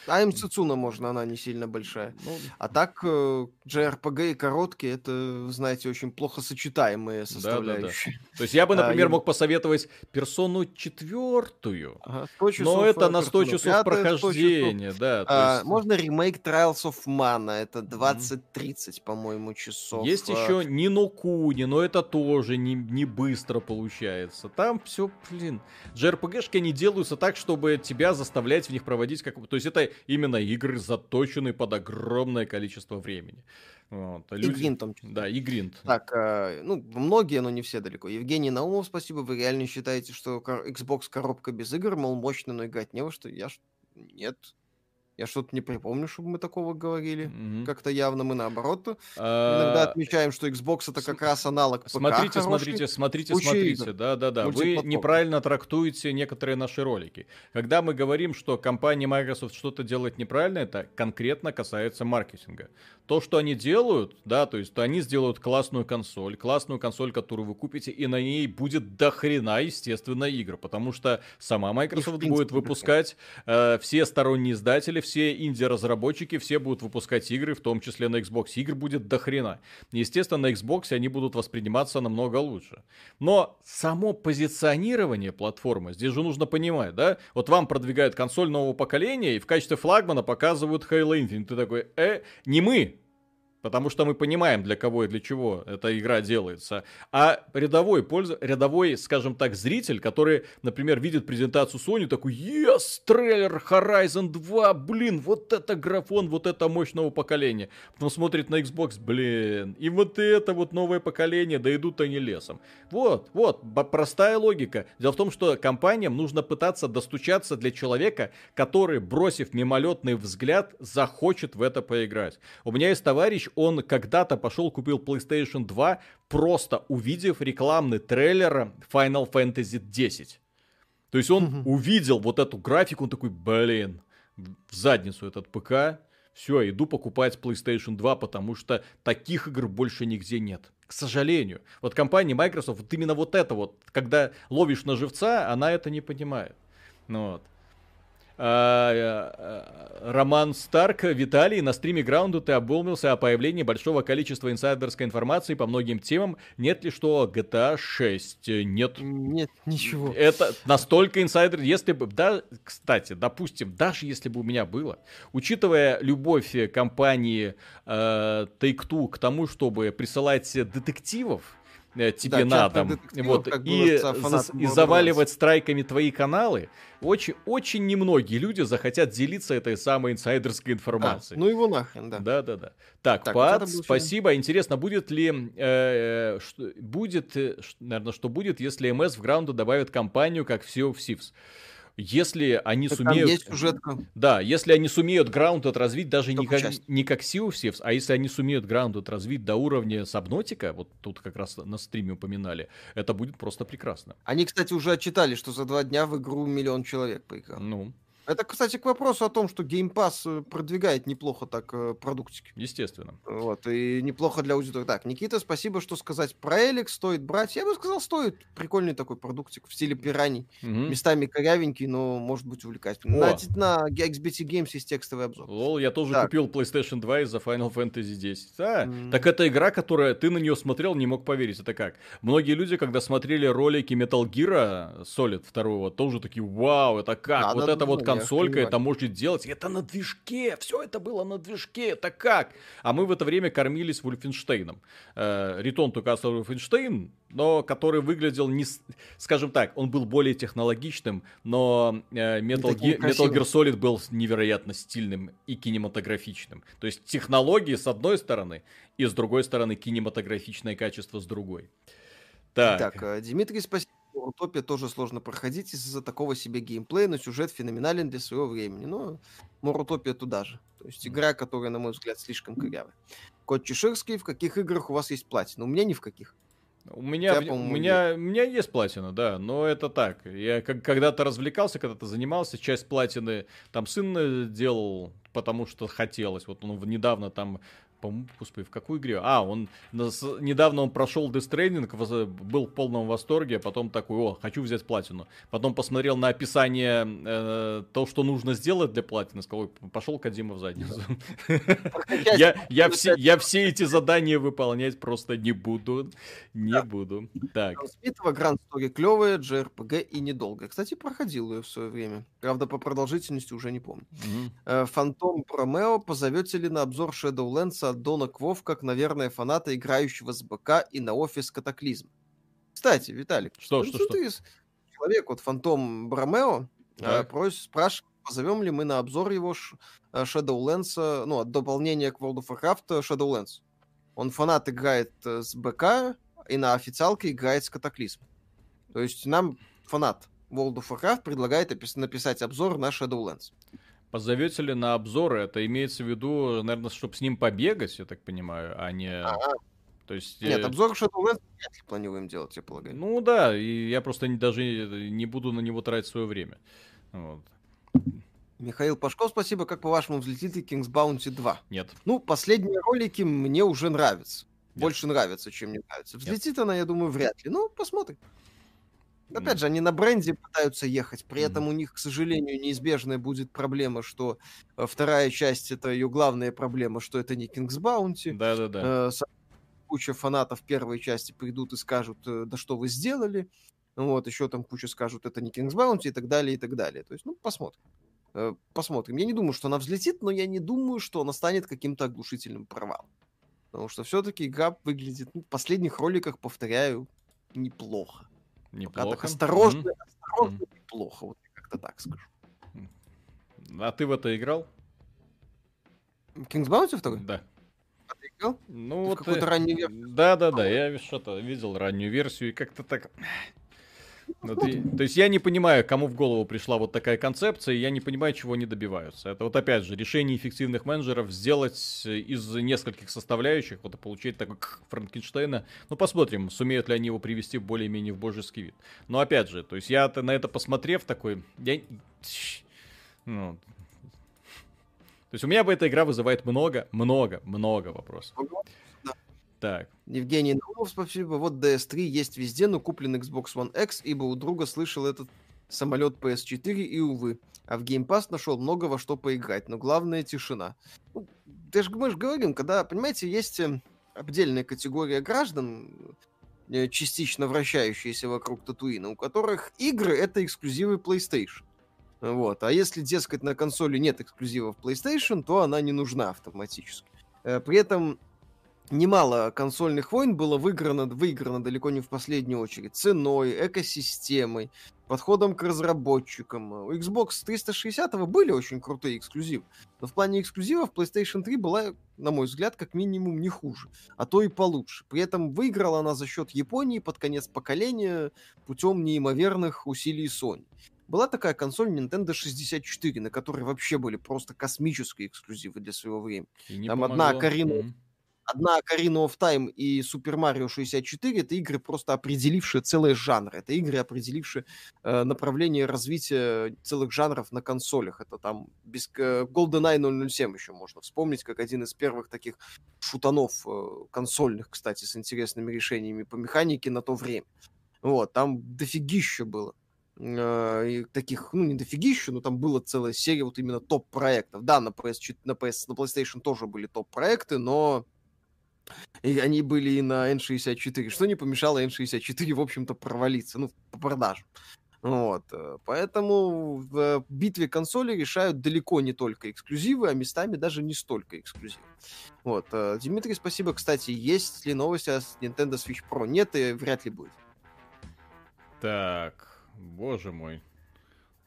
А им Цицуна можно, она не сильно большая. Ну, а так, JRPG э, и короткие, это, знаете, очень плохо сочетаемые составляющие. Да, да, да. То есть я бы, например, а, мог посоветовать персону четвертую, ага, но это на 100 часов прохождения, да. А, есть... Можно ремейк Trials of Mana, это 20-30, mm-hmm. по-моему, часов. Есть еще Нино Куни, но это тоже не, не быстро получается. Там все, блин, JRPG-шки они делаются так, чтобы тебя заставлять в них проводить как... То есть это именно игры, заточенные под огромное количество времени. Вот. Люди... И Гринт там. Да, и Гринт. Так, э, ну, многие, но не все далеко. Евгений Наумов, спасибо. Вы реально считаете, что Xbox коробка без игр, мол, мощно, но играть не во что? Я ж... Нет. Я что-то не припомню, чтобы мы такого говорили. Mm-hmm. Как-то явно мы наоборот. А... Иногда отмечаем, что Xbox это как раз аналог ПК Смотрите, смотрите, смотрите, смотрите. Да, да, да. Вы неправильно трактуете некоторые наши ролики. Когда мы говорим, что компания Microsoft что-то делает неправильно, это конкретно касается маркетинга то, что они делают, да, то есть они сделают классную консоль, классную консоль, которую вы купите, и на ней будет дохрена, естественно, игр, потому что сама Microsoft будет выпускать, э, все сторонние издатели, все инди-разработчики, все будут выпускать игры, в том числе на Xbox. Игр будет дохрена. Естественно, на Xbox они будут восприниматься намного лучше. Но само позиционирование платформы, здесь же нужно понимать, да, вот вам продвигают консоль нового поколения, и в качестве флагмана показывают Halo Infinite. Ты такой, э, не мы, потому что мы понимаем, для кого и для чего эта игра делается. А рядовой, польз... рядовой, скажем так, зритель, который, например, видит презентацию Sony, такой, yes, трейлер Horizon 2, блин, вот это графон, вот это мощного поколения. Потом смотрит на Xbox, блин, и вот это вот новое поколение, да идут они лесом. Вот, вот, простая логика. Дело в том, что компаниям нужно пытаться достучаться для человека, который, бросив мимолетный взгляд, захочет в это поиграть. У меня есть товарищ, он когда-то пошел купил PlayStation 2, просто увидев рекламный трейлер Final Fantasy 10. То есть он увидел вот эту графику, он такой, блин, в задницу этот ПК, все, иду покупать PlayStation 2, потому что таких игр больше нигде нет. К сожалению. Вот компания Microsoft, вот именно вот это вот, когда ловишь на живца, она это не понимает. Ну, вот. А, а, Роман Старк, Виталий, на стриме Граунду ты обмолвился о появлении большого количества инсайдерской информации по многим темам. Нет ли что GTA 6? Нет. Нет, ничего. Это настолько инсайдер, если бы, да, кстати, допустим, даже если бы у меня было, учитывая любовь компании э, Take-Two к тому, чтобы присылать детективов, Э, тебе да, надо. Вот, и, за, и заваливать страйками твои каналы, очень, очень немногие люди захотят делиться этой самой инсайдерской информацией. А, ну его нахрен, да. Да, да, да. Так, так Пад, спасибо. Интересно, будет ли, э, что, будет, э, наверное, что будет, если МС в Граунду добавит компанию, как все в Сивс? Если они так сумеют... есть сюжетка. Да, если они сумеют Grounded развить даже не как, не как Sea of Thieves, а если они сумеют Grounded развить до уровня Сабнотика, вот тут как раз на стриме упоминали, это будет просто прекрасно. Они, кстати, уже отчитали, что за два дня в игру миллион человек поиграл. Ну, это, кстати, к вопросу о том, что Game Pass э, продвигает неплохо так э, продуктики. Естественно. Вот, и неплохо для аудитории. Так, Никита, спасибо, что сказать про Элик. Стоит брать. Я бы сказал, стоит. Прикольный такой продуктик в стиле пираний. Угу. Местами корявенький, но может быть увлекательный. На, на XBT Games есть текстовый обзор. Лол, я тоже так. купил PlayStation 2 из-за Final Fantasy 10. А, mm. Так это игра, которая ты на нее смотрел, не мог поверить. Это как? Многие люди, когда смотрели ролики Metal Gear Solid 2, тоже такие, вау, это как? Надо вот это вот консолька это может делать. Это на движке, все это было на движке, это как? А мы в это время кормились Вульфенштейном. Э, Return to Castle Wolfenstein, но который выглядел не, скажем так, он был более технологичным, но э, Metal, Ge- Metal Gear Solid был невероятно стильным и кинематографичным. То есть технологии с одной стороны, и с другой стороны кинематографичное качество с другой. Так, так э, Дмитрий, спасибо. Утопия тоже сложно проходить из-за такого себе геймплея, но сюжет феноменален для своего времени. Но Морутопия туда же. То есть игра, которая, на мой взгляд, слишком корявая. Кот Чеширский, в каких играх у вас есть платина? У меня ни в каких. У меня, Тебя, у, меня, у меня есть платина, да, но это так. Я как, когда-то развлекался, когда-то занимался, часть платины там сын делал, потому что хотелось. Вот он недавно там по-моему, господи, в какую игре? А, он недавно он прошел Stranding, был в полном восторге, а потом такой, о, хочу взять платину. Потом посмотрел на описание э, то, что нужно сделать для платины, сказал, пошел Кадима в задницу. Я, все, эти задания выполнять просто не буду. Не буду. Так. Битва Гранд Story клевая, JRPG и недолго. Кстати, проходил ее в свое время. Правда, по продолжительности уже не помню. Э, Фантом Промео позовете ли на обзор Shadowlands Дона Квов, как, наверное, фаната, играющего с БК и на офис Катаклизм. Кстати, Виталик, что, что, что? ты человек, вот Фантом Бромео, э, просит, спрашивает, позовем ли мы на обзор его ш, э, Shadowlands, ну, от дополнения к World of Warcraft Shadowlands. Он фанат играет э, с БК и на официалке играет с Катаклизм. То есть нам фанат World of Warcraft предлагает написать обзор на Shadowlands. Позовете ли на обзоры? Это имеется в виду, наверное, чтобы с ним побегать, я так понимаю, а не... Ага. То есть, Нет, э... обзор Shadowlands вряд ли планируем делать, я полагаю. Ну да, и я просто не, даже не буду на него тратить свое время. Вот. Михаил Пашков, спасибо. Как по-вашему взлетит ли King's Bounty 2? Нет. Ну, последние ролики мне уже нравятся. Нет. Больше нравится, чем мне нравится. Взлетит Нет. она, я думаю, вряд ли. Ну, посмотрим. Опять же, они на бренде пытаются ехать, при этом у них, к сожалению, неизбежная будет проблема, что э, вторая часть это ее главная проблема, что это не King's Bounty. Да-да-да. Э, куча фанатов первой части придут и скажут, э, да что вы сделали. Вот, еще там куча скажут, это не King's Bounty и так далее, и так далее. То есть, ну, посмотрим. Посмотрим. Я не думаю, что она взлетит, но я не думаю, что она станет каким-то оглушительным провалом. Потому что все-таки игра выглядит, ну, в последних роликах, повторяю, неплохо. Неплохо. Пока так осторожно, mm-hmm. осторожно, mm-hmm. неплохо, вот как-то так скажу. А ты в это играл? King's Bounty второй? Да. А ты играл? Ну, ты вот... какую-то раннюю версию? Да, да, да, я что-то видел раннюю версию, и как-то так... Ну, ты, то есть я не понимаю, кому в голову пришла вот такая концепция, и я не понимаю, чего они добиваются. Это вот опять же решение эффективных менеджеров сделать из нескольких составляющих, вот и получить такой Франкенштейна. Ну, посмотрим, сумеют ли они его привести более-менее в божеский вид. Но опять же, то есть я на это посмотрев такой, я... Ну, то есть у меня бы эта игра вызывает много, много, много вопросов. Так. Евгений Наумов, спасибо. Вот DS3 есть везде, но куплен Xbox One X, ибо у друга слышал этот самолет PS4 и, увы. А в Game Pass нашел много во что поиграть, но главное тишина. Ну, же, мы же говорим, когда, понимаете, есть э, отдельная категория граждан, э, частично вращающиеся вокруг Татуина, у которых игры — это эксклюзивы PlayStation. Вот. А если, дескать, на консоли нет эксклюзивов PlayStation, то она не нужна автоматически. Э, при этом немало консольных войн было выиграно, выиграно далеко не в последнюю очередь ценой, экосистемой, подходом к разработчикам. У Xbox 360 были очень крутые эксклюзивы, но в плане эксклюзивов PlayStation 3 была, на мой взгляд, как минимум не хуже, а то и получше. При этом выиграла она за счет Японии под конец поколения путем неимоверных усилий Sony. Была такая консоль Nintendo 64, на которой вообще были просто космические эксклюзивы для своего времени. Там помогло. одна Карина, mm-hmm одна Ocarina of Time и Super Mario 64 это игры, просто определившие целый жанр. Это игры, определившие э, направление развития целых жанров на консолях. Это там без э, GoldenEye 007 еще можно вспомнить, как один из первых таких шутанов э, консольных, кстати, с интересными решениями по механике на то время. Вот, там дофигища было э, и таких, ну, не дофигища, но там была целая серия вот именно топ-проектов. Да, на, PS, на, PS, на PlayStation тоже были топ-проекты, но и они были и на N64, что не помешало N64, в общем-то, провалиться, ну, по продажам. Вот, э, поэтому в битве консолей решают далеко не только эксклюзивы, а местами даже не столько эксклюзивы. Вот, э, Дмитрий, спасибо. Кстати, есть ли новости о Nintendo Switch Pro? Нет, и вряд ли будет. Так, боже мой.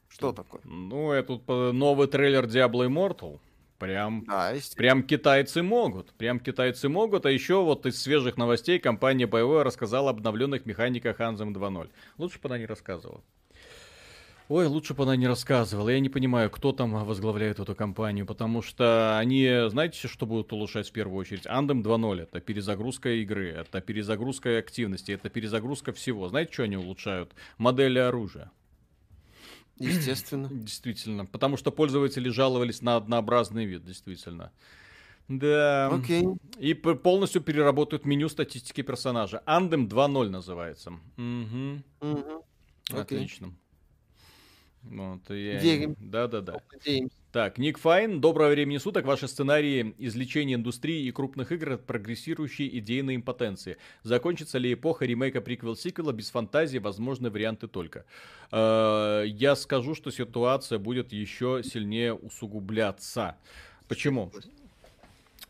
Что такое? Ну, это тут новый трейлер Diablo Immortal. Прям, да, прям китайцы могут, прям китайцы могут, а еще вот из свежих новостей компания BioWare рассказала об обновленных механиках Anthem 2.0. Лучше бы она не рассказывала. Ой, лучше бы она не рассказывала. Я не понимаю, кто там возглавляет эту компанию, потому что они, знаете, что будут улучшать в первую очередь? Anthem 2.0 это перезагрузка игры, это перезагрузка активности, это перезагрузка всего. Знаете, что они улучшают? Модели оружия. Естественно. Действительно. Потому что пользователи жаловались на однообразный вид, действительно. Да. Окей. И полностью переработают меню статистики персонажа. Andem 2.0 называется. Угу. Угу. Отлично. Вот, я... Верим. Да-да-да. Так, Ник Файн, доброго времени суток. Ваши сценарии излечения индустрии и крупных игр от прогрессирующей идейной импотенции. Закончится ли эпоха ремейка приквел-сиквела без фантазии, возможны варианты только. Э, я скажу, что ситуация будет еще сильнее усугубляться. Почему?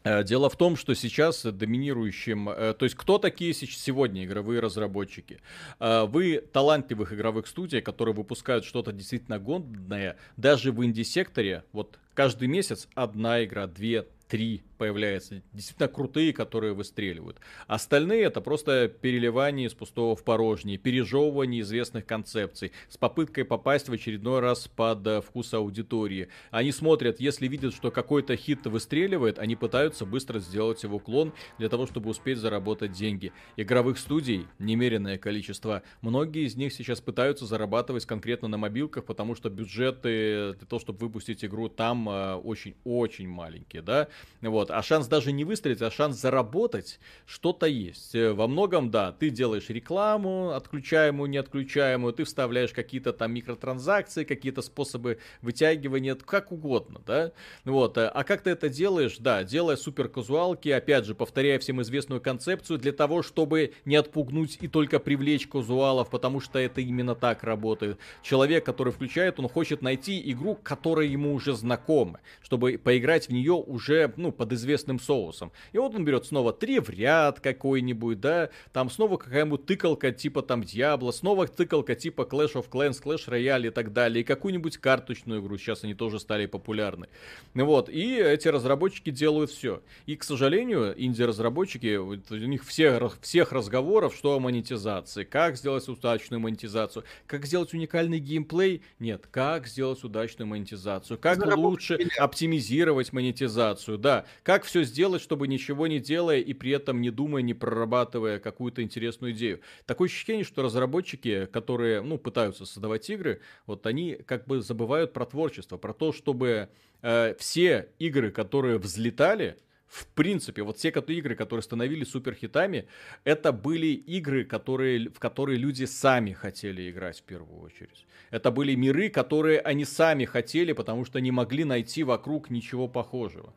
Э, дело в том, что сейчас доминирующим... Э, то есть, кто такие сегодня игровые разработчики? Э, вы талантливых игровых студий, которые выпускают что-то действительно годное, даже в инди-секторе, вот каждый месяц одна игра, две, три появляются, действительно крутые, которые выстреливают. Остальные это просто переливание из пустого в порожнее, пережевывание известных концепций, с попыткой попасть в очередной раз под э, вкус аудитории. Они смотрят, если видят, что какой-то хит выстреливает, они пытаются быстро сделать его клон для того, чтобы успеть заработать деньги. Игровых студий немеренное количество. Многие из них сейчас пытаются зарабатывать конкретно на мобилках, потому что бюджеты для того, чтобы выпустить игру там очень-очень э, маленькие, да. Вот. А шанс даже не выстрелить, а шанс заработать что-то есть. Э, во многом, да, ты делаешь рекламу, отключаемую, не отключаемую, ты вставляешь какие-то там микротранзакции, какие-то способы вытягивания, как угодно, да. Вот. Э, а как ты это делаешь? Да, делая супер казуалки, опять же, повторяя всем известную концепцию для того, чтобы не отпугнуть и только привлечь казуалов, потому что это именно так работает. Человек, который включает, он хочет найти игру, которая ему уже знакома, чтобы поиграть в нее уже, ну, под известным соусом. И вот он берет снова три в ряд какой-нибудь, да, там снова какая-нибудь тыкалка типа там Diablo, снова тыкалка типа Clash of Clans, Clash Royale и так далее, и какую-нибудь карточную игру, сейчас они тоже стали популярны. Вот, и эти разработчики делают все. И, к сожалению, инди-разработчики, у них все, всех разговоров, что о монетизации, как сделать удачную монетизацию, как сделать уникальный геймплей, нет, как сделать удачную монетизацию, как лучше оптимизировать монетизацию, да, как все сделать, чтобы ничего не делая и при этом не думая, не прорабатывая какую-то интересную идею. Такое ощущение, что разработчики, которые, ну, пытаются создавать игры, вот они как бы забывают про творчество, про то, чтобы э, все игры, которые взлетали, в принципе, вот все игры, которые становились суперхитами, это были игры, которые, в которые люди сами хотели играть в первую очередь. Это были миры, которые они сами хотели, потому что не могли найти вокруг ничего похожего.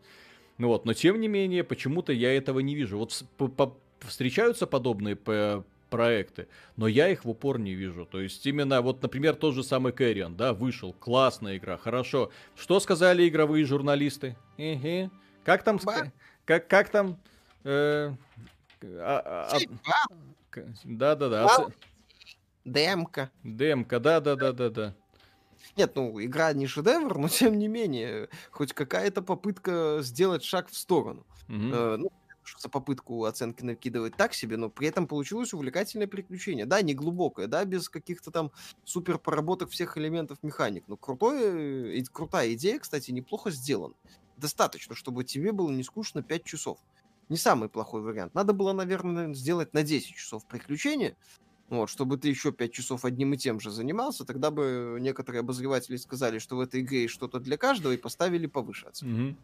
Ну вот, но тем не менее, почему-то я этого не вижу. Вот встречаются подобные проекты, но я их в упор не вижу. То есть именно вот, например, тот же самый Кэриан, да, вышел, классная игра, хорошо. Что сказали игровые журналисты? Угу. Как там, как, как там, э, а, а, а, да, да, да. Демка. Демка, да, да, да, да, да. Нет, ну, игра не шедевр, но тем не менее, хоть какая-то попытка сделать шаг в сторону. Угу. Э, ну, за попытку оценки накидывать так себе, но при этом получилось увлекательное приключение. Да, не глубокое, да, без каких-то там супер поработок всех элементов механик. Но крутое, э, крутая идея, кстати, неплохо сделана. Достаточно, чтобы тебе было не скучно 5 часов. Не самый плохой вариант. Надо было, наверное, сделать на 10 часов приключения, вот, чтобы ты еще 5 часов одним и тем же занимался, тогда бы некоторые обозреватели сказали, что в этой игре есть что-то для каждого, и поставили повыше оценку. Mm-hmm.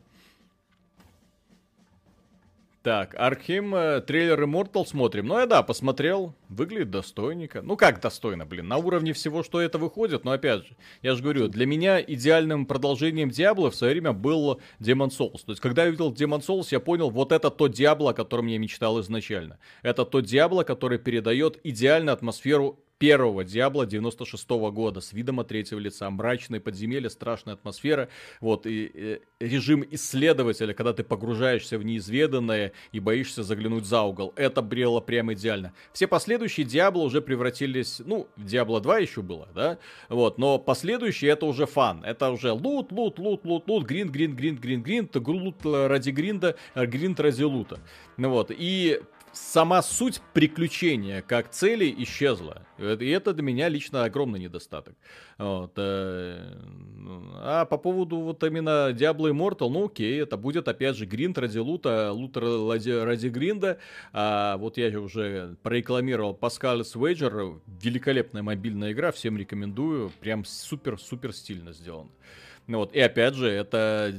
Так, Архим, э, трейлер Immortal смотрим. Ну, я да, посмотрел. Выглядит достойненько. Ну, как достойно, блин. На уровне всего, что это выходит. Но, опять же, я же говорю, для меня идеальным продолжением Диабло в свое время был Demon Souls. То есть, когда я увидел Demon Souls, я понял, вот это тот Диабло, о котором я мечтал изначально. Это тот Диабло, который передает идеальную атмосферу первого Диабло 96 -го года с видом от третьего лица. Мрачные подземелья, страшная атмосфера. Вот, и, и режим исследователя, когда ты погружаешься в неизведанное и боишься заглянуть за угол. Это брело прямо идеально. Все последующие Диабло уже превратились, ну, Диабло 2 еще было, да? Вот, но последующие это уже фан. Это уже лут, лут, лут, лут, лут, гринд, гринд, гринд, гринд, гринд, лут ради гринда, гринд ради лута. Ну вот, и сама суть приключения как цели исчезла. И это для меня лично огромный недостаток. Вот. Э, а по поводу вот именно Diablo Immortal, ну окей, это будет опять же гринд ради лута, лут ради, ради гринда. А вот я уже прорекламировал Pascal's Wager, великолепная мобильная игра, всем рекомендую, прям супер-супер стильно сделано. Ну вот, и опять же, это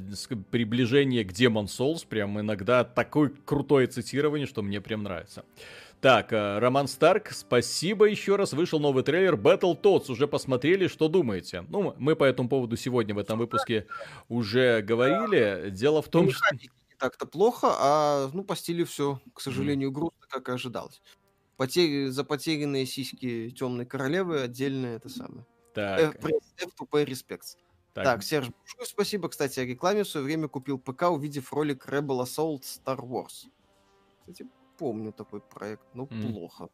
приближение к Demon Souls, прям иногда такое крутое цитирование, что мне прям нравится. Так, э, Роман Старк, спасибо еще раз. Вышел новый трейлер Battle Tots. Уже посмотрели, что думаете? Ну, мы по этому поводу сегодня в этом выпуске уже говорили. Дело в том, ну, что... Не так-то плохо, а ну по стилю все, к сожалению, грустно, как и ожидалось. Потери... За потерянные сиськи темной королевы отдельно это самое. Так. F, F2P респект. Так, так Серж, большое спасибо, кстати, о рекламе. В свое время купил ПК, увидев ролик Rebel Assault Star Wars. Кстати, помню такой проект, но mm. плохо.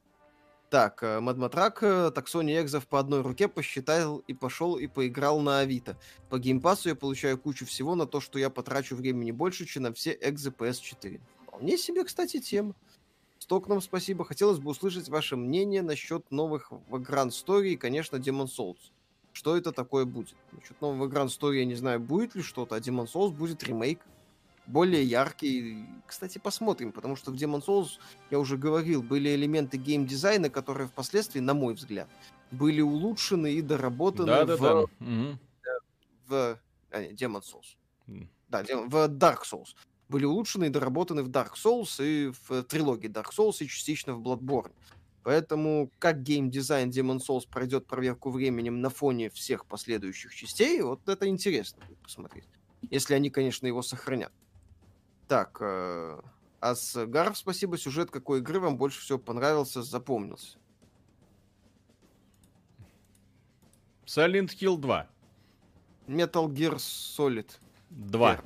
Так, Мадматрак, э, так Sony Exov по одной руке посчитал и пошел и поиграл на Авито. По геймпасу я получаю кучу всего на то, что я потрачу времени больше, чем на все экзы PS4. Вполне себе, кстати, тема. Стокном спасибо. Хотелось бы услышать ваше мнение насчет новых Vagrant Story и, конечно, Demon Souls что это такое будет. Насчет нового Grand Story я не знаю, будет ли что-то, а Demon Souls будет ремейк, более яркий. Кстати, посмотрим, потому что в Demon Souls, я уже говорил, были элементы геймдизайна, которые впоследствии, на мой взгляд, были улучшены и доработаны да, да, в... Да. Угу. в... А, нет, Demon Souls. Mm. Да, в Dark Souls. Были улучшены и доработаны в Dark Souls и в трилогии Dark Souls и частично в Bloodborne. Поэтому как геймдизайн Demon Souls пройдет проверку временем на фоне всех последующих частей, вот это интересно будет посмотреть. Если они, конечно, его сохранят. Так, э, Асгаров, спасибо. Сюжет какой игры вам больше всего понравился, запомнился? Silent Hill 2. Metal Gear Solid. Два.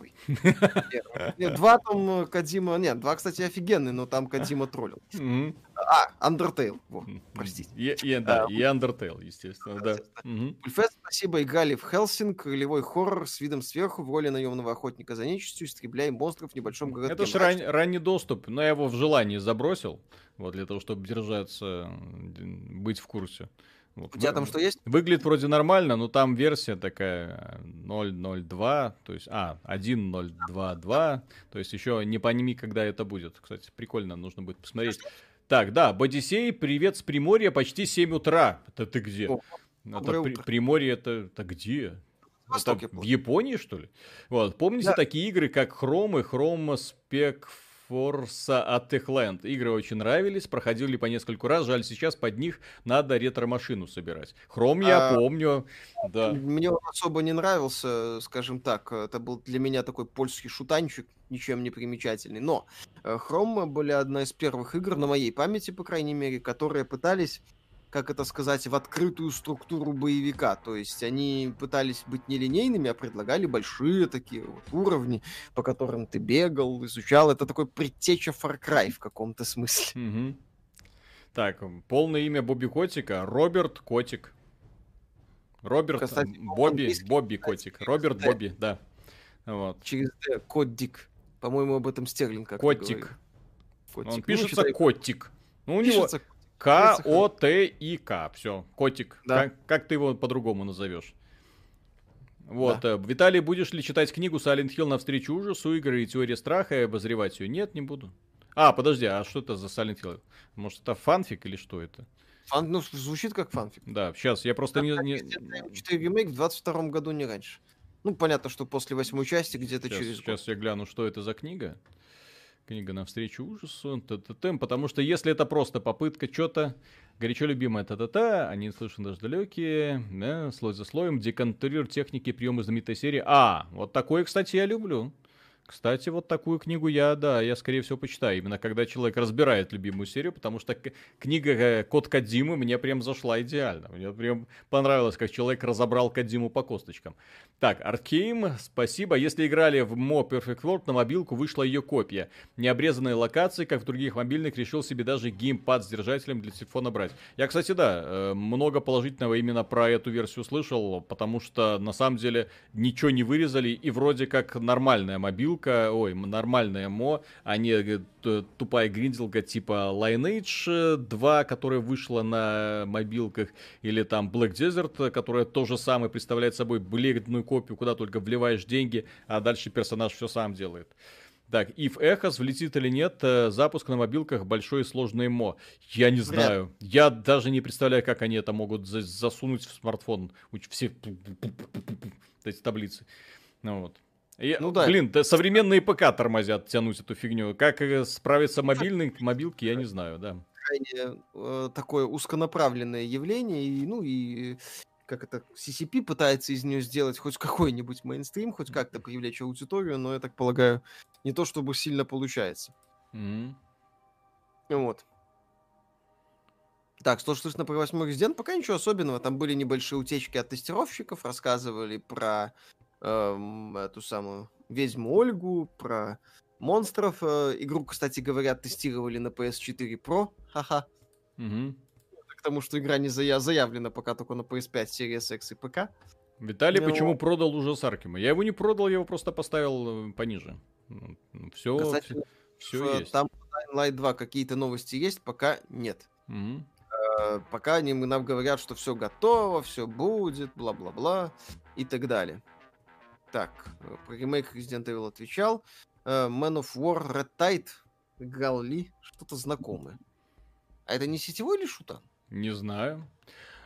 Нет, два там Кадима... Нет, два, кстати, офигенный, но там Кадима троллил. А, Undertale. Во, простите. И, и, да, и Undertale, естественно, да. Ульфест, спасибо, играли в Хелсинг, ролевой хоррор с видом сверху в роли наемного охотника за нечистью, истребляем монстров в небольшом городке. Это же ран, ранний доступ, но я его в желании забросил, вот для того, чтобы держаться, быть в курсе. Вот. У тебя там что есть? Выглядит вроде нормально, но там версия такая 0.02, то есть, а, 1.022, то есть еще не поними, когда это будет. Кстати, прикольно, нужно будет посмотреть. Так, да, Бодисей, привет с Приморья, почти 7 утра. Это ты где? О, это при, Приморье, это, это где? Это в Японии, что ли? Вот, помните да. такие игры, как Chrome и Chrome Spec Forza от Techland. Игры очень нравились, проходили по нескольку раз. Жаль, сейчас под них надо ретро-машину собирать. Хром я а, помню. Да. Мне он особо не нравился, скажем так. Это был для меня такой польский шутанчик, ничем не примечательный. Но Хром были одна из первых игр на моей памяти, по крайней мере, которые пытались как это сказать, в открытую структуру боевика. То есть они пытались быть нелинейными, а предлагали большие такие вот уровни, по которым ты бегал, изучал. Это такой предтеча Far Cry в каком-то смысле. Угу. Так, полное имя Бобби Котика Роберт Котик. Роберт Кстати, Бобби, Бобби Котик. Роберт Бобби, да. Вот. Через Д, Котик. По-моему, об этом Стерлинг как Котик. Котик. Он ну, пишется ну, Котик. Ну, у него... К-О-Т-И-К. Все, котик. Да. Как, как ты его по-другому назовешь? Вот, да. Э, Виталий, будешь ли читать книгу Silent Hill навстречу ужасу, игры и теории страха и обозревать ее? Нет, не буду. А, подожди, а что это за Silent Hill? Может, это фанфик или что это? Фан, ну, звучит как фанфик. Да, сейчас, я просто не... не... 4 ремейк в 22 году, не раньше. Ну, понятно, что после восьмой части где-то сейчас, через Сейчас я гляну, что это за книга. Книга навстречу ужасу, т-т-т, потому что если это просто попытка что-то горячо любимое та-та-та, они слышны даже далекие, да, слой за слоем, деконтурируют техники приемы знаменитой серии. А, вот такое, кстати, я люблю. Кстати, вот такую книгу я, да, я скорее всего почитаю. Именно когда человек разбирает любимую серию, потому что книга э, Код Кадимы мне прям зашла идеально. Мне прям понравилось, как человек разобрал Кадиму по косточкам. Так, Аркейм, спасибо. Если играли в Mo Perfect World, на мобилку вышла ее копия. Необрезанные локации, как в других мобильных, решил себе даже геймпад с держателем для телефона брать. Я, кстати, да, э, много положительного именно про эту версию слышал, потому что на самом деле ничего не вырезали и вроде как нормальная мобилка гринделка, ой, нормальная мо, а не э, тупая гринделка типа Lineage 2, которая вышла на мобилках, или там Black Desert, которая тоже самое представляет собой бледную копию, куда только вливаешь деньги, а дальше персонаж все сам делает. Так, if Echos влетит или нет, э, запуск на мобилках большой и сложный мо. Я не знаю. Вряд. Я даже не представляю, как они это могут засунуть в смартфон. Все эти таблицы. Ну вот. Я, ну да. Блин, да, современные ПК тормозят тянуть эту фигню. Как э, справиться мобильный, мобилки, я не знаю, да. Крайне э, такое узконаправленное явление, и, ну и как это, CCP пытается из нее сделать хоть какой-нибудь мейнстрим, хоть как-то привлечь аудиторию, но я так полагаю, не то чтобы сильно получается. Mm-hmm. Вот. Так, что слышно про восьмой резидент, пока ничего особенного. Там были небольшие утечки от тестировщиков, рассказывали про эм, эту самую ведьму Ольгу, про монстров. Э, игру, кстати говоря, тестировали на PS4 Pro. Ха-ха. Угу. К тому, что игра не зая- заявлена пока только на PS5, Series X и ПК. Виталий, Но... почему продал уже Аркема? Я его не продал, я его просто поставил э, пониже. Все, кстати, все, все есть. Там Light 2 какие-то новости есть, пока нет. Угу. Э, пока они нам говорят, что все готово, все будет, бла-бла-бла и так далее. Так, э, про ремейк Resident Evil отвечал. Uh, Man of War Red Tide играл ли что-то знакомое. А это не сетевой или шута? Не знаю.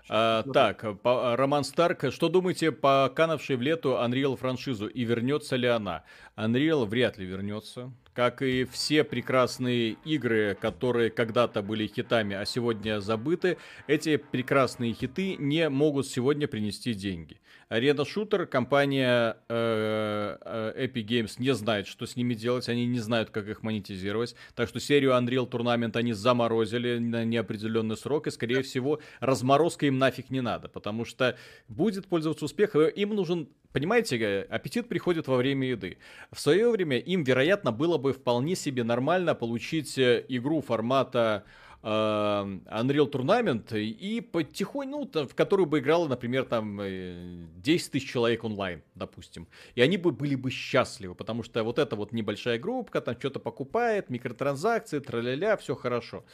А, так, по, Роман Старк, что думаете по канавшей в лету Unreal франшизу и вернется ли она? Unreal вряд ли вернется. Как и все прекрасные игры, которые когда-то были хитами, а сегодня забыты, эти прекрасные хиты не могут сегодня принести деньги. Арена Шутер, компания э, э, Epic Games не знает, что с ними делать, они не знают, как их монетизировать. Так что серию Unreal Tournament они заморозили на неопределенный срок, и, скорее всего, разморозка им нафиг не надо, потому что будет пользоваться успехом, им нужен Понимаете, аппетит приходит во время еды. В свое время им, вероятно, было бы вполне себе нормально получить э, игру формата Э, Unreal Tournament и потихоньку, ну, в которую бы играло, например, там 10 э, тысяч человек онлайн, допустим. И они бы были бы счастливы, потому что вот эта вот небольшая группа там что-то покупает, микротранзакции, траля-ля, все хорошо.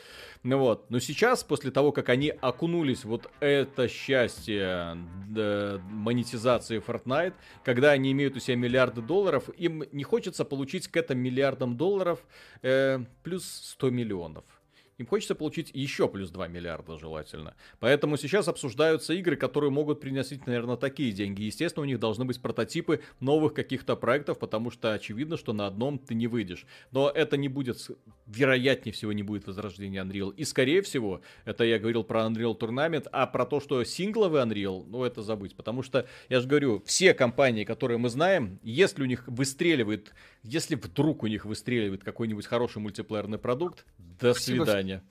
Ну вот, но сейчас, после того, как они окунулись вот это счастье монетизации Fortnite, когда они имеют у себя миллиарды долларов, им не хочется получить к этим миллиардам долларов э, плюс 100 миллионов. Им хочется получить еще плюс 2 миллиарда желательно. Поэтому сейчас обсуждаются игры, которые могут приносить, наверное, такие деньги. Естественно, у них должны быть прототипы новых каких-то проектов, потому что очевидно, что на одном ты не выйдешь. Но это не будет, вероятнее всего, не будет возрождения Unreal. И, скорее всего, это я говорил про Unreal Tournament, а про то, что сингловый Unreal, ну, это забыть. Потому что, я же говорю, все компании, которые мы знаем, если у них выстреливает, если вдруг у них выстреливает какой-нибудь хороший мультиплеерный продукт, до Спасибо. свидания. Virginia.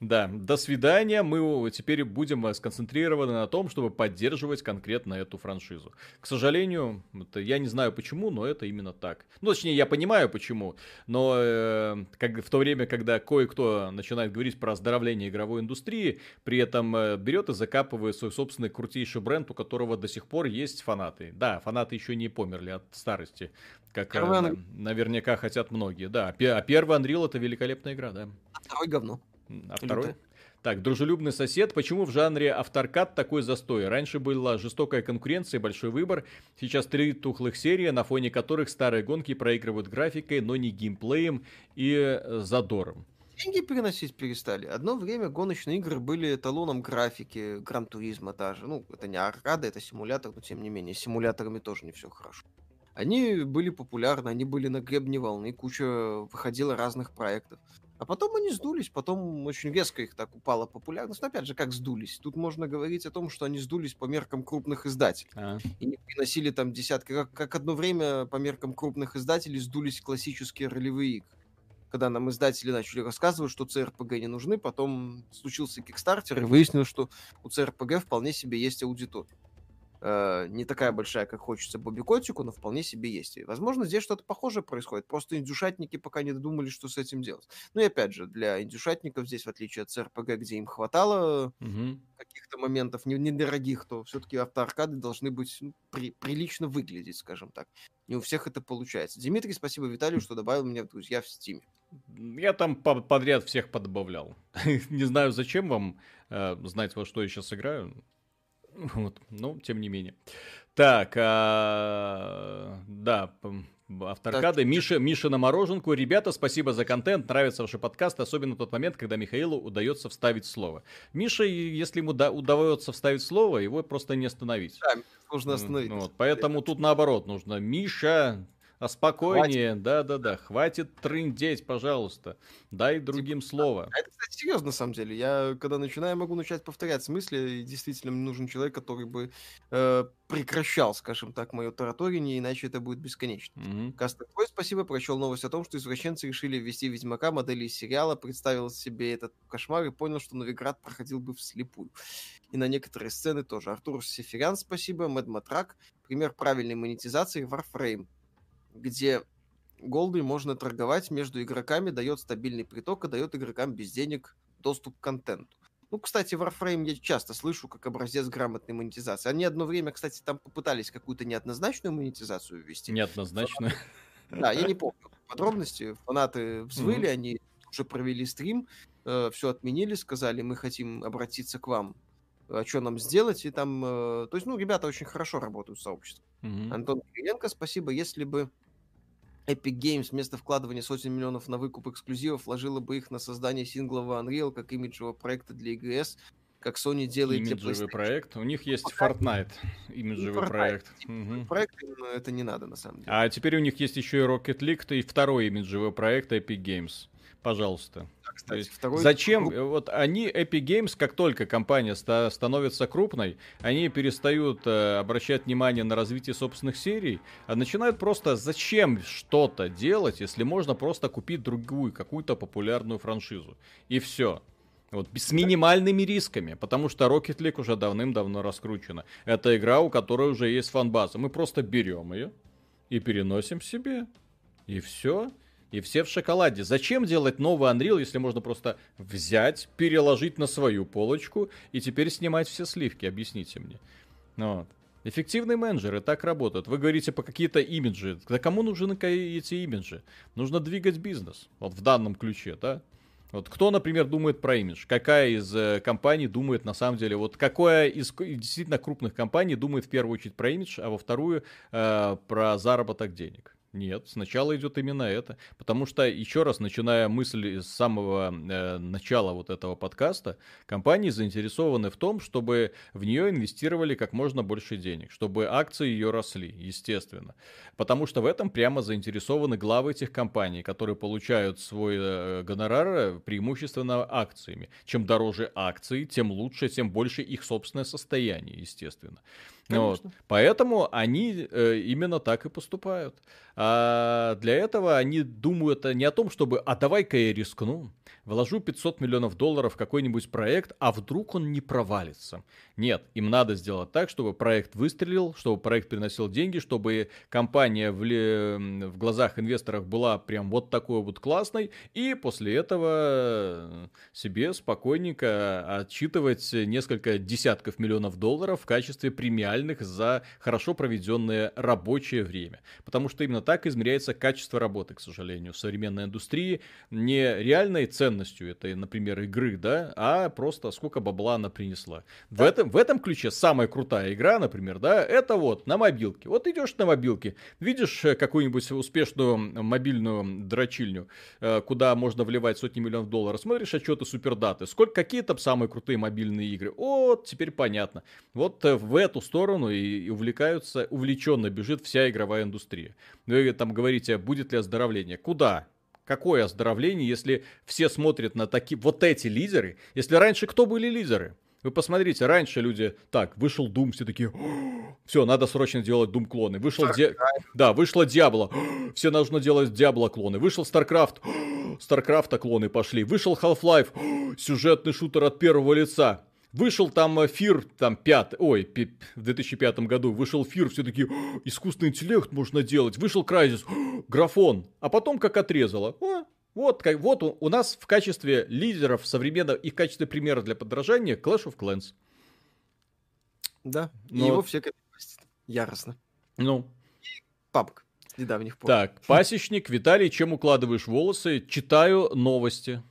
Да, до свидания. Мы теперь будем сконцентрированы на том, чтобы поддерживать конкретно эту франшизу. К сожалению, это, я не знаю почему, но это именно так. Ну, точнее, я понимаю почему, но э, как, в то время, когда кое-кто начинает говорить про оздоровление игровой индустрии, при этом э, берет и закапывает свой собственный крутейший бренд, у которого до сих пор есть фанаты. Да, фанаты еще не померли от старости, как э, наверняка хотят многие. Да, а первый Unreal это великолепная игра, да. А второй говно. А второй? Так, дружелюбный сосед. Почему в жанре авторкат такой застой? Раньше была жестокая конкуренция большой выбор. Сейчас три тухлых серии, на фоне которых старые гонки проигрывают графикой, но не геймплеем и э, задором. Деньги переносить перестали. Одно время гоночные игры были эталоном графики, Гран Туризма та же. Ну, это не аркада, это симулятор, но тем не менее, с симуляторами тоже не все хорошо. Они были популярны, они были на гребне волны, куча выходила разных проектов. А потом они сдулись, потом очень резко их так упала популярность. Но опять же, как сдулись? Тут можно говорить о том, что они сдулись по меркам крупных издателей. А. И не приносили там десятки. Как, как одно время по меркам крупных издателей сдулись классические ролевые игры. Когда нам издатели начали рассказывать, что CRPG не нужны, потом случился Kickstarter, и выяснилось, что у CRPG вполне себе есть аудитория э, не такая большая, как хочется Бобби Котику, но вполне себе есть. И, возможно, здесь что-то похожее происходит. Просто индюшатники пока не додумали, что с этим делать. Ну и опять же, для индюшатников здесь, в отличие от CRPG, где им хватало угу. каких-то моментов недорогих, то все-таки автоаркады должны быть ну, при, прилично выглядеть, скажем так. Не у всех это получается. Дмитрий, спасибо Виталию, что добавил меня в друзья в Стиме. Я там подряд всех подбавлял. Не знаю, зачем вам э, знать, во что я сейчас играю. Вот, но тем не менее. Так, а, да, авторкады. Миша, Миша на мороженку. Ребята, спасибо за контент. Нравится ваш подкаст, особенно тот момент, когда Михаилу удается вставить слово. Миша, если ему да, удается вставить слово, его просто не остановить. Да, нужно остановить. Вот, поэтому тут наоборот нужно. Миша, а спокойнее, да-да-да, хватит трындеть, пожалуйста. Дай другим типа, слово. А это, кстати, серьезно, на самом деле. Я, когда начинаю, могу начать повторять смысле, и действительно мне нужен человек, который бы э, прекращал, скажем так, мое тараторение, иначе это будет бесконечно. Mm-hmm. Кастер Твой, спасибо, прочел новость о том, что извращенцы решили ввести Ведьмака модели из сериала, представил себе этот кошмар и понял, что Новиград проходил бы вслепую. И на некоторые сцены тоже. Артур Сеферян, спасибо, Мэд Матрак. Пример правильной монетизации Warframe где голдой можно торговать между игроками, дает стабильный приток, и дает игрокам без денег доступ к контенту. Ну, кстати, Warframe я часто слышу как образец грамотной монетизации. Они одно время, кстати, там попытались какую-то неоднозначную монетизацию ввести. Неоднозначную? Да, я не помню подробности. Фанаты взвыли, mm-hmm. они уже провели стрим, э, все отменили, сказали, мы хотим обратиться к вам, а что нам сделать, и там... Э, то есть, ну, ребята очень хорошо работают в сообществе. Mm-hmm. Антон Кириенко, спасибо. Если бы Epic Games вместо вкладывания сотен миллионов на выкуп эксклюзивов вложила бы их на создание синглового Unreal как имиджевого проекта для EGS, как Sony делает имиджевый для PlayStation. проект. У них есть Fortnite, имиджевый Fortnite, проект. Угу. Проект, но это не надо на самом деле. А теперь у них есть еще и Rocket League, и второй имиджевый проект Epic Games. Пожалуйста. Кстати. Второй Зачем? Вот они, Epic Games, как только компания ста- становится крупной, они перестают э, обращать внимание на развитие собственных серий, а начинают просто зачем что-то делать, если можно просто купить другую, какую-то популярную франшизу. И все. Вот, с минимальными рисками, потому что Rocket League уже давным-давно раскручена. Это игра, у которой уже есть фанбаза. Мы просто берем ее и переносим себе. И все. И все в шоколаде. Зачем делать новый Unreal, если можно просто взять, переложить на свою полочку и теперь снимать все сливки? Объясните мне. Вот. Эффективные менеджеры так работают. Вы говорите по какие-то имиджи. Да кому нужны эти имиджи? Нужно двигать бизнес. Вот в данном ключе, да? Вот кто, например, думает про имидж? Какая из э, компаний думает на самом деле? Вот какая из действительно крупных компаний думает в первую очередь про имидж, а во вторую э, про заработок денег? Нет, сначала идет именно это. Потому что, еще раз, начиная мысль с самого э, начала вот этого подкаста, компании заинтересованы в том, чтобы в нее инвестировали как можно больше денег, чтобы акции ее росли, естественно. Потому что в этом прямо заинтересованы главы этих компаний, которые получают свой э, гонорар преимущественно акциями. Чем дороже акции, тем лучше, тем больше их собственное состояние, естественно. Вот. Поэтому они э, именно так и поступают. А для этого они думают не о том, чтобы «а давай-ка я рискну, вложу 500 миллионов долларов в какой-нибудь проект, а вдруг он не провалится». Нет, им надо сделать так, чтобы проект выстрелил, чтобы проект приносил деньги, чтобы компания в, ли, в глазах инвесторов была прям вот такой вот классной, и после этого себе спокойненько отчитывать несколько десятков миллионов долларов в качестве премиальных за хорошо проведенное рабочее время. Потому что именно так измеряется качество работы, к сожалению, в современной индустрии. Не реальной ценностью этой, например, игры, да, а просто сколько бабла она принесла. В, этом, в этом ключе самая крутая игра, например, да, это вот на мобилке. Вот идешь на мобилке, видишь э, какую-нибудь успешную мобильную дрочильню, э, куда можно вливать сотни миллионов долларов, смотришь отчеты супердаты, сколько, какие там самые крутые мобильные игры. Вот, теперь понятно. Вот э, в эту сторону и увлекаются, увлеченно бежит вся игровая индустрия. Вы там говорите, будет ли оздоровление? Куда? Какое оздоровление, если все смотрят на такие вот эти лидеры? Если раньше кто были лидеры? Вы посмотрите, раньше люди, так, вышел Doom, все такие, все, надо срочно делать Doom клоны. Вышел, Ди... да, вышло Диабло, все нужно делать Диабло клоны. Вышел StarCraft, StarCraft клоны пошли. Вышел Half-Life, сюжетный шутер от первого лица. Вышел там Фир, там пят, ой, в 2005 году вышел Фир, все таки искусственный интеллект можно делать. Вышел Крайзис, графон. А потом как отрезало. О, вот, как, вот у, у нас в качестве лидеров современного и в качестве примера для подражания Clash of Clans. Да, Но... его все яростно. Ну. Папка недавних пор. Так, пасечник, Виталий, чем укладываешь волосы? Читаю новости.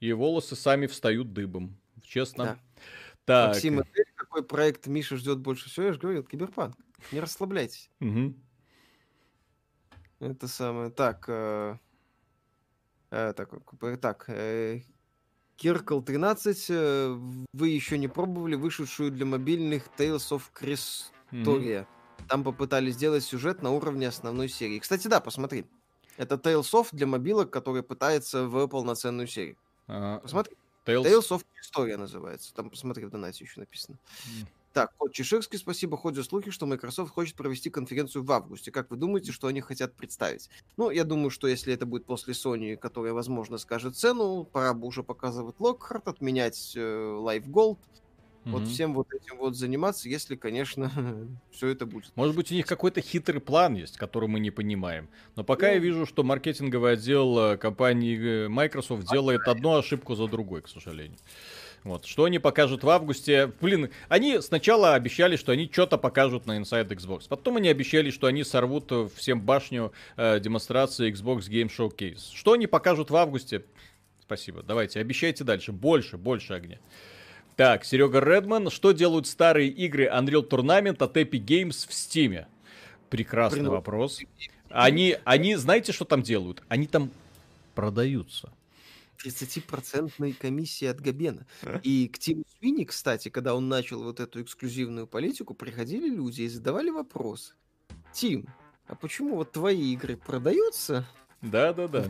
И волосы сами встают дыбом. Честно. Да. Так. Максим, какой проект Миша ждет больше всего? Я же говорил, Киберпанк. Не расслабляйтесь. Угу. Это самое. Так. Э, э, так, так. Э, Киркл 13. Э, вы еще не пробовали вышедшую для мобильных Tales of Crestoria. Угу. Там попытались сделать сюжет на уровне основной серии. Кстати, да, посмотри. Это Tales of для мобилок, который пытается в полноценную серию. А, Посмотри. Tales... Tales of Historia называется. Там, посмотри, в донате еще написано. Mm. Так, кот Чеширский, спасибо. Ходят слухи, что Microsoft хочет провести конференцию в августе. Как вы думаете, что они хотят представить? Ну, я думаю, что если это будет после Sony, которая, возможно, скажет цену, пора бы уже показывать Lockhart, отменять э, Live Gold, вот всем вот этим вот заниматься, если, конечно, все это будет. Может быть, у них какой-то хитрый план есть, который мы не понимаем. Но пока ну, я вижу, что маркетинговый отдел э, компании э, Microsoft делает одну ошибку за другой, к сожалению. Вот, что они покажут в августе? Блин, они сначала обещали, что они что-то покажут на Inside Xbox. Потом они обещали, что они сорвут э, всем башню э, демонстрации Xbox Game Showcase. Что они покажут в августе? Спасибо. Давайте, обещайте дальше. Больше, больше огня. Так, Серега Редман. Что делают старые игры Unreal Tournament от Epic Games в Steam? Прекрасный Блин, вопрос. Они, они, знаете, что там делают? Они там продаются. 30% комиссии от Габена. И к Тиму Свини, кстати, когда он начал вот эту эксклюзивную политику, приходили люди и задавали вопрос. Тим, а почему вот твои игры продаются? Да-да-да.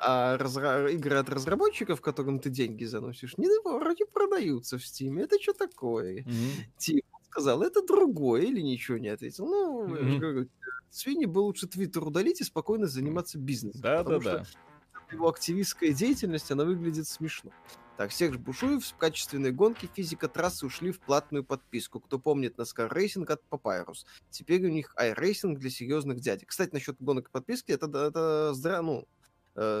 А разра... игры от разработчиков, которым ты деньги заносишь, не вроде продаются в Steam. Это что такое? Mm-hmm. Тим сказал, это другое, или ничего не ответил. Ну, mm-hmm. я говорю, свиньи бы лучше Твиттер удалить и спокойно заниматься бизнесом. Да, да, да. Его активистская деятельность, она выглядит смешно. Так, всех же Бушуев в качественной гонке физика трассы ушли в платную подписку. Кто помнит NASCAR Racing от Papyrus. Теперь у них iRacing для серьезных дядек. Кстати, насчет гонок и подписки, это, это здра... ну,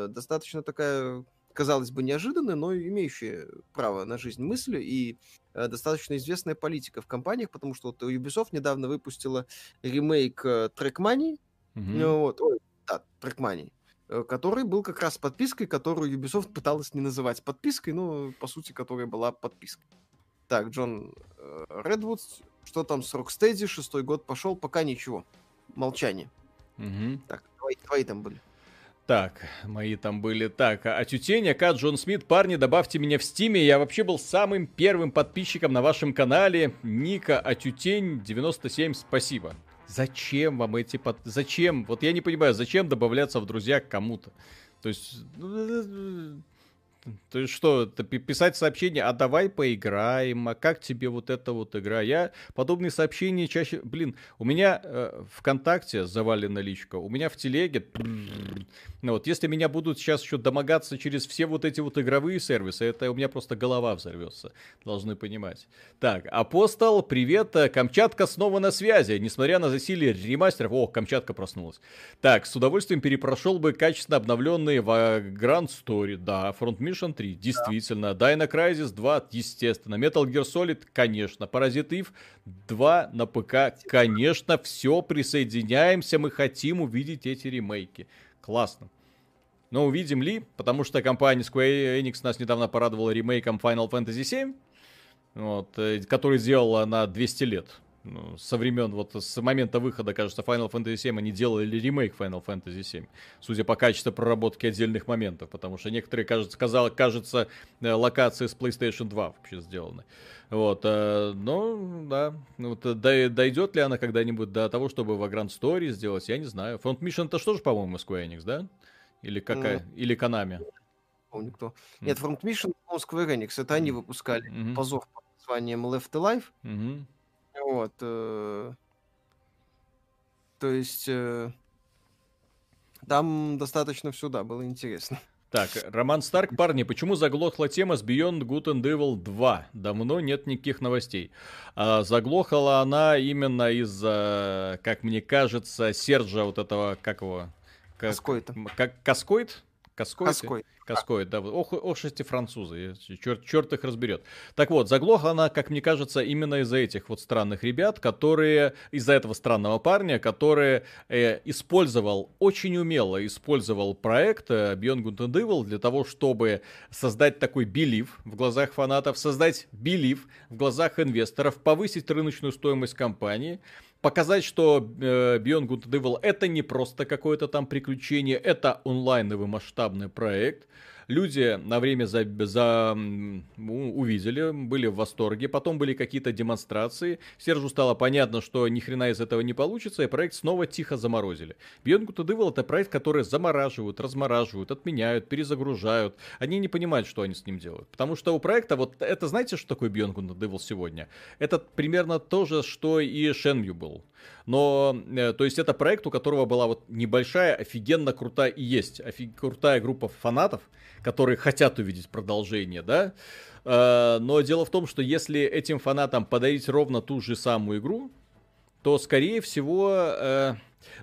достаточно такая, казалось бы, неожиданная, но имеющая право на жизнь мысль и э, достаточно известная политика в компаниях, потому что вот Ubisoft недавно выпустила ремейк э, Trackmania. Mm-hmm. Вот, ой, да, Trackmania Э, который был как раз подпиской, которую Ubisoft пыталась не называть подпиской, но по сути, которая была подпиской. Так, Джон Редвуд, что там с Rocksteady, шестой год пошел, пока ничего. Молчание. Угу. Так, твои, твои там были. Так, мои там были. Так, а Тютень, aka, Джон Смит, парни, добавьте меня в стиме. Я вообще был самым первым подписчиком на вашем канале. Ника Атютень 97, спасибо. Зачем вам эти под... Зачем? Вот я не понимаю, зачем добавляться в друзья к кому-то? То есть... Есть что, писать сообщение, а давай поиграем, а как тебе вот эта вот игра? Я подобные сообщения чаще... Блин, у меня э, ВКонтакте завалена личка, у меня в телеге... Ну вот, если меня будут сейчас еще домогаться через все вот эти вот игровые сервисы, это у меня просто голова взорвется, должны понимать. Так, Апостол, привет, Камчатка снова на связи, несмотря на засилие ремастеров. О, Камчатка проснулась. Так, с удовольствием перепрошел бы качественно обновленные в Grand Story, да, Front Mission 3, действительно. Да. Dino Crisis 2, естественно. Metal Gear Solid, конечно. Parasite Eve 2 на ПК, конечно. Все, присоединяемся, мы хотим увидеть эти ремейки. Классно. Но увидим ли, потому что компания Square Enix нас недавно порадовала ремейком Final Fantasy 7, вот, э, который сделала на 200 лет. Ну, со времен, вот с момента выхода, кажется, Final Fantasy 7 они делали ремейк Final Fantasy 7, судя по качеству проработки отдельных моментов, потому что некоторые, кажется, сказал, кажется, э, локации с PlayStation 2 вообще сделаны. Вот, э, ну, да, вот, э, дойдет ли она когда-нибудь до того, чтобы в Grand Story сделать, я не знаю. Front Mission это что же, по-моему, Square Enix, да? Или какая? Mm. Или Konami? Помню кто. Нет, Front Mission, Square Enix, это они выпускали mm-hmm. позов под названием Left Alive. Mm-hmm. Вот. Э, то есть э, там достаточно все, да, было интересно. Так, Роман Старк, парни, почему заглохла тема с Beyond Good and Evil 2? Давно нет никаких новостей. А, заглохла она именно из-за, как мне кажется, Сержа вот этого, как его? Как, Каскоита. Как, Каскоид? Каскоид? Каскоид. Каскоид, да. Ох, ох эти французы, черт, черт их разберет. Так вот, заглохла она, как мне кажется, именно из-за этих вот странных ребят, которые, из-за этого странного парня, который э, использовал, очень умело использовал проект э, Beyond Good and Evil для того, чтобы создать такой белив в глазах фанатов, создать белив в глазах инвесторов, повысить рыночную стоимость компании, показать, что э, Beyond Good and Evil это не просто какое-то там приключение, это онлайновый масштабный проект, люди на время за, за, увидели, были в восторге, потом были какие-то демонстрации, Сержу стало понятно, что ни хрена из этого не получится, и проект снова тихо заморозили. Beyond Good and Evil это проект, который замораживают, размораживают, отменяют, перезагружают. Они не понимают, что они с ним делают. Потому что у проекта, вот это знаете, что такое Beyond Good and Evil сегодня? Это примерно то же, что и Shenmue был. Но, э, то есть это проект, у которого была вот небольшая, офигенно крутая и есть офиг... крутая группа фанатов, которые хотят увидеть продолжение, да. Э, но дело в том, что если этим фанатам подарить ровно ту же самую игру, то, скорее всего, э,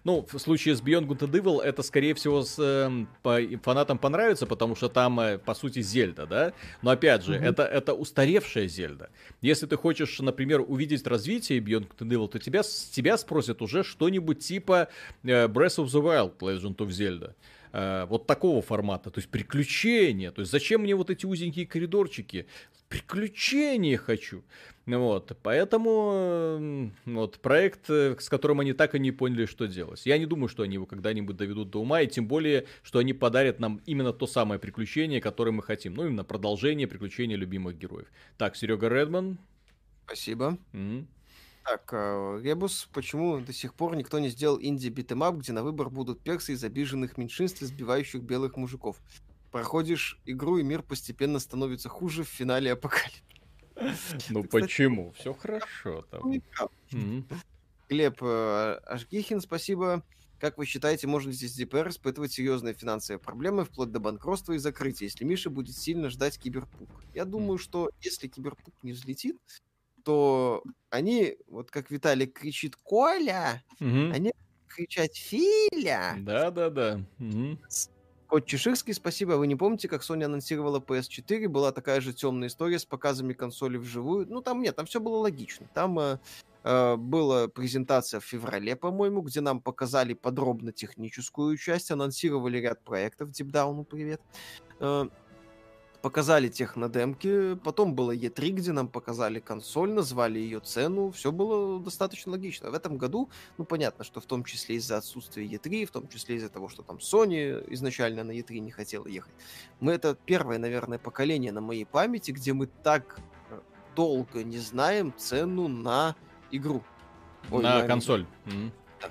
ну, в случае с Beyond Good and Evil это, скорее всего, с, э, по, фанатам понравится, потому что там, э, по сути, Зельда, да? Но, опять же, mm-hmm. это, это устаревшая Зельда. Если ты хочешь, например, увидеть развитие Beyond Good and Evil, то тебя, тебя спросят уже что-нибудь типа э, Breath of the Wild, Legend of Zelda. Э, вот такого формата, то есть приключения. То есть зачем мне вот эти узенькие коридорчики? Приключения хочу. Вот, поэтому вот проект, э, с которым они так и не поняли, что делать. Я не думаю, что они его когда-нибудь доведут до ума, и тем более, что они подарят нам именно то самое приключение, которое мы хотим. Ну, именно продолжение приключения любимых героев. Так, Серега Редман. Спасибо. Угу. Так, Ребус, почему до сих пор никто не сделал инди beat 'em up, где на выбор будут персы из обиженных меньшинств, избивающих белых мужиков? Проходишь игру, и мир постепенно становится хуже в финале апокалипсиса. Ну почему? Все хорошо там. Глеб э, Ашгихин, спасибо. Как вы считаете, может CDPR испытывать серьезные финансовые проблемы, вплоть до банкротства и закрытия, если Миша будет сильно ждать киберпук? Я думаю, что если киберпук не взлетит, то они, вот как Виталик кричит «Коля», угу. они кричать «Филя». Да-да-да. Угу. Кот Чеширский, спасибо. Вы не помните, как Sony анонсировала PS4? Была такая же темная история с показами консоли вживую. Ну, там нет, там все было логично. Там э, э, была презентация в феврале, по-моему, где нам показали подробно техническую часть, анонсировали ряд проектов. Дипдауну привет. Э, показали технодемки, потом было E3, где нам показали консоль, назвали ее цену, все было достаточно логично. В этом году, ну, понятно, что в том числе из-за отсутствия E3, в том числе из-за того, что там Sony изначально на E3 не хотела ехать. Мы это первое, наверное, поколение на моей памяти, где мы так э, долго не знаем цену на игру. Ой, на, на консоль. Mm-hmm. Да.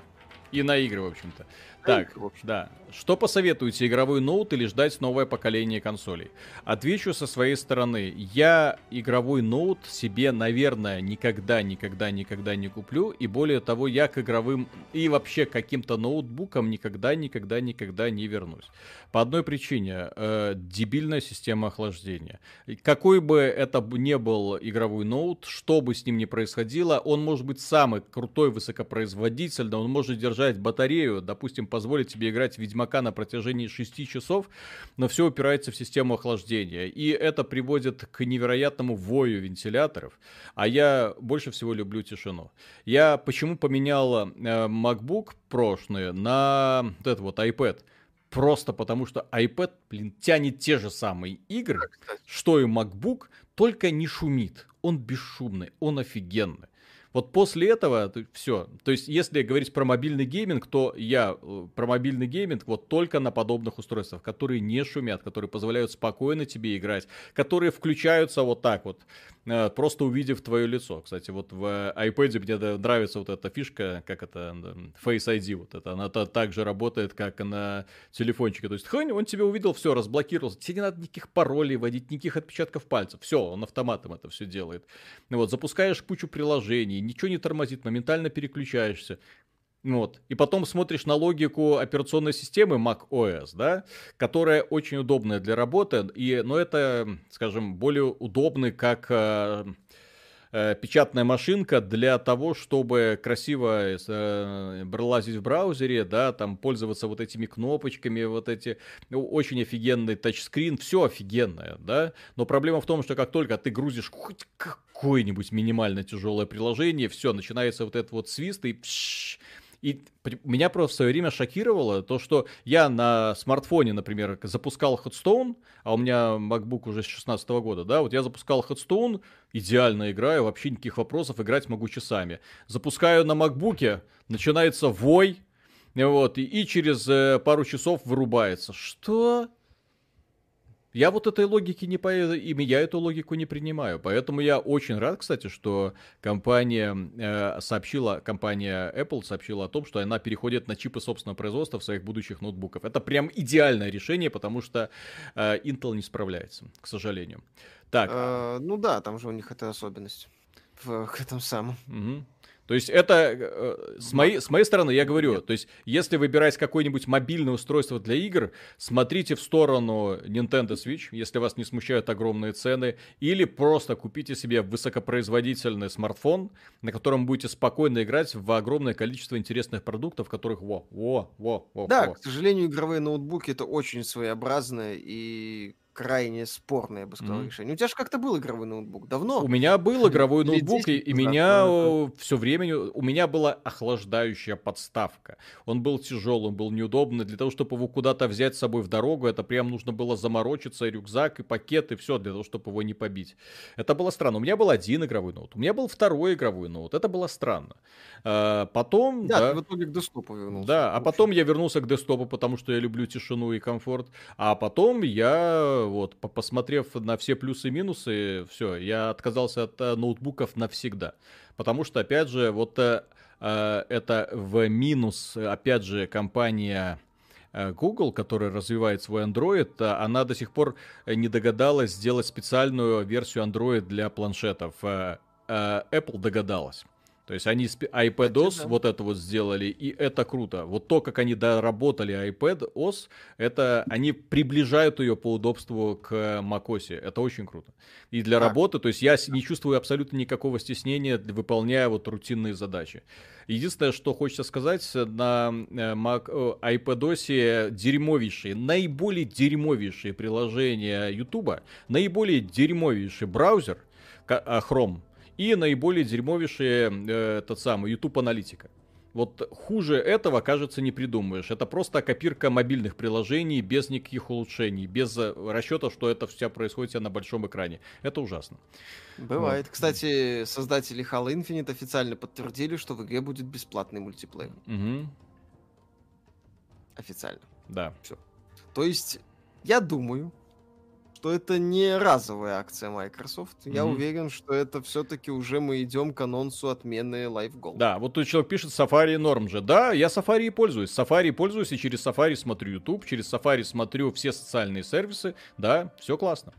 И на игры, в общем-то. Так, да. Что посоветуете, игровой ноут или ждать новое поколение консолей? Отвечу со своей стороны. Я игровой ноут себе, наверное, никогда, никогда, никогда не куплю. И более того, я к игровым и вообще к каким-то ноутбукам никогда, никогда, никогда не вернусь. По одной причине. Э, дебильная система охлаждения. Какой бы это ни был игровой ноут, что бы с ним ни происходило, он может быть самый крутой, высокопроизводительный, он может держать батарею, допустим, позволить тебе играть в Ведьмака на протяжении 6 часов, но все упирается в систему охлаждения. И это приводит к невероятному вою вентиляторов. А я больше всего люблю тишину. Я почему поменял э, MacBook прошлый на вот этот вот iPad? Просто потому что iPad, блин, тянет те же самые игры, что и MacBook, только не шумит. Он бесшумный, он офигенный. Вот после этого все. То есть, если говорить про мобильный гейминг, то я э, про мобильный гейминг вот только на подобных устройствах, которые не шумят, которые позволяют спокойно тебе играть, которые включаются вот так вот Э, просто увидев твое лицо. Кстати, вот в iPad мне нравится вот эта фишка, как это, Face ID, вот это, она так же работает, как на телефончике. То есть, хань, он тебя увидел, все, разблокировался. Тебе не надо никаких паролей вводить, никаких отпечатков пальцев. Все, он автоматом это все делает. Вот, запускаешь кучу приложений, ничего не тормозит, моментально переключаешься. Вот. И потом смотришь на логику операционной системы Mac OS, да, которая очень удобная для работы, и, но это, скажем, более удобный как э, печатная машинка для того, чтобы красиво э, в браузере, да, там пользоваться вот этими кнопочками, вот эти ну, очень офигенный тачскрин, все офигенное, да. Но проблема в том, что как только ты грузишь хоть какое-нибудь минимально тяжелое приложение, все, начинается вот этот вот свист и пш, и меня просто в свое время шокировало то, что я на смартфоне, например, запускал Headstone, а у меня MacBook уже с 16 года, да, вот я запускал Headstone, идеально играю, вообще никаких вопросов, играть могу часами. Запускаю на MacBook, начинается вой, вот, и, и через э, пару часов вырубается. Что? Я вот этой логики не по... и я эту логику не принимаю. Поэтому я очень рад, кстати, что компания э, сообщила, компания Apple сообщила о том, что она переходит на чипы собственного производства в своих будущих ноутбуков. Это прям идеальное решение, потому что э, Intel не справляется, к сожалению. Так. Э, ну да, там же у них это особенность в, в этом самом. Угу. То есть это э, с, моей, с моей стороны я говорю, то есть если выбирать какое-нибудь мобильное устройство для игр, смотрите в сторону Nintendo Switch, если вас не смущают огромные цены, или просто купите себе высокопроизводительный смартфон, на котором будете спокойно играть в огромное количество интересных продуктов, которых во, во, во, во. Да, во. к сожалению, игровые ноутбуки это очень своеобразное и крайне спорное, я бы сказал, mm-hmm. решение. У тебя же как-то был игровой ноутбук давно. У меня был игровой ноутбук, и, и меня все время у меня была охлаждающая подставка. Он был тяжелый, он был неудобный. Для того, чтобы его куда-то взять с собой в дорогу, это прям нужно было заморочиться, и рюкзак, и пакет, и все, для того, чтобы его не побить. Это было странно. У меня был один игровой ноут, у меня был второй игровой ноут. Это было странно. А, потом... Да, да, в итоге к десктопу вернулся. Да, а потом я вернулся к десктопу, потому что я люблю тишину и комфорт. А потом я вот, посмотрев на все плюсы и минусы, все, я отказался от э, ноутбуков навсегда. Потому что, опять же, вот э, э это в минус, опять же, компания Google, которая развивает свой Android, она до сих пор не догадалась сделать специальную версию Android для планшетов. Apple догадалась. То есть они iPadOS да. вот это вот сделали, и это круто. Вот то, как они доработали iPadOS, это они приближают ее по удобству к macOS. Это очень круто. И для так. работы, то есть я не чувствую абсолютно никакого стеснения, выполняя вот рутинные задачи. Единственное, что хочется сказать, на э, Mac, э, iPadOS дерьмовейшие, наиболее дерьмовейшие приложения YouTube, наиболее дерьмовейший браузер, а, Chrome, и наиболее дерьмовейшие э, тот самый YouTube аналитика. Вот хуже этого, кажется, не придумаешь. Это просто копирка мобильных приложений без никаких улучшений, без э, расчета, что это все происходит на большом экране. Это ужасно. Бывает. Вот. Кстати, создатели Halo Infinite официально подтвердили, что в игре будет бесплатный мультиплеер. Угу. Официально. Да. Все. То есть, я думаю, что это не разовая акция Microsoft. Mm-hmm. Я уверен, что это все-таки уже мы идем к анонсу отмены Live Gold. Да, вот тут человек пишет Safari норм же. Да, я Safari пользуюсь. Safari пользуюсь и через Safari смотрю YouTube, через Safari смотрю все социальные сервисы. Да, все классно.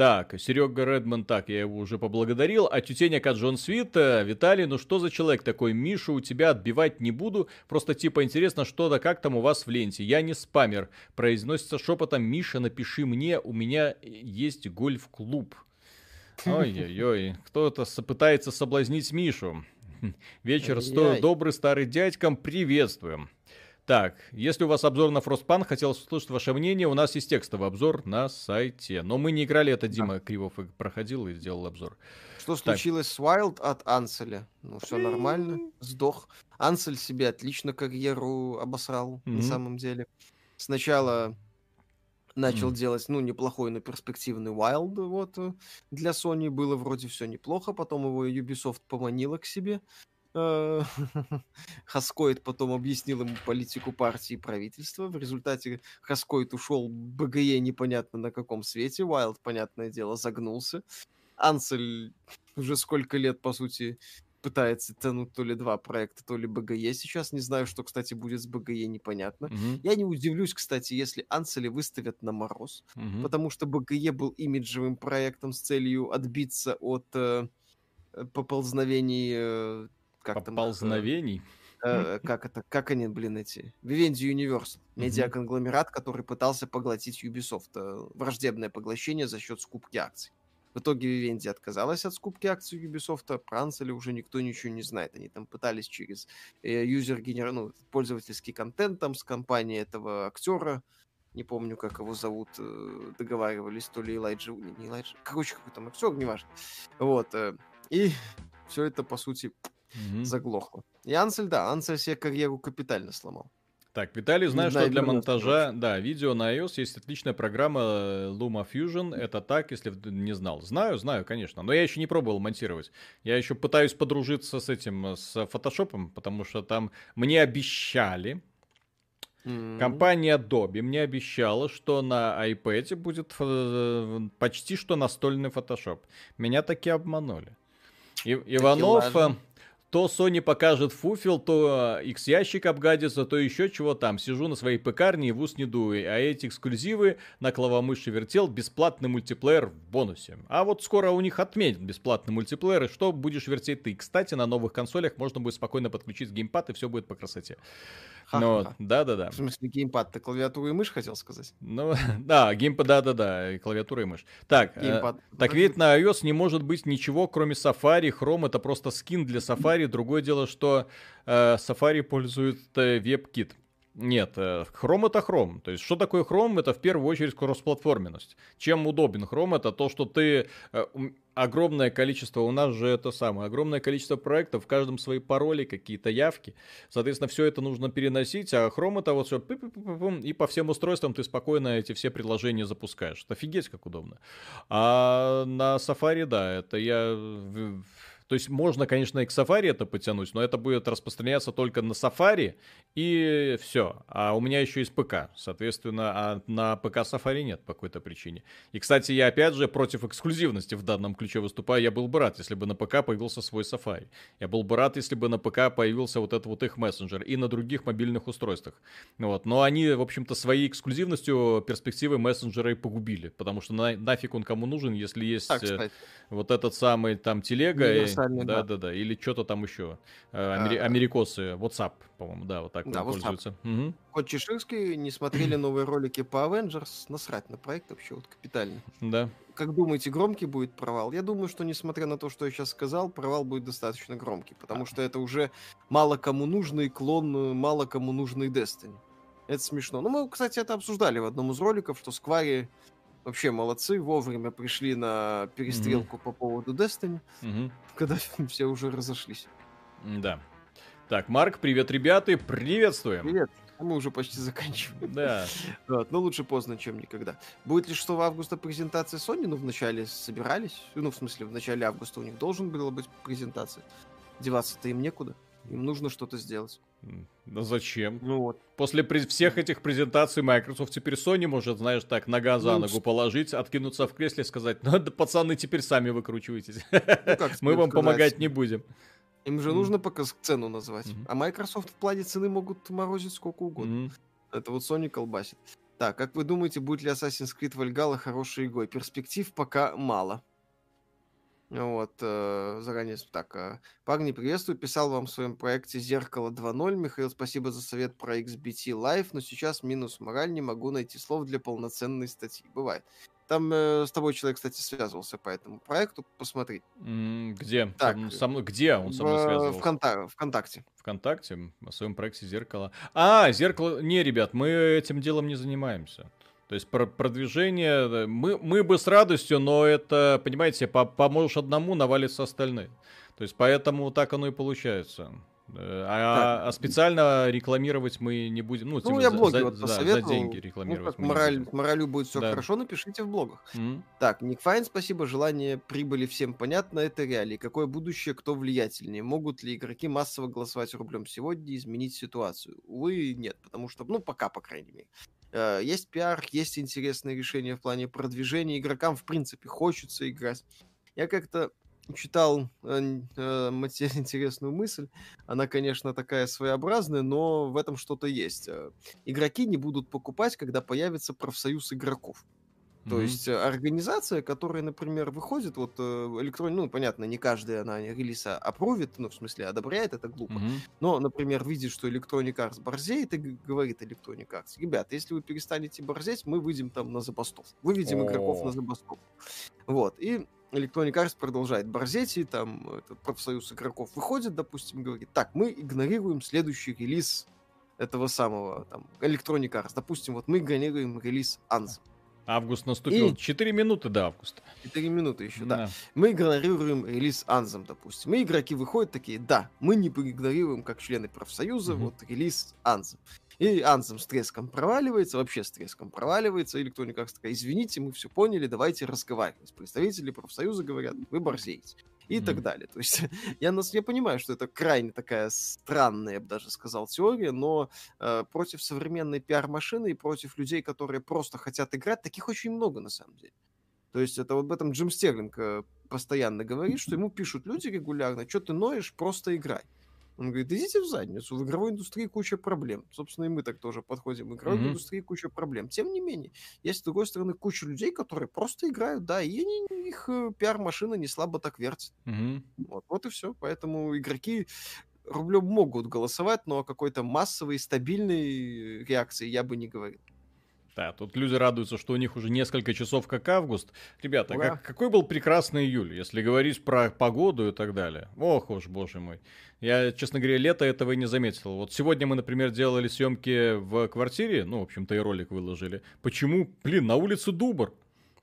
Так, Серега Редман, так, я его уже поблагодарил. А тютеняка Джон Свит, э, Виталий, ну что за человек такой? Мишу у тебя отбивать не буду, просто типа интересно, что да как там у вас в ленте. Я не спамер. Произносится шепотом, Миша, напиши мне, у меня есть гольф-клуб. Ой-ой-ой, кто-то пытается соблазнить Мишу. Вечер сто добрый старый дядькам, приветствуем. Так, если у вас обзор на Frostpunk, хотел услышать ваше мнение, у нас есть текстовый обзор на сайте. Но мы не играли, это Дима да. Кривов проходил и сделал обзор. Что так. случилось с Wild от Анселя? Ну, все нормально, сдох. Ансель себе отлично карьеру обосрал, mm-hmm. на самом деле. Сначала начал mm. делать, ну, неплохой, но перспективный Wild, вот, э, для Sony было вроде все неплохо, потом его Ubisoft поманила к себе, Э, Хаскоид потом объяснил ему политику партии и правительства. В результате Хаскоид ушел БГЕ непонятно на каком свете. Уайлд, понятное дело, загнулся. Ансель уже сколько лет, по сути, пытается тянуть то ли два проекта, то ли БГЕ. Сейчас не знаю, что, кстати, будет с БГЕ, непонятно. Mm-hmm. Я не удивлюсь, кстати, если Анцели выставят на мороз, mm-hmm. потому что БГЕ был имиджевым проектом с целью отбиться от э, поползновений э, как Поползновений? Там, э, как это, как они, блин, эти, Vivendi Universal, медиаконгломерат, который пытался поглотить Ubisoft, э, враждебное поглощение за счет скупки акций. В итоге Vivendi отказалась от скупки акций Ubisoft, про Ansel уже никто ничего не знает. Они там пытались через э, юзер генер... ну, пользовательский контент там с компанией этого актера, не помню, как его зовут, э, договаривались, то ли Элайджа, не, не Элайджа, короче, какой там актер, неважно. Вот, э, и все это, по сути, угу. заглохло. И Ансель, да, Ансель себе карьеру капитально сломал. Так, Виталий, знаю, что для монтажа, да, видео на iOS есть отличная программа э, Luma Fusion. Это так, если не знал. Знаю, знаю, конечно. Но я еще не пробовал монтировать. Я еще пытаюсь подружиться с этим, э, с фотошопом, потому что там мне обещали, Mm-hmm. Компания Adobe мне обещала, что на iPad будет э, почти что настольный фотошоп. Меня таки обманули. И, Иванов, то Sony покажет фуфел, то X-ящик обгадится, то еще чего там. Сижу на своей пекарне и в ус не дую. А эти эксклюзивы на клавомыши вертел бесплатный мультиплеер в бонусе. А вот скоро у них отменят бесплатный мультиплеер, и что будешь вертеть ты? Кстати, на новых консолях можно будет спокойно подключить геймпад, и все будет по красоте. Ну, да-да-да. В смысле, геймпад, ты клавиатуру и мышь хотел сказать? Ну, да, геймпад, да-да-да, клавиатура и мышь. Так, э, так ведь на iOS не может быть ничего, кроме Safari, Chrome, это просто скин для Safari. Другое дело, что э, Safari пользует э, WebKit. Нет, э, Chrome это Chrome. То есть, что такое Chrome? Это в первую очередь кроссплатформенность. Чем удобен Chrome? Это то, что ты э, огромное количество, у нас же это самое, огромное количество проектов, в каждом свои пароли, какие-то явки. Соответственно, все это нужно переносить, а Chrome это вот все и по всем устройствам ты спокойно эти все предложения запускаешь. Офигеть как удобно. А на Safari, да, это я То есть можно, конечно, и к Safari это потянуть, но это будет распространяться только на Safari и все. А у меня еще есть ПК, соответственно, а на ПК Safari нет по какой-то причине. И, кстати, я опять же против эксклюзивности в данном ключе выступаю. Я был бы рад, если бы на ПК появился свой Safari. Я был бы рад, если бы на ПК появился вот этот вот их мессенджер и на других мобильных устройствах. Вот. Но они, в общем-то, своей эксклюзивностью перспективы мессенджера и погубили, потому что на, нафиг он кому нужен, если есть э, вот этот самый там телега, и, да, да, да, да, или что-то там еще, э, амери, а, америкосы, WhatsApp, по-моему, да, вот так да, пользуются. Угу. Кот Чеширский не смотрели новые ролики по Avengers, насрать на проект вообще вот капитально. Да. Как думаете, громкий будет провал? Я думаю, что несмотря на то, что я сейчас сказал, провал будет достаточно громкий, потому что это уже мало кому нужный клон, мало кому нужный Destiny. Это смешно. Ну, мы, кстати, это обсуждали в одном из роликов, что Сквари вообще молодцы, вовремя пришли на перестрелку mm-hmm. по поводу Destiny, mm-hmm. когда все уже разошлись. Да. Так, Марк, привет, ребята, приветствуем. Привет. Мы уже почти заканчиваем. Да. Вот, но лучше поздно, чем никогда. Будет ли 6 августа презентация Sony? Ну, вначале собирались. Ну, в смысле, в начале августа у них должен был быть презентация. Деваться-то им некуда. Им нужно что-то сделать. Да зачем? Ну вот. После при- всех этих презентаций Microsoft теперь Sony может, знаешь, так нога за ну, ногу положить, откинуться в кресле и сказать, ну да, пацаны, теперь сами выкручивайтесь. Ну, Мы вам сказать? помогать не будем. Им же mm. нужно пока цену назвать. Mm-hmm. А Microsoft в плане цены могут морозить сколько угодно. Mm-hmm. Это вот Sony колбасит. Так, как вы думаете, будет ли Assassin's Creed Valhalla хорошей игрой? Перспектив пока мало. Вот, э, заранее так. Э, парни, приветствую. Писал вам в своем проекте «Зеркало 2.0». Михаил, спасибо за совет про XBT Live, но сейчас минус мораль, не могу найти слов для полноценной статьи. Бывает. Там э, с тобой человек, кстати, связывался по этому проекту. Посмотри. Где? Так, Там, со мной, где он со мной связывался? Вконтак, ВКонтакте. ВКонтакте? О своем проекте «Зеркало». А, «Зеркало». Не, ребят, мы этим делом не занимаемся. То есть про продвижение мы, мы бы с радостью, но это, понимаете, по поможешь одному, навалится остальные. То есть поэтому так оно и получается. Э, а, а специально рекламировать мы не будем. Ну, ну типа, я блоги за, вот да, за деньги рекламировать. Ну, мораль, моралю будет все да. хорошо, напишите в блогах. Mm-hmm. Так, Ник Файн, спасибо. Желание прибыли всем понятно, это реалии. Какое будущее, кто влиятельнее? Могут ли игроки массово голосовать рублем сегодня и изменить ситуацию? Увы, нет, потому что, ну, пока, по крайней мере. Э, есть пиар, есть интересные решения в плане продвижения. Игрокам, в принципе, хочется играть. Я как-то читал э, э, интересную мысль. Она, конечно, такая своеобразная, но в этом что-то есть. Э, игроки не будут покупать, когда появится профсоюз игроков. То mm-hmm. есть э, организация, которая, например, выходит, вот э, электронный, ну, понятно, не каждая она релиза опровит, ну, в смысле, одобряет, это глупо. Mm-hmm. Но, например, видит, что Electronic Arts борзеет и говорит Electronic Arts, ребята, если вы перестанете борзеть, мы выйдем там на забастовку. Выведем oh. игроков на забастовку. Вот. И Electronic Arts продолжает борзеть, и там этот профсоюз игроков выходит, допустим, говорит, так, мы игнорируем следующий релиз этого самого там Electronic Arts. Допустим, вот мы игнорируем релиз Anthem. Август наступил. Четыре минуты до августа. Четыре минуты еще, да. да. Мы игнорируем релиз Анзом, допустим. Мы игроки выходят такие, да, мы не игнорируем, как члены профсоюза, угу. вот релиз Анзом. И Анзем с треском проваливается, вообще с треском проваливается, или кто-нибудь как такая, извините, мы все поняли, давайте разговаривать. Представители профсоюза говорят, вы борзеете и mm-hmm. так далее. То есть я, нас, я понимаю, что это крайне такая странная, я бы даже сказал, теория, но э, против современной пиар-машины и против людей, которые просто хотят играть, таких очень много на самом деле. То есть это вот об этом Джим Стерлинг э, постоянно говорит, что ему пишут люди регулярно, что ты ноешь, просто играй. Он говорит, идите в задницу, в игровой индустрии куча проблем. Собственно, и мы так тоже подходим. В игровой mm-hmm. индустрии куча проблем. Тем не менее, есть, с другой стороны, куча людей, которые просто играют, да, и они, их э, пиар-машина не слабо так вертит. Mm-hmm. Вот, вот и все. Поэтому игроки рублем могут голосовать, но о какой-то массовой, стабильной реакции я бы не говорил. Да, тут люди радуются, что у них уже несколько часов как август. Ребята, как, какой был прекрасный июль, если говорить про погоду и так далее. Ох уж, боже мой. Я, честно говоря, лето этого и не заметил. Вот сегодня мы, например, делали съемки в квартире, ну, в общем-то, и ролик выложили. Почему? Блин, на улице Дубр.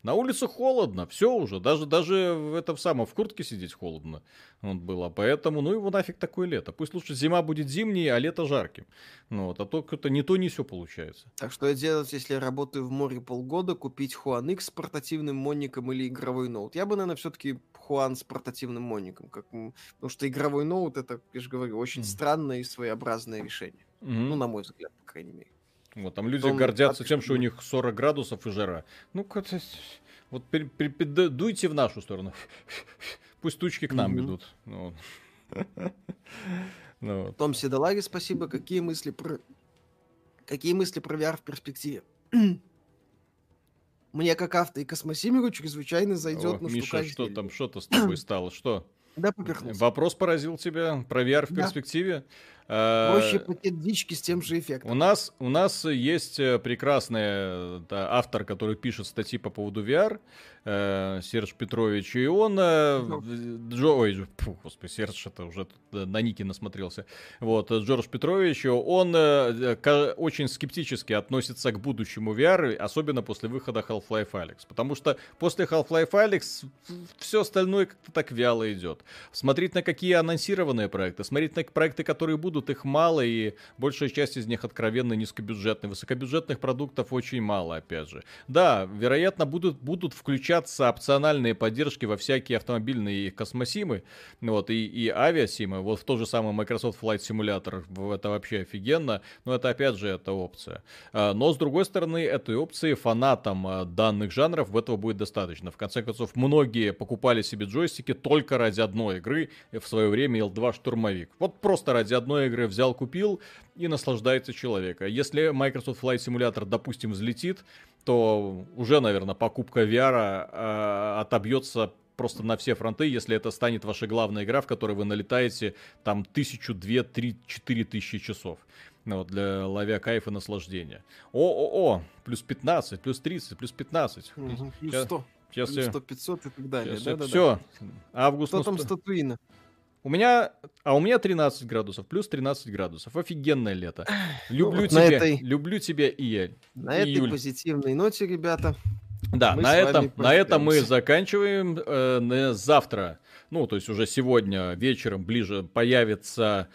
На улице холодно, все уже, даже, даже в этом самом, в куртке сидеть холодно вот было, поэтому, ну его нафиг такое лето. Пусть лучше зима будет зимней, а лето жарким. Ну вот, а то это не то, не все получается. Так что делать, если я работаю в море полгода, купить Хуан X с портативным моником или игровой ноут? Я бы, наверное, все-таки Хуан с портативным моником, как, потому что игровой ноут, это, я же говорю, очень mm. странное и своеобразное решение. Mm-hmm. Ну, на мой взгляд, по крайней мере. Вот, там люди Потом гордятся тем, что у них 40 градусов и жара. Ну. Вот дуйте в нашу сторону. Пусть тучки к нам mm-hmm. идут. Ну, ну. Том Седолаги, спасибо. Какие мысли про... Какие мысли про VR в перспективе? Мне как авто и космосимеру чрезвычайно зайдет. О, ну, Миша, что там, что-то с тобой стало? Что? Да, поперхнулся. Вопрос поразил тебя про VR в да. перспективе? Проще пакет дички с тем же эффектом. У нас, у нас есть э, прекрасный да, автор, который пишет статьи по поводу VR, э, Серж Петрович, и он... Э, Джо, ой, фу, господи, Серж, это уже э, на Ники насмотрелся. Вот, э, Джордж Петрович, он э, очень скептически относится к будущему VR, особенно после выхода Half-Life Alyx, потому что после Half-Life Alyx все остальное как-то так вяло идет. Смотреть на какие анонсированные проекты, смотреть на проекты, которые будут будут, их мало, и большая часть из них откровенно низкобюджетные. Высокобюджетных продуктов очень мало, опять же. Да, вероятно, будут, будут включаться опциональные поддержки во всякие автомобильные космосимы, вот, и, и авиасимы, вот в то же самое Microsoft Flight Simulator, это вообще офигенно, но это, опять же, это опция. А, но, с другой стороны, этой опции фанатам а, данных жанров этого будет достаточно. В конце концов, многие покупали себе джойстики только ради одной игры, в свое время L2 Штурмовик. Вот просто ради одной игры взял, купил и наслаждается человека. Если Microsoft Flight Simulator, допустим, взлетит, то уже, наверное, покупка VR э, отобьется просто на все фронты, если это станет ваша главная игра, в которой вы налетаете там тысячу, две, три, четыре тысячи часов. Ну, вот, для ловя кайфа и наслаждения. О-о-о, плюс 15, плюс 30, плюс 15. Угу, плюс 100. Сейчас плюс 100, 500 и так далее. Да, да, все, да. август. Что там статуина? У меня, а у меня 13 градусов, плюс 13 градусов. Офигенное лето. Люблю ну, тебя, этой, люблю тебя и я. На Июль. этой позитивной ноте, ребята. Да, на этом, на этом мы заканчиваем. Э, завтра, ну, то есть уже сегодня вечером ближе появится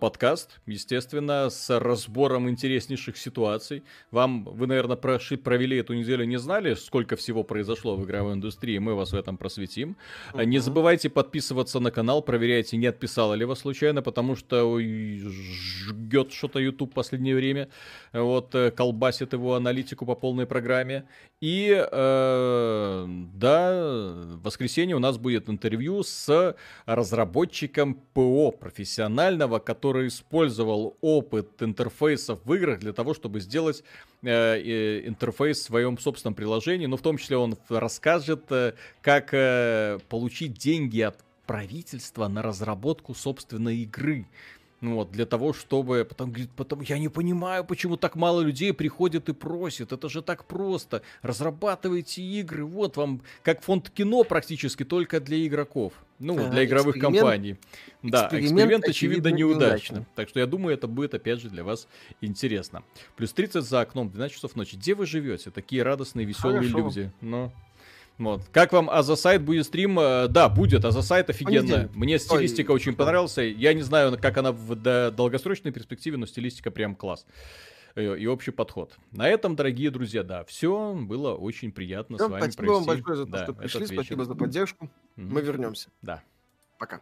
подкаст, естественно, с разбором интереснейших ситуаций. Вам, вы, наверное, проши, провели эту неделю, не знали, сколько всего произошло в игровой индустрии, мы вас в этом просветим. Uh-huh. Не забывайте подписываться на канал, проверяйте, не отписало ли вас случайно, потому что жгет что-то YouTube в последнее время, вот, э, колбасит его аналитику по полной программе. И, э, да, в воскресенье у нас будет интервью с разработчиком ПО профессионального, который использовал опыт интерфейсов в играх для того, чтобы сделать э, интерфейс в своем собственном приложении. Но в том числе он расскажет, э, как э, получить деньги от правительства на разработку собственной игры. Ну вот, для того, чтобы... Потом говорит, потом, я не понимаю, почему так мало людей приходят и просят. Это же так просто. Разрабатывайте игры. Вот вам, как фонд кино практически, только для игроков. Ну, а, для игровых компаний. Да, эксперимент, эксперимент очевидно, неудачный. Так что я думаю, это будет, опять же, для вас интересно. Плюс 30 за окном, 12 часов ночи. Где вы живете? Такие радостные, веселые Хорошо. люди. Но... Вот. Как вам Азасайт будет стрим? Э, да, будет. Азасайт офигенно. Мне стилистика Ой, очень понравился. Я не знаю, как она в долгосрочной перспективе, но стилистика прям класс. И, и общий подход. На этом, дорогие друзья, да, все было очень приятно все, с вами спасибо провести. вам большое за то, да, что пришли, спасибо за поддержку. Mm-hmm. Мы вернемся. Да. Пока.